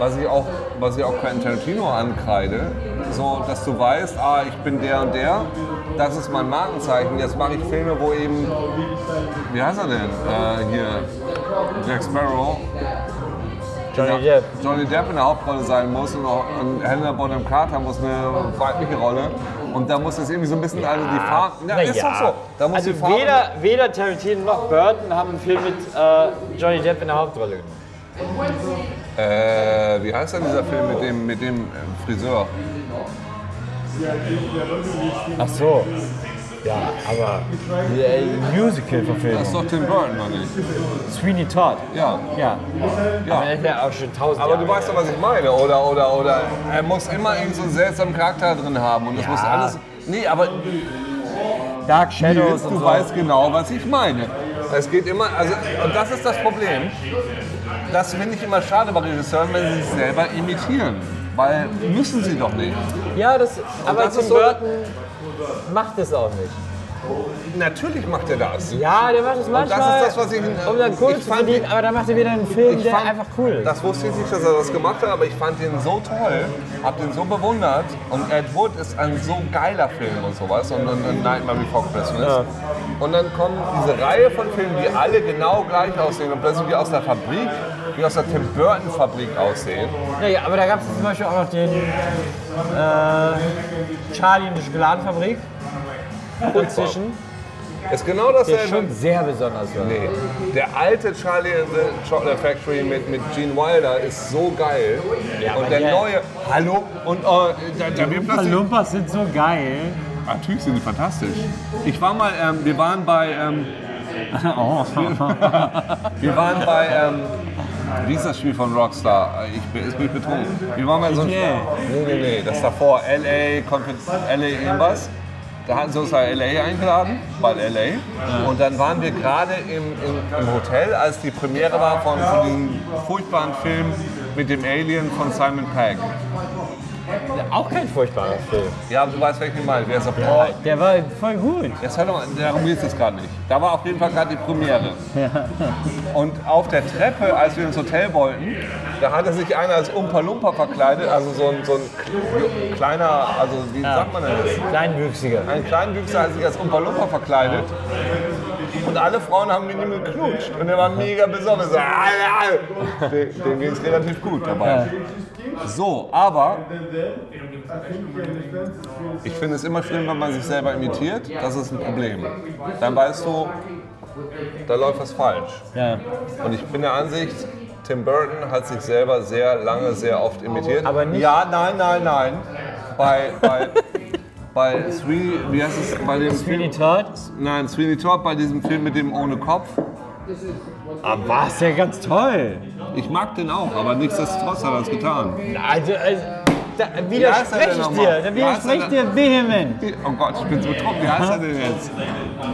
[SPEAKER 4] was ich auch, was ich auch Quentin Tarantino ankreide. So, dass du weißt, ah, ich bin der und der, das ist mein Markenzeichen. Jetzt mache ich Filme, wo eben, wie heißt er denn? Äh, hier, Jack Sparrow.
[SPEAKER 5] Johnny Depp.
[SPEAKER 4] Johnny Depp in der Hauptrolle sein muss und, auch, und Helena Bonham Carter muss eine weibliche Rolle. Und da muss es irgendwie so ein bisschen, also die Farben, ja,
[SPEAKER 5] Na
[SPEAKER 4] ist
[SPEAKER 5] ja.
[SPEAKER 4] doch so. Da muss
[SPEAKER 5] Also
[SPEAKER 4] die Farbe,
[SPEAKER 5] weder, weder Tarantino noch Burton haben einen Film mit äh, Johnny Depp in der Hauptrolle gemacht.
[SPEAKER 4] Äh, wie heißt denn dieser Film mit dem, mit dem äh, Friseur?
[SPEAKER 5] Ach so. Ja, aber äh, Musical-Verfilmung.
[SPEAKER 4] Das ist doch Tim Burton, oder nicht?
[SPEAKER 5] Sweeney Todd.
[SPEAKER 4] Ja.
[SPEAKER 5] Ja.
[SPEAKER 4] ja.
[SPEAKER 5] Aber ist ja auch schon tausend
[SPEAKER 4] Aber
[SPEAKER 5] Jahre
[SPEAKER 4] du weißt doch, was ich meine, oder? Oder, oder er muss immer irgend so einen seltsamen Charakter drin haben und es
[SPEAKER 5] Ja.
[SPEAKER 4] muss alles. Nee, aber
[SPEAKER 5] Dark Shadows
[SPEAKER 4] Nils,
[SPEAKER 5] und
[SPEAKER 4] du
[SPEAKER 5] so.
[SPEAKER 4] weißt genau, was ich meine. Es geht immer, also, und das ist das Problem. Das finde ich immer schade bei Regisseuren, wenn sie sich selber imitieren. Weil müssen sie doch nicht.
[SPEAKER 5] Ja, das, aber
[SPEAKER 4] das
[SPEAKER 5] Tim
[SPEAKER 4] so-
[SPEAKER 5] Burton macht es auch nicht.
[SPEAKER 4] Natürlich macht er das.
[SPEAKER 5] Ja, der macht es manchmal,
[SPEAKER 4] das ist das, was ich-
[SPEAKER 5] um dann Kohle zu verdienen, aber dann macht er wieder einen Film, der
[SPEAKER 4] fand-
[SPEAKER 5] einfach cool ist.
[SPEAKER 4] Das wusste ich nicht, dass er das gemacht hat, aber ich fand den so toll, hab den so bewundert. Und Ed Wood ist ein so geiler Film und sowas. Und, und, und Nightmare Before Christmas.
[SPEAKER 5] Ja.
[SPEAKER 4] Und dann kommen diese Reihe von Filmen, die alle genau gleich aussehen und plötzlich wie aus der Fabrik, wie aus der Tim Burton Fabrik aussehen.
[SPEAKER 5] Ja, ja, aber da gab es zum Beispiel auch noch den äh, Charlie und die Schokoladenfabrik dazwischen,
[SPEAKER 4] Ist genau
[SPEAKER 5] der
[SPEAKER 4] dasselbe.
[SPEAKER 5] schon sehr besonders war.
[SPEAKER 4] Nee. Der alte Charlie and the Chocolate Factory mit, mit Gene Wilder ist so geil.
[SPEAKER 5] Ja,
[SPEAKER 4] und der,
[SPEAKER 5] der-
[SPEAKER 4] neue, hallo, und äh, da, da plötzlich
[SPEAKER 5] Lumpas sind so geil.
[SPEAKER 4] Natürlich sind die fantastisch. Ich war mal, ähm, wir waren bei, ähm,
[SPEAKER 5] Oh.
[SPEAKER 4] wir waren bei, ähm, wie ist das Spiel von Rockstar? Ich bin, ist mich betrunken. Wir waren bei so einem, nee, nee, nee, das davor, LA, LA irgendwas. Da hatten sie uns bei LA eingeladen, bei LA. Und dann waren wir gerade im, im, im Hotel, als die Premiere war von, von diesem furchtbaren Film mit dem Alien von Simon Pegg.
[SPEAKER 5] Auch kein furchtbarer Film.
[SPEAKER 4] Ja, du weißt, welchen ist der Paul?
[SPEAKER 5] Der war voll gut.
[SPEAKER 4] Jetzt hör doch mal, darum geht es jetzt gerade nicht. Da war auf jeden Fall gerade die Premiere. Und auf der Treppe, als wir ins Hotel wollten, da hatte sich einer als Umpa Lumpa verkleidet, also so ein, so ein kleiner, also wie sagt man denn das?
[SPEAKER 5] Kleinwüchsiger.
[SPEAKER 4] Ein Kleinwüchser hat sich als Umpa Lumpa verkleidet. Und alle Frauen haben mit ihm geknutscht. Und er war mega besoffen. So, ja. Dem, dem ging es relativ gut dabei. So, aber ich finde es immer schlimm, wenn man sich selber imitiert. Das ist ein Problem. Dann weißt du, da läuft was falsch.
[SPEAKER 5] Ja.
[SPEAKER 4] Und ich bin der Ansicht, Tim Burton hat sich selber sehr lange, sehr oft imitiert.
[SPEAKER 5] Aber nicht-
[SPEAKER 4] Ja, nein, nein, nein. Bei, bei, bei Three, wie heißt es, bei dem
[SPEAKER 5] Sweeney
[SPEAKER 4] Film?
[SPEAKER 5] Todd.
[SPEAKER 4] Nein, Sweeney Todd bei diesem Film mit dem ohne Kopf.
[SPEAKER 5] Aber war es ja ganz toll.
[SPEAKER 4] Ich mag den auch, aber nichtsdestotrotz hat er es getan.
[SPEAKER 5] Also, also da
[SPEAKER 4] er
[SPEAKER 5] widerspreche ich dir. Da
[SPEAKER 4] er
[SPEAKER 5] widerspreche ich dir vehement.
[SPEAKER 4] Oh Gott, ich bin so betrunken. Wie heißt er denn jetzt?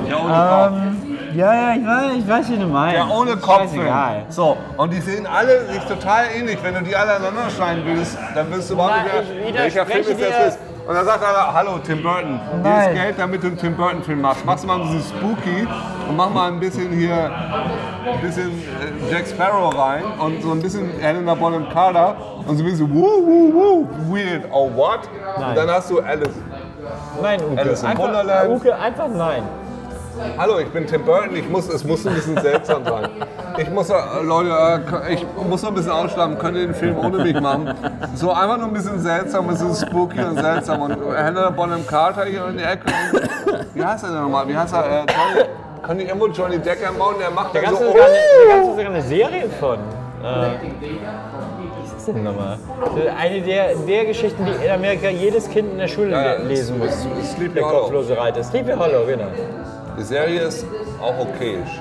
[SPEAKER 4] Der ohne Kopf.
[SPEAKER 5] Ähm, ja, ja, ich weiß, ich weiß, wie du meinst.
[SPEAKER 4] Der ohne
[SPEAKER 5] Ist
[SPEAKER 4] Kopf.
[SPEAKER 5] Scheißegal.
[SPEAKER 4] So, und die sehen alle sich total ähnlich. Wenn du die alle aneinander schneiden willst, dann wirst du überhaupt nicht
[SPEAKER 5] ich
[SPEAKER 4] mehr, welcher Film es
[SPEAKER 5] dir.
[SPEAKER 4] jetzt ist. Und dann sagt einer, hallo Tim Burton, hier ist Geld, damit du einen Tim Burton Film machst. Machst du mal ein bisschen spooky und mach mal ein bisschen hier, ein bisschen äh, Jack Sparrow rein und so ein bisschen Helena Bonham Carter und so ein bisschen woo, woo, woo, weird, oh what?
[SPEAKER 5] Nein.
[SPEAKER 4] Und dann hast du Alice.
[SPEAKER 5] Nein, Uke.
[SPEAKER 4] Alice in
[SPEAKER 5] einfach,
[SPEAKER 4] Wonderland.
[SPEAKER 5] Uke, einfach nein.
[SPEAKER 4] Hallo, ich bin Tim Burton. Ich muss, es muss ein bisschen seltsam sein. Ich muss, äh, Leute, äh, ich muss noch ein bisschen ausschlafen. Könnt ihr den Film ohne mich machen? So einfach nur ein bisschen seltsam, ein bisschen spooky und seltsam. Und Hannah Bonham Carter hier in die Ecke. Wie heißt er denn nochmal? Wie heißt er? Äh, Johnny, können die irgendwo Johnny Decker bauen? Der macht
[SPEAKER 5] Da
[SPEAKER 4] dann
[SPEAKER 5] gab
[SPEAKER 4] so.
[SPEAKER 5] es sogar, eine- da gab's sogar eine Serie von. Äh, denn nochmal? Eine der, der Geschichten, die in Amerika jedes Kind in der Schule
[SPEAKER 4] Ja, ja,
[SPEAKER 5] le- lesen muss.
[SPEAKER 4] Sleepy
[SPEAKER 5] Der
[SPEAKER 4] Hollow.
[SPEAKER 5] kopflose Reiter. Sleepy Hollow, genau.
[SPEAKER 4] Die Serie ist auch okayisch.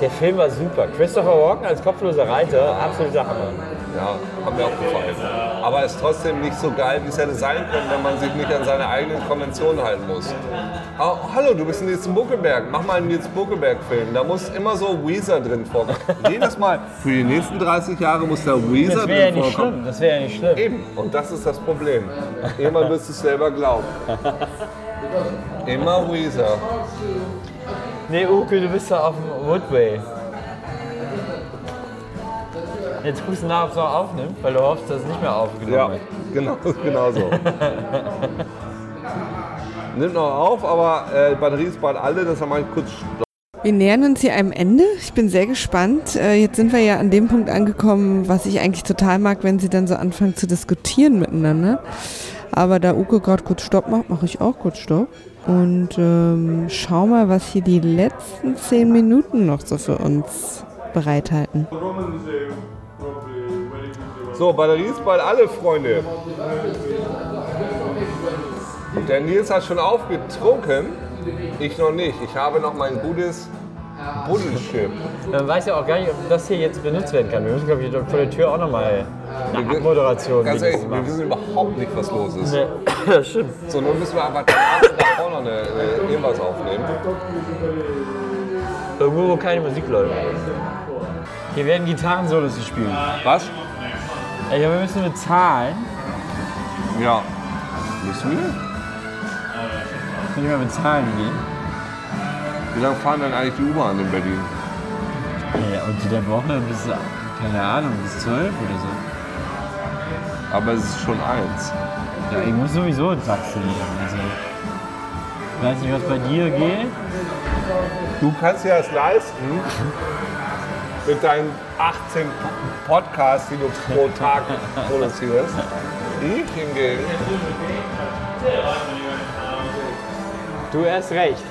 [SPEAKER 5] Der Film war super. Christopher Walken als kopfloser Reiter, absoluter Hammer.
[SPEAKER 4] Ja, hat mir auch gefallen. Aber ist trotzdem nicht so geil, wie es hätte sein können, wenn man sich nicht an seine eigenen Konventionen halten muss. Oh, hallo, du bist Nils Buckelberg. Mach mal einen Nils Buckelberg-Film. Da muss immer so Weezer drin vorkommen. Jedes Mal. Für die nächsten 30 Jahre muss da Weezer
[SPEAKER 5] Das wäre ja
[SPEAKER 4] drin
[SPEAKER 5] nicht
[SPEAKER 4] vorkommen.
[SPEAKER 5] schlimm. Das wäre ja nicht schlimm.
[SPEAKER 4] Eben. Und das ist das Problem. Immer wirst du es selber glauben. Immer Weezer.
[SPEAKER 5] Nee, Uke, du bist da auf dem Woodway. Jetzt guckst du nach, ob es noch aufnimmt, weil du hoffst, dass es nicht mehr aufgenommen
[SPEAKER 4] Ja,
[SPEAKER 5] wird.
[SPEAKER 4] genau, genau so. Nimmt noch auf, aber äh, Batterie ist bald alle, deshalb mache ich kurz
[SPEAKER 2] Wir nähern uns hier einem Ende. Ich bin sehr gespannt. Äh, Jetzt sind wir ja an dem Punkt angekommen, was ich eigentlich total mag, wenn sie dann so anfangen zu diskutieren miteinander. Aber da Uke gerade kurz Stopp macht, mache ich auch kurz Stopp. Und ähm, schau mal, was hier die letzten zehn Minuten noch so für uns bereithalten.
[SPEAKER 4] So, Batterie ist bald alle, Freunde. Der Nils hat schon aufgetrunken, ich noch nicht. Ich habe noch mein gutes Buddelschiff.
[SPEAKER 5] Man weiß ja auch gar nicht, ob das hier jetzt benutzt werden kann. Wir müssen, glaube ich, vor der Tür auch nochmal eine Abmoderation
[SPEAKER 4] Ganz ehrlich, wir wissen überhaupt nicht, was los ist.
[SPEAKER 5] Nee, das stimmt.
[SPEAKER 4] So, nun müssen wir einfach da vorne eine, eine, irgendwas aufnehmen.
[SPEAKER 5] Irgendwo, wo keine Musik läuft. Hier werden Gitarrensolos gespielt.
[SPEAKER 4] Was?
[SPEAKER 5] Ja, wir müssen bezahlen.
[SPEAKER 4] Ja. Müssen wir?
[SPEAKER 5] Können wir bezahlen gehen?
[SPEAKER 4] Wie lange fahren denn eigentlich die U-Bahn in Berlin?
[SPEAKER 5] Ja, unter der Woche bis, keine Ahnung, bis 12 oder so.
[SPEAKER 4] Aber es ist schon eins.
[SPEAKER 5] Ja, ich muss sowieso ein Taxi nehmen. Also, ich weiß nicht, was bei dir geht.
[SPEAKER 4] Du kannst dir das leisten mit deinen 18 Podcasts, die du pro Tag produzierst. Ich hingegen.
[SPEAKER 5] Du erst recht.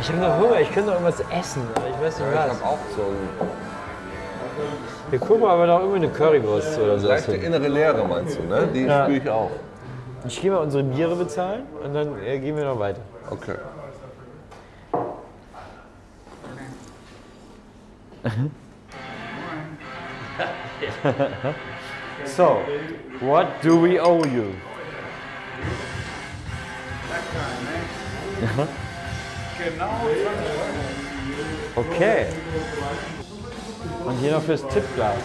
[SPEAKER 5] Ich habe noch Hunger, ich könnte noch irgendwas essen, aber ich weiß nicht
[SPEAKER 4] Ich
[SPEAKER 5] was.
[SPEAKER 4] habe auch so eine
[SPEAKER 5] Wir gucken aber noch irgendwie eine Currywurst oder so.
[SPEAKER 4] leichte innere Leere, meinst du, ne? Die
[SPEAKER 5] Ja.
[SPEAKER 4] spüre ich auch.
[SPEAKER 5] Ich gehe mal unsere Biere bezahlen und dann äh, gehen wir noch weiter.
[SPEAKER 4] Okay.
[SPEAKER 5] So, what do we owe you? Okay. Und hier noch fürs Tippglas.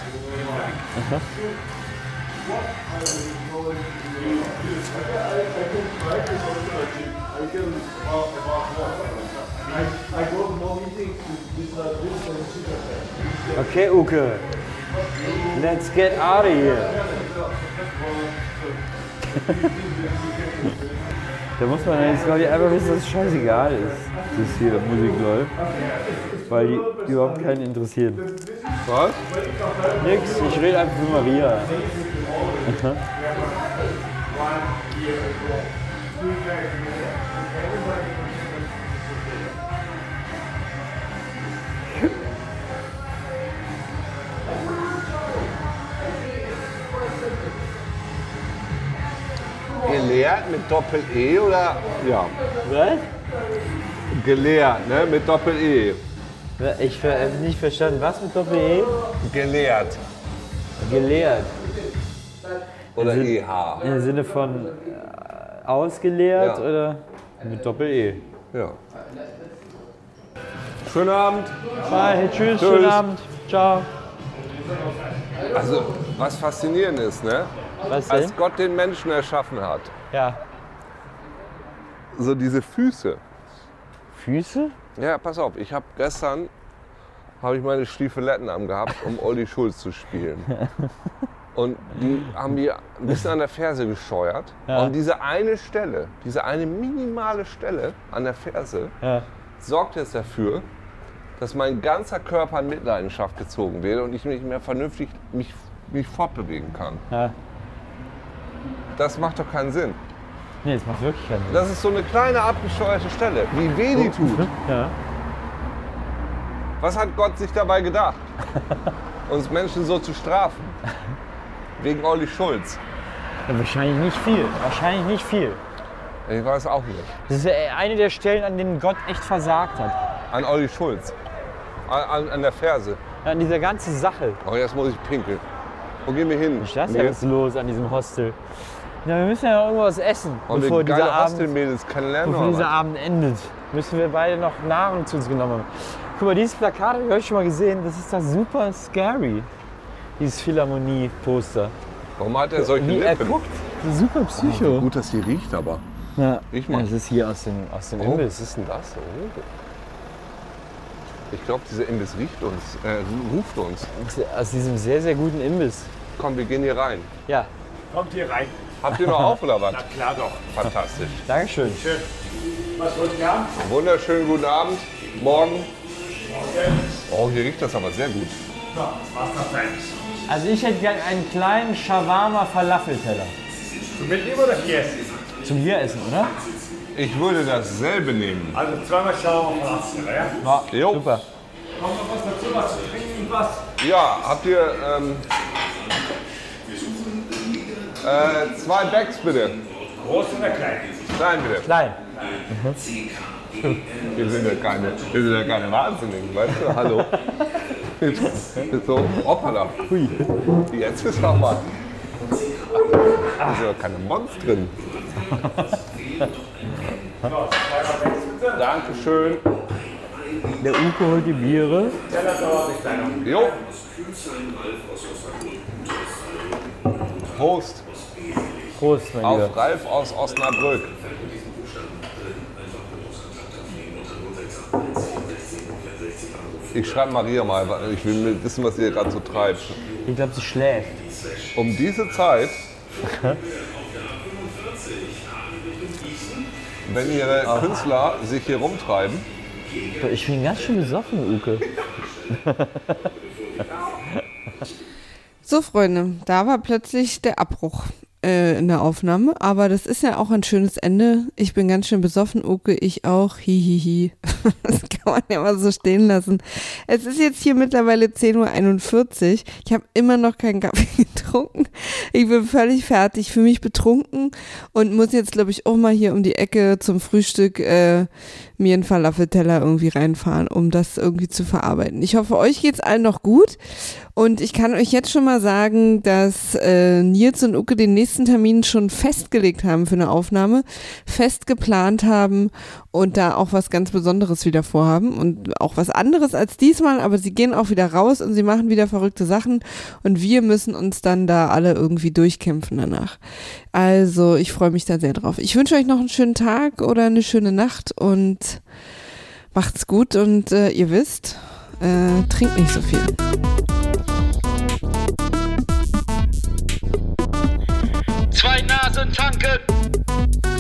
[SPEAKER 5] Okay, Uke. Let's get out of here. da muss man jetzt, glaube ich, einfach wissen, dass es scheißegal ist, dass hier Musik läuft. Weil die überhaupt keinen interessiert.
[SPEAKER 4] Was?
[SPEAKER 5] Nix, ich rede einfach für Maria.
[SPEAKER 4] Gelehrt mit Doppel-E oder? Ja.
[SPEAKER 5] Was?
[SPEAKER 4] Gelehrt, ne? Mit Doppel-E.
[SPEAKER 5] Ich habe nicht verstanden. Was mit Doppel-E?
[SPEAKER 4] Gelehrt.
[SPEAKER 5] Gelehrt.
[SPEAKER 4] Oder
[SPEAKER 5] Also-
[SPEAKER 4] EH.
[SPEAKER 5] Im Sinne von äh, ausgeleert
[SPEAKER 4] Ja.
[SPEAKER 5] oder mit Doppel-E?
[SPEAKER 4] Ja. Schönen Abend.
[SPEAKER 5] Bye, tschüss,
[SPEAKER 4] Tschüss.
[SPEAKER 5] schönen Abend. Ciao.
[SPEAKER 4] Also, was faszinierend ist, ne?
[SPEAKER 5] Was denn?
[SPEAKER 4] Als Gott den Menschen erschaffen hat,
[SPEAKER 5] Ja.
[SPEAKER 4] so diese Füße.
[SPEAKER 5] Füße?
[SPEAKER 4] Ja, pass auf, ich habe gestern habe ich meine Stiefeletten angehabt, um Olli Schulz zu spielen. Und die haben mir ein bisschen an der Ferse gescheuert.
[SPEAKER 5] Ja.
[SPEAKER 4] Und diese eine Stelle, diese eine minimale Stelle an der Ferse,
[SPEAKER 5] Ja.
[SPEAKER 4] sorgt jetzt dafür, dass mein ganzer Körper in Mitleidenschaft gezogen wird und ich nicht mehr vernünftig mich, mich fortbewegen kann.
[SPEAKER 5] ja.
[SPEAKER 4] Das macht doch keinen Sinn.
[SPEAKER 5] Nee, das macht wirklich keinen Sinn.
[SPEAKER 4] Das ist so eine kleine abgesteuerte Stelle. Wie weh die tut.
[SPEAKER 5] Ja.
[SPEAKER 4] Was hat Gott sich dabei gedacht? Uns Menschen so zu strafen. Wegen Olli Schulz.
[SPEAKER 5] ja. Wahrscheinlich nicht viel. Wahrscheinlich nicht viel.
[SPEAKER 4] Ich weiß auch nicht.
[SPEAKER 5] Das ist ja eine der Stellen, an denen Gott echt versagt hat.
[SPEAKER 4] An Olli Schulz. An, an, an der Ferse.
[SPEAKER 5] An dieser ganzen Sache.
[SPEAKER 4] Oh, jetzt muss ich pinkeln. Wo gehen wir hin?
[SPEAKER 5] Was ist das jetzt los an diesem Hostel? Ja, wir müssen ja noch irgendwas essen,
[SPEAKER 4] Und
[SPEAKER 5] bevor dieser, Abend, bevor dieser? Abend endet. Müssen wir beide noch Nahrung zu uns genommen haben. Guck mal, dieses Plakat habe ich euch schon mal gesehen. Das ist das super scary. Dieses Philharmonie-Poster.
[SPEAKER 4] Warum hat er solche
[SPEAKER 5] Wie er
[SPEAKER 4] Lippen?
[SPEAKER 5] guckt. Das ist super Psycho.
[SPEAKER 4] Gut, dass die riecht aber.
[SPEAKER 5] Ja.
[SPEAKER 4] Ich mach.
[SPEAKER 5] Das ist hier aus dem, aus dem
[SPEAKER 4] Oh,
[SPEAKER 5] Imbiss.
[SPEAKER 4] was ist denn das? Oh. Ich glaube, dieser Imbiss riecht uns, äh, ruft uns.
[SPEAKER 5] Aus diesem sehr, sehr guten Imbiss.
[SPEAKER 4] Komm, wir gehen hier rein.
[SPEAKER 5] Ja,
[SPEAKER 6] Kommt hier rein.
[SPEAKER 4] Habt ihr noch auf oder was?
[SPEAKER 6] Na klar doch.
[SPEAKER 4] Fantastisch.
[SPEAKER 5] Dankeschön.
[SPEAKER 6] Was wollt ihr haben?
[SPEAKER 4] Wunderschönen guten Abend. Morgen. Oh, hier riecht das aber sehr gut.
[SPEAKER 6] Was das sein?
[SPEAKER 5] Also ich hätte gern einen kleinen Shawarma-Falafelteller.
[SPEAKER 6] Zum Mitnehmen oder hier essen?
[SPEAKER 5] Zum hier essen, oder?
[SPEAKER 4] Ich würde dasselbe nehmen.
[SPEAKER 6] Also zweimal schauen wir mal was, ja?
[SPEAKER 5] Ja,
[SPEAKER 4] Jo.
[SPEAKER 5] super.
[SPEAKER 6] Kommt noch was dazu, was zu trinken, was?
[SPEAKER 4] Ja, habt ihr ähm, äh, zwei Bags bitte?
[SPEAKER 6] Groß oder klein?
[SPEAKER 4] Klein bitte.
[SPEAKER 5] Klein.
[SPEAKER 4] Wir sind ja keine, wir sind ja keine Wahnsinnigen, weißt du? Hallo. so, hoppala. Hui. Jetzt ist noch mal. Da sind ja keine Monstren. Dankeschön.
[SPEAKER 5] Der Uke holt die Biere.
[SPEAKER 4] Jo. Prost
[SPEAKER 5] Prost, mein Lieber.
[SPEAKER 4] auf Ralf aus Osnabrück. Ich schreibe Maria mal, weil ich will wissen, was ihr gerade so treibt.
[SPEAKER 5] Ich glaube, sie schläft.
[SPEAKER 4] Um diese Zeit, wenn ihre Künstler sich hier rumtreiben,
[SPEAKER 5] Ich bin ganz schön besoffen, Uke.
[SPEAKER 2] So, Freunde, da war plötzlich der Abbruch äh, in der Aufnahme, aber das ist ja auch ein schönes Ende. Ich bin ganz schön besoffen, Uke, ich auch. Hihihi. Das kann man ja mal so stehen lassen. Es ist jetzt hier mittlerweile 10.41 Uhr. Ich habe immer noch keinen Kaffee getrunken. Ich bin völlig fertig, für mich betrunken und muss jetzt, glaube ich, auch mal hier um die Ecke zum Frühstück äh, mir einen Falafelteller irgendwie reinfahren, um das irgendwie zu verarbeiten. Ich hoffe, euch geht's allen noch gut. Und ich kann euch jetzt schon mal sagen, dass äh, Nils und Uke den nächsten Termin schon festgelegt haben für eine Aufnahme, fest geplant haben und da auch was ganz Besonderes wieder vorhaben und auch was anderes als diesmal, aber sie gehen auch wieder raus und sie machen wieder verrückte Sachen und wir müssen uns dann da alle irgendwie durchkämpfen danach. Also ich freue mich da sehr drauf. Ich wünsche euch noch einen schönen Tag oder eine schöne Nacht und macht's gut und äh, ihr wisst, äh, trinkt nicht so viel.
[SPEAKER 3] Zwei Nasen tanken.